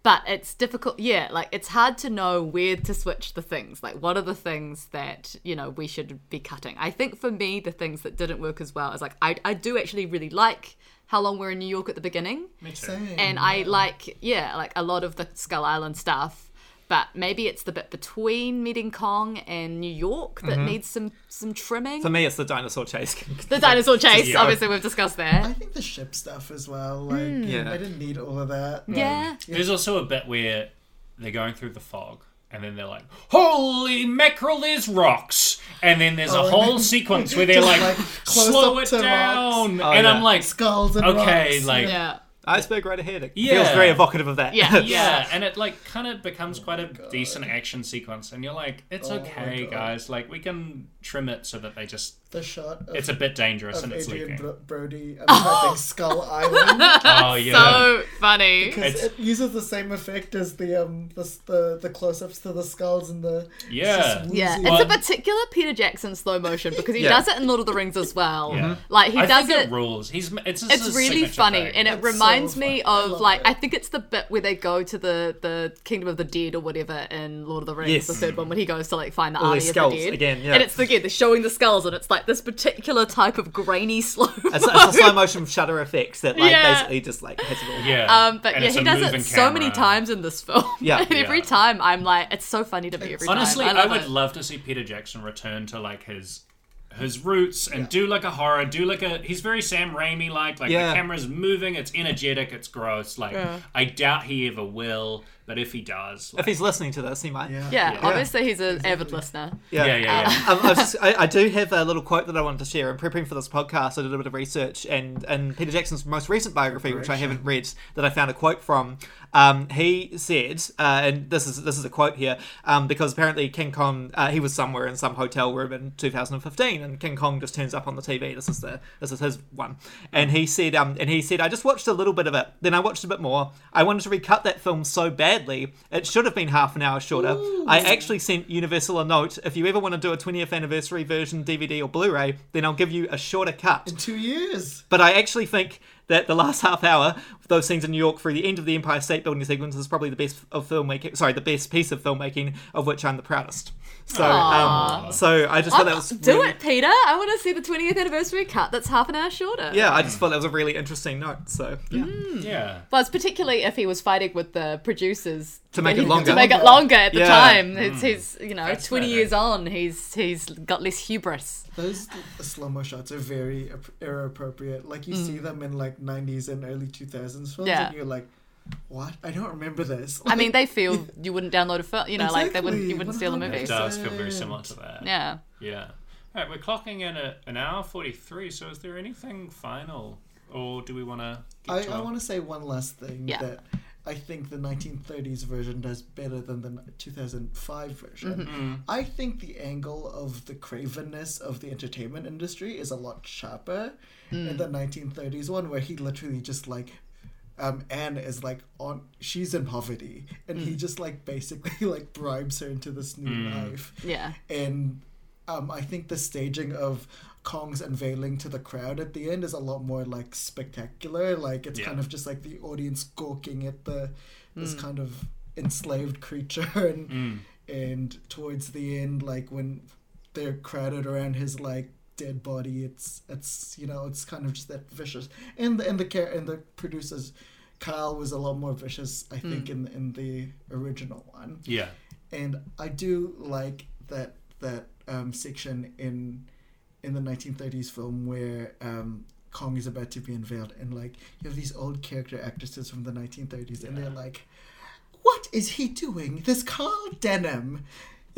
But it's difficult. Yeah, like it's hard to know where to switch the things. Like, what are the things that you know we should be cutting? I think for me, the things that didn't work as well is like I I do actually really like how long we're in New York at the beginning. Me too. Same. and I like yeah, like a lot of the Skull Island stuff. But maybe it's the bit between meeting Kong and New York that mm-hmm. needs some some trimming. For me, it's the dinosaur chase. the dinosaur chase, Yeah. obviously we've discussed that. I think the ship stuff as well. Like, hmm. Yeah. I didn't need all of that. Yeah, There's also a bit where they're going through the fog. And then they're like, "Holy mackerel! There's rocks!" And then there's Oh, a whole sequence where they're like, like, "Slow it down," Oh, and yeah. I'm like, Skulls and "Okay, rocks. like, yeah, Iceberg right ahead. It Yeah. feels very evocative of that. Yeah. yeah, and it like kind of becomes quite a decent action sequence, and you're like, it's Oh okay, guys. Like we can trim it so that they just. the shot of, It's a bit dangerous of and it's Adrien leaking. Bro- Brody um, typing Skull Island Oh yeah. so funny. because It's- it uses the same effect as the um the the, the close-ups to the skulls and the it's Yeah. just Yeah, woozy. it's a particular Peter Jackson slow motion because he Yeah. does it in Lord of the Rings as well. Yeah. Like he I does think it. it rules. He's it's it's really funny thing. and it It's reminds so me funny. I of like it. I think it's the bit where they go to the the Kingdom of the Dead or whatever in Lord of the Rings, Yes. the third one when he goes to like find the All army these of the dead again, yeah. and it's again they're showing the skulls and it's like this particular type of grainy slow. It's, it's a slow motion shutter effects that like Yeah. basically just like has it all. yeah. Um, but And yeah, he does it moving so many times in this film. Yeah. and every Yeah. time I'm like, it's so funny to me every Honestly, time. I, love would it. love to see Peter Jackson return to like his his roots and do like a horror, do like a he's very Sam Raimi like like Yeah. the camera's moving, it's energetic, it's gross. Like I doubt he ever will, But if he does, If he's listening to this, he might. Yeah. Yeah, obviously he's an avid listener. yeah, yeah, yeah. Um, I, just, I, I do have a little quote that I wanted to share. In preparing for this podcast, I did a bit of research, and in Peter Jackson's most recent biography, which I haven't read, that I found a quote from. Um, he said, uh, and this is this is a quote here, um, because apparently King Kong, uh, he was somewhere in some hotel room in 2015, and King Kong just turns up on the TV. This is the this is his one, and he said, um, and he said, I just watched a little bit of it, then I watched a bit more. I wanted to recut that film so badly, it should have been half an hour shorter. I actually sent Universal a note. If you ever want to do a 20th anniversary version DVD or Blu-ray, then I'll give you a shorter cut. In two years. But I actually think that the last half hour, those scenes in New York through the end of the Empire State Building sequence, is probably the best of filmmaking. Sorry, the best piece of filmmaking of which I'm the proudest. So, um, so I just thought that was Do really- it, Peter. I want to see the 20th anniversary cut that's half an hour shorter. Yeah, I just thought that was a really interesting note. So yeah, yeah. Well, it's particularly if he was fighting with the producers To make it longer. To make it longer at the Yeah. time, it's hmm. his. You know, That's twenty better. years on, he's he's got less hubris. Those slow mo shots are very era appropriate. Like you see hmm. them in like '90s and early 2000s films, Yeah. and you're like, "What? I don't remember this." I mean, they feel you wouldn't download a film. You know, like they wouldn't. You wouldn't steal a movie. It does feel very similar to that. Yeah. Yeah. All right, we're clocking in at an hour 43, so is there anything final? Or do we want to I, I want to say one last thing Yeah. that I think the 1930s version does better than the 2005 version. Mm-hmm. Mm. I think the angle of the cravenness of the entertainment industry is a lot sharper in mm. the 1930s one, where he literally just like. Um, Anne is like on. She's in poverty, and he mm. just like basically like bribes her into this new life Yeah. and um, I think the staging of Kong's unveiling to the crowd at the end is a lot more like spectacular. Like it's Yeah. kind of just like the audience gawking at the this mm. kind of enslaved creature, and mm. and towards the end, like when they're crowded around his like dead body, it's it's you know it's kind of just that vicious. And the and the care and the producers. Kyle was a lot more vicious, I mm. think, in in the original one Yeah. and I do like that that um, section in in the 1930s film where um, Kong is about to be unveiled, and like you have these old character actresses from the 1930s, and they're like, "What is he doing? This Carl Denham."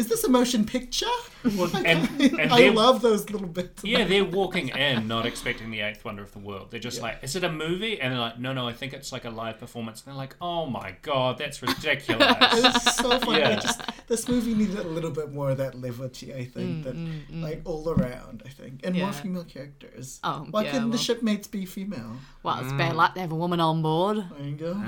Is this a motion picture? Like, and- and I love those little bits. Yeah, they're walking in not expecting the eighth wonder of the world. They're just like, is it a movie? And they're like, no, no, I think it's like a live performance. And they're like, oh my god, that's ridiculous. It's so funny. Yeah. just this movie needed a little bit more of that levity. I think mm, that mm, mm. like all around. I think and more female characters. Oh, why yeah, couldn't well. the shipmates be female? Well, it's bad luck to have a woman on board. There you go.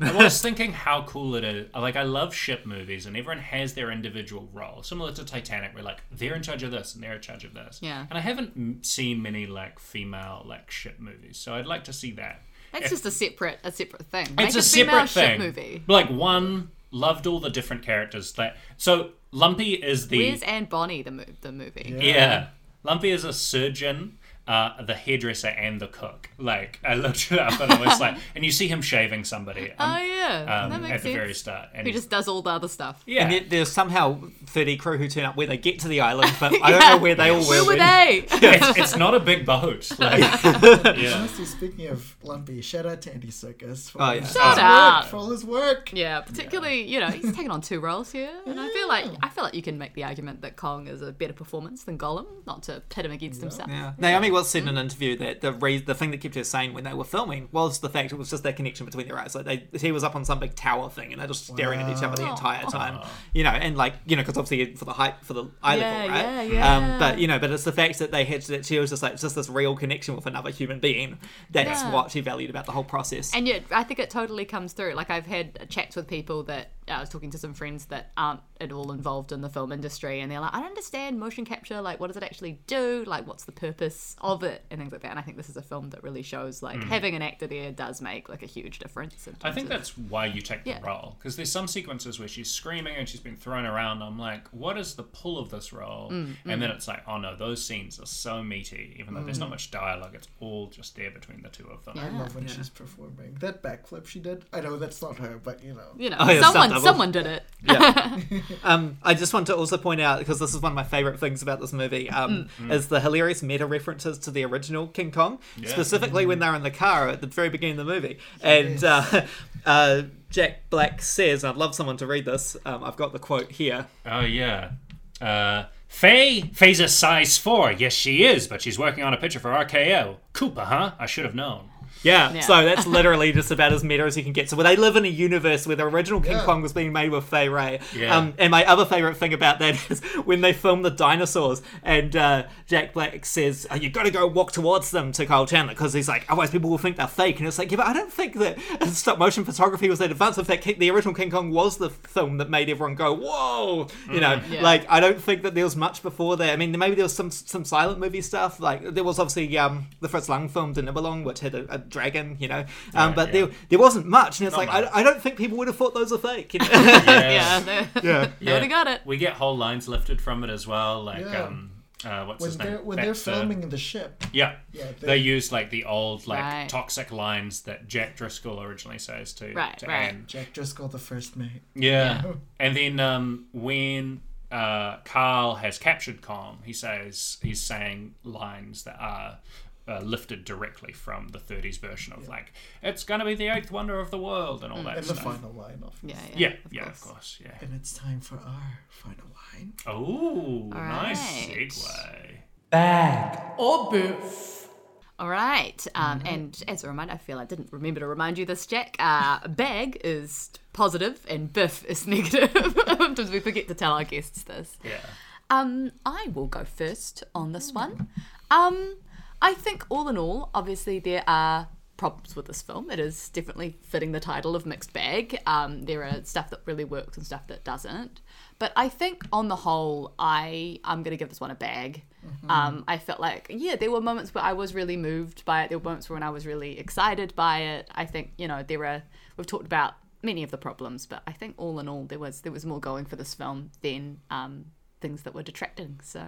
I was thinking how cool it is. Like, I love ship movies, and everyone has their individual role. Similar to Titanic, where like they're in charge of this and they're in charge of this. Yeah. And I haven't m- seen many like female like ship movies, so I'd like to see that. That's If- just a separate a separate thing. Make it's a female separate thing. ship movie. Like one loved all the different characters. That so Lumpy is the Where's Anne Bonny the mo- the movie? Yeah. Lumpy is a surgeon, uh, the hairdresser, and the cook. Like, I looked it up and I was like, and you see him shaving somebody Oh um, yeah, um, that makes at the sense. very start. And Who he's- just does all the other stuff. yeah. and yet there's somehow 30 crew who turn up where they get to the island, but I don't know where they all Where were. were they? it's, it's not a big boat. Like, yeah. Honestly, speaking of Lumpy, shout out to Andy Serkis for, Oh, all yeah. his Shout work, out. for all his work. Yeah, particularly you know he's taken on two roles here, and I feel like I feel like you can make the argument that Kong is a better performance than Gollum, not to pit him against himself. Yeah. Naomi Watts said in an interview that the re- the thing that kept her sane when they were filming was the fact it was just that connection between their eyes. Like they, he was up on some big tower thing and they're just staring at each other the entire time. You know, and like you know, because obviously for the height for the eye Yeah, level, right? yeah, yeah. Um, but you know, but it's the fact that they had that she was just like just this real connection with another human being. That's Yeah. what she valued about the whole process. And yet, I think it totally comes through. Like I've had chats with people that uh, I was talking to some friends that aren't at all involved in the film industry, and they're like, "I don't understand motion capture. Like, what does it actually do? Like, what's the purpose of it, and things like that." And I think this is a film that really shows like having an actor there does make like a huge difference. in. I think of- that's why you take the Yeah. role because there's some sequences where she's screaming and she's been thrown around. I'm like, what is the pull of this role? Mm, and then it's like, oh no, those scenes are so meaty. Even though there's not much dialogue, it's all just there between the two of them. I love when she's performing that backflip she did. I know that's not her, but you know. you know, Oh, someone someone did it. Yeah. um, I just want to also point out because this is one of my favorite things about this movie um, is the hilarious meta references to the original King Kong, specifically when they're in the car at the very beginning of the movie, and uh, uh, Jack Black says, I'd love someone to read this. Um, I've got the quote here. Oh yeah. Uh, Fay? Fay's a size four. Yes, she is, but she's working on a picture for RKO. Cooper, huh? I should have known. Yeah, Yeah. so that's literally just about as meta as you can get. So where they live in a universe where the original King Yeah. Kong was being made with Fay Wray. Yeah. Um, and my other favorite thing about that is when they film the dinosaurs and uh, Jack Black says, oh, you got to go walk towards them to Kyle Chandler because he's like, otherwise people will think they're fake. And it's like, yeah, but I don't think that stop motion photography was that advanced. In fact, the original King Kong was the film that made everyone go, whoa, you know, Yeah. like I don't think that there was much before that. I mean, maybe there was some some silent movie stuff. Like there was obviously um, the Fritz Lang film De Nibelung, which had a, a dragon, you know. Um, Right, but yeah. there there wasn't much, and it's Not like I. I don't think people would have thought those are fake. You know? Yeah, they, yeah. they would have got it. We get whole lines lifted from it as well. Like, Yeah. um, uh, what's When his they're name? when they're filming the ship. Yeah. Yeah, they, they- use like the old like Right. toxic lines that Jack Driscoll originally says to, Right, to right. Anne. Jack Driscoll, the first mate. Yeah. and then um, when uh, Carl has captured Kong, he says he's saying lines that are uh, lifted directly from the 30s version of like it's gonna be the eighth wonder of the world and all that And the stuff. final line of Yeah, yeah, yeah, of yeah, course. of course, yeah. And it's time for our final line. Oh, nice segue bag or segue. All right. Um, And as a reminder, I feel I didn't remember to remind you this, Jack. Uh, bag is positive and biff is negative. Sometimes we forget to tell our guests this. Yeah. Um, I will go first on this one. Um, I think all in all, obviously there are problems with this film. It is definitely fitting the title of mixed bag. Um, there are stuff that really works and stuff that doesn't. But I think on the whole, I I'm gonna give this one a bag. Um, I felt like yeah, there were moments where I was really moved by it. There were moments when I was really excited by it. I think you know there are we've talked about many of the problems, but I think all in all there was there was more going for this film than um, things that were detracting. So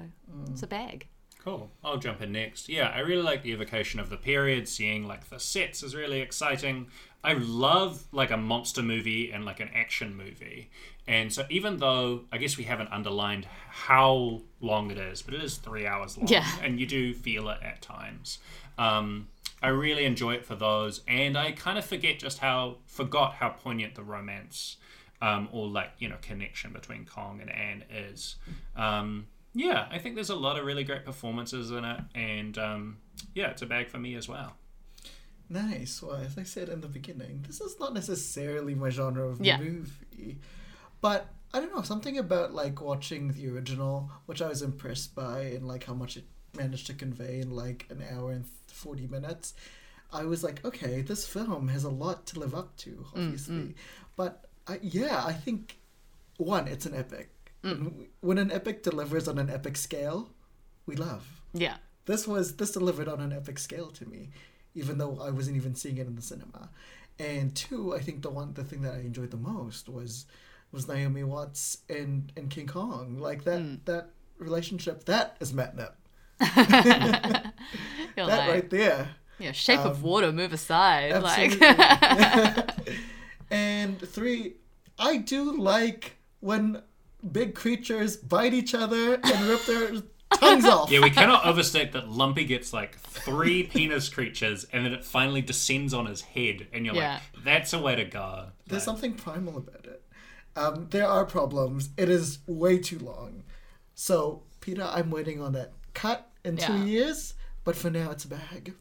it's a bag. Cool. I'll jump in next. Yeah, I really like the evocation of the period. Seeing like the sets is really exciting. I love like a monster movie and like an action movie. And so even though I guess we haven't underlined how long it is, but it is three hours long, Yeah. and you do feel it at times. Um, I really enjoy it for those, and I kind of forget just how forgot how poignant the romance um, or like you know connection between Kong and Anne is. Um, yeah, I think there's a lot of really great performances in it, and um, yeah, it's a bag for me as well. Nice. Well, as I said in the beginning, this is not necessarily my genre of Yeah. movie, but I don't know something about like watching the original, which I was impressed by, and like how much it managed to convey in like an hour and forty minutes. I was like, okay, this film has a lot to live up to, obviously, but I, yeah, I think one, it's an epic. And When an epic delivers on an epic scale, we love Yeah. this was this delivered on an epic scale to me even though i wasn't even seeing it in the cinema and two i think the one the thing that i enjoyed the most was was naomi watts and and king kong like that Hmm. that relationship that is matnip that like, right there yeah, shape of water, move aside. absolutely. Like, and three i do like when big creatures bite each other and rip their tongues off Yeah, we cannot overstate that Lumpy gets like three penis creatures, and then it finally descends on his head, and you're Yeah. like, "That's a way to go." There's Like, something primal about it. Um, there are problems. It is way too long. So, Peter, I'm waiting on that cut in two Yeah. years, but for now, it's a bag.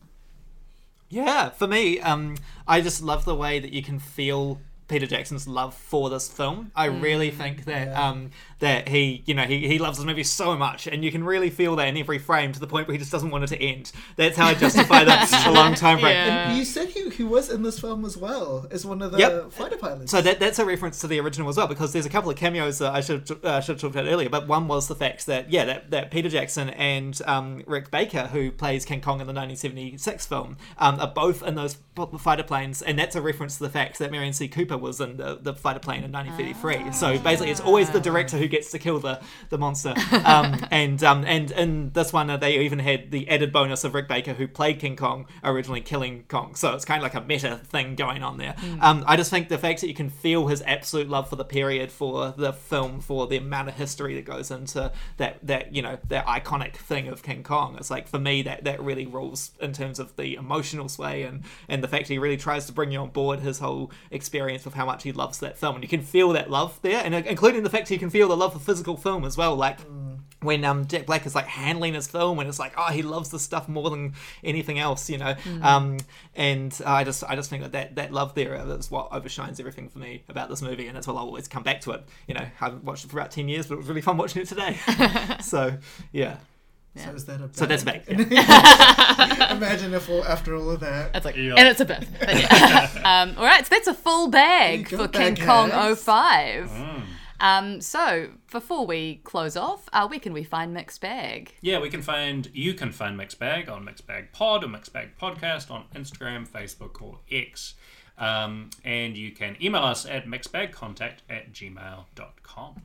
Yeah, for me, um, I just love the way that you can feel Peter Jackson's love for this film. I really think that um, that he, you know, he, he loves this movie so much, and you can really feel that in every frame to the point where he just doesn't want it to end. That's how I justify that a long time frame. Yeah. You said he, he was in this film as well as one of the Yep. fighter pilots. So that, that's a reference to the original as well, because there's a couple of cameos that I should uh, should have talked about earlier. But one was the fact that yeah, that, that Peter Jackson and um, Rick Baker, who plays King Kong in the 1976 film, um, are both in those fighter planes, and that's a reference to the fact that Merian C. Cooper was in the, the fighter plane in 1933. So basically, it's always the director who gets to kill the the monster. Um, and um, and in this one, uh, they even had the added bonus of Rick Baker, who played King Kong originally, killing Kong. So it's kind of like a meta thing going on there. Um, I just think the fact that you can feel his absolute love for the period, for the film, for the amount of history that goes into that that you know that iconic thing of King Kong. It's like for me that that really rules in terms of the emotional sway and and the fact he really tries to bring you on board his whole experience of how much he loves that film, and you can feel that love there, and uh, including the fact you can feel the love for physical film as well, like when um Jack Black is like handling his film and it's like oh he loves this stuff more than anything else you know? Um and I just I just think that that, that love there is what overshines everything for me about this movie and that's why I'll always come back to it you know? I haven't watched it for about 10 years but it was really fun watching it today. So yeah So is that a so that's bad- back yeah. Imagine if all, after all of that. It's like, Yeah. and it's a bit. Yeah. um, all right, so that's a full bag for go, King bag Kong hacks. 05. Um, so before we close off, uh, where can we find Mixed Bag? Yeah, we can find you can find Mixed Bag on Mixed Bag Pod or Mixed Bag Podcast on Instagram, Facebook, or X. Um, and you can email us at mixedbagcontact at gmail.com.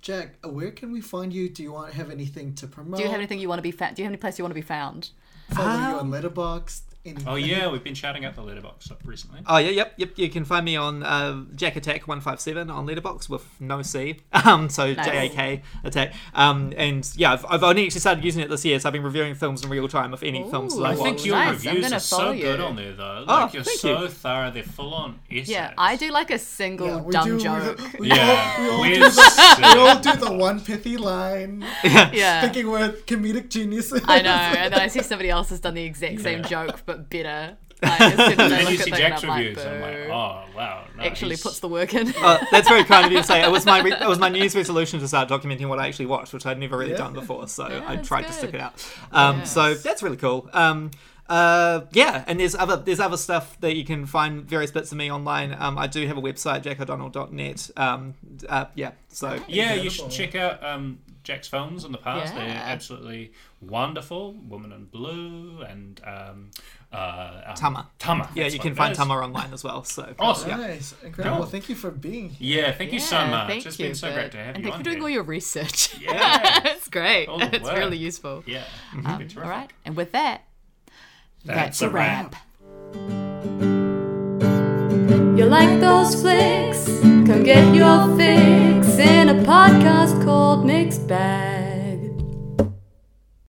Jack, uh, where can we find you? Do you want have anything to promote? Do you have anything you want to be found? Do you have any place you want to be found? Follow you on Letterboxd? Any- Oh, yeah, we've been shouting out the Letterboxd recently. Oh yeah, yep, yep. You can find me on uh, Jack Attack one five seven on Letterboxd with no C. Um, so Nice. J A K Attack. Um, and yeah, I've, I've only actually started using it this year, so I've been reviewing films in real time of any films that I I think your nice. Reviews are so follow good on there, though. Oh, Like, you're so you. thorough. They're full on essays. Yeah, I do like a single Yeah, we dumb do- we- joke. We, Yeah, we, all we're do the, we all do the one pithy line, yeah. thinking we're comedic geniuses. I know, and then I see somebody else has done the exact same Yeah. joke but better. Like, as soon as I And then look you see them, Jack's I'm like, reviews, and I'm like, oh, wow. No, Actually he's- puts the work in. Uh, that's very kind of you to say. It was my re- it was my New Year's resolution to start documenting what I actually watched, which I'd never really Yeah. done before. So I that's tried to stick it out. Um, So that's really cool. Um, uh, yeah, and there's other there's other stuff that you can find various bits of me online. Um, I do have a website, jacko'donnell.net. Um, uh, yeah, so Yeah, you should check out um, Jack's films in the past. They're Yeah. absolutely wonderful. Woman in Blue and um, uh, um, Tama. Tama. yeah, you can find is. Tama online as well. So Awesome. yeah. Nice, incredible. Cool. Thank you for being here. Yeah, thank you so much. Thank it's you been so for- great to have and you thank on you for doing here. all your research. Yeah. it's great. It's work. really useful. Yeah, Um, Been all terrific. right, and with that, That's a wrap. You like those flicks? Come get your fix in a podcast called Mixed Bag.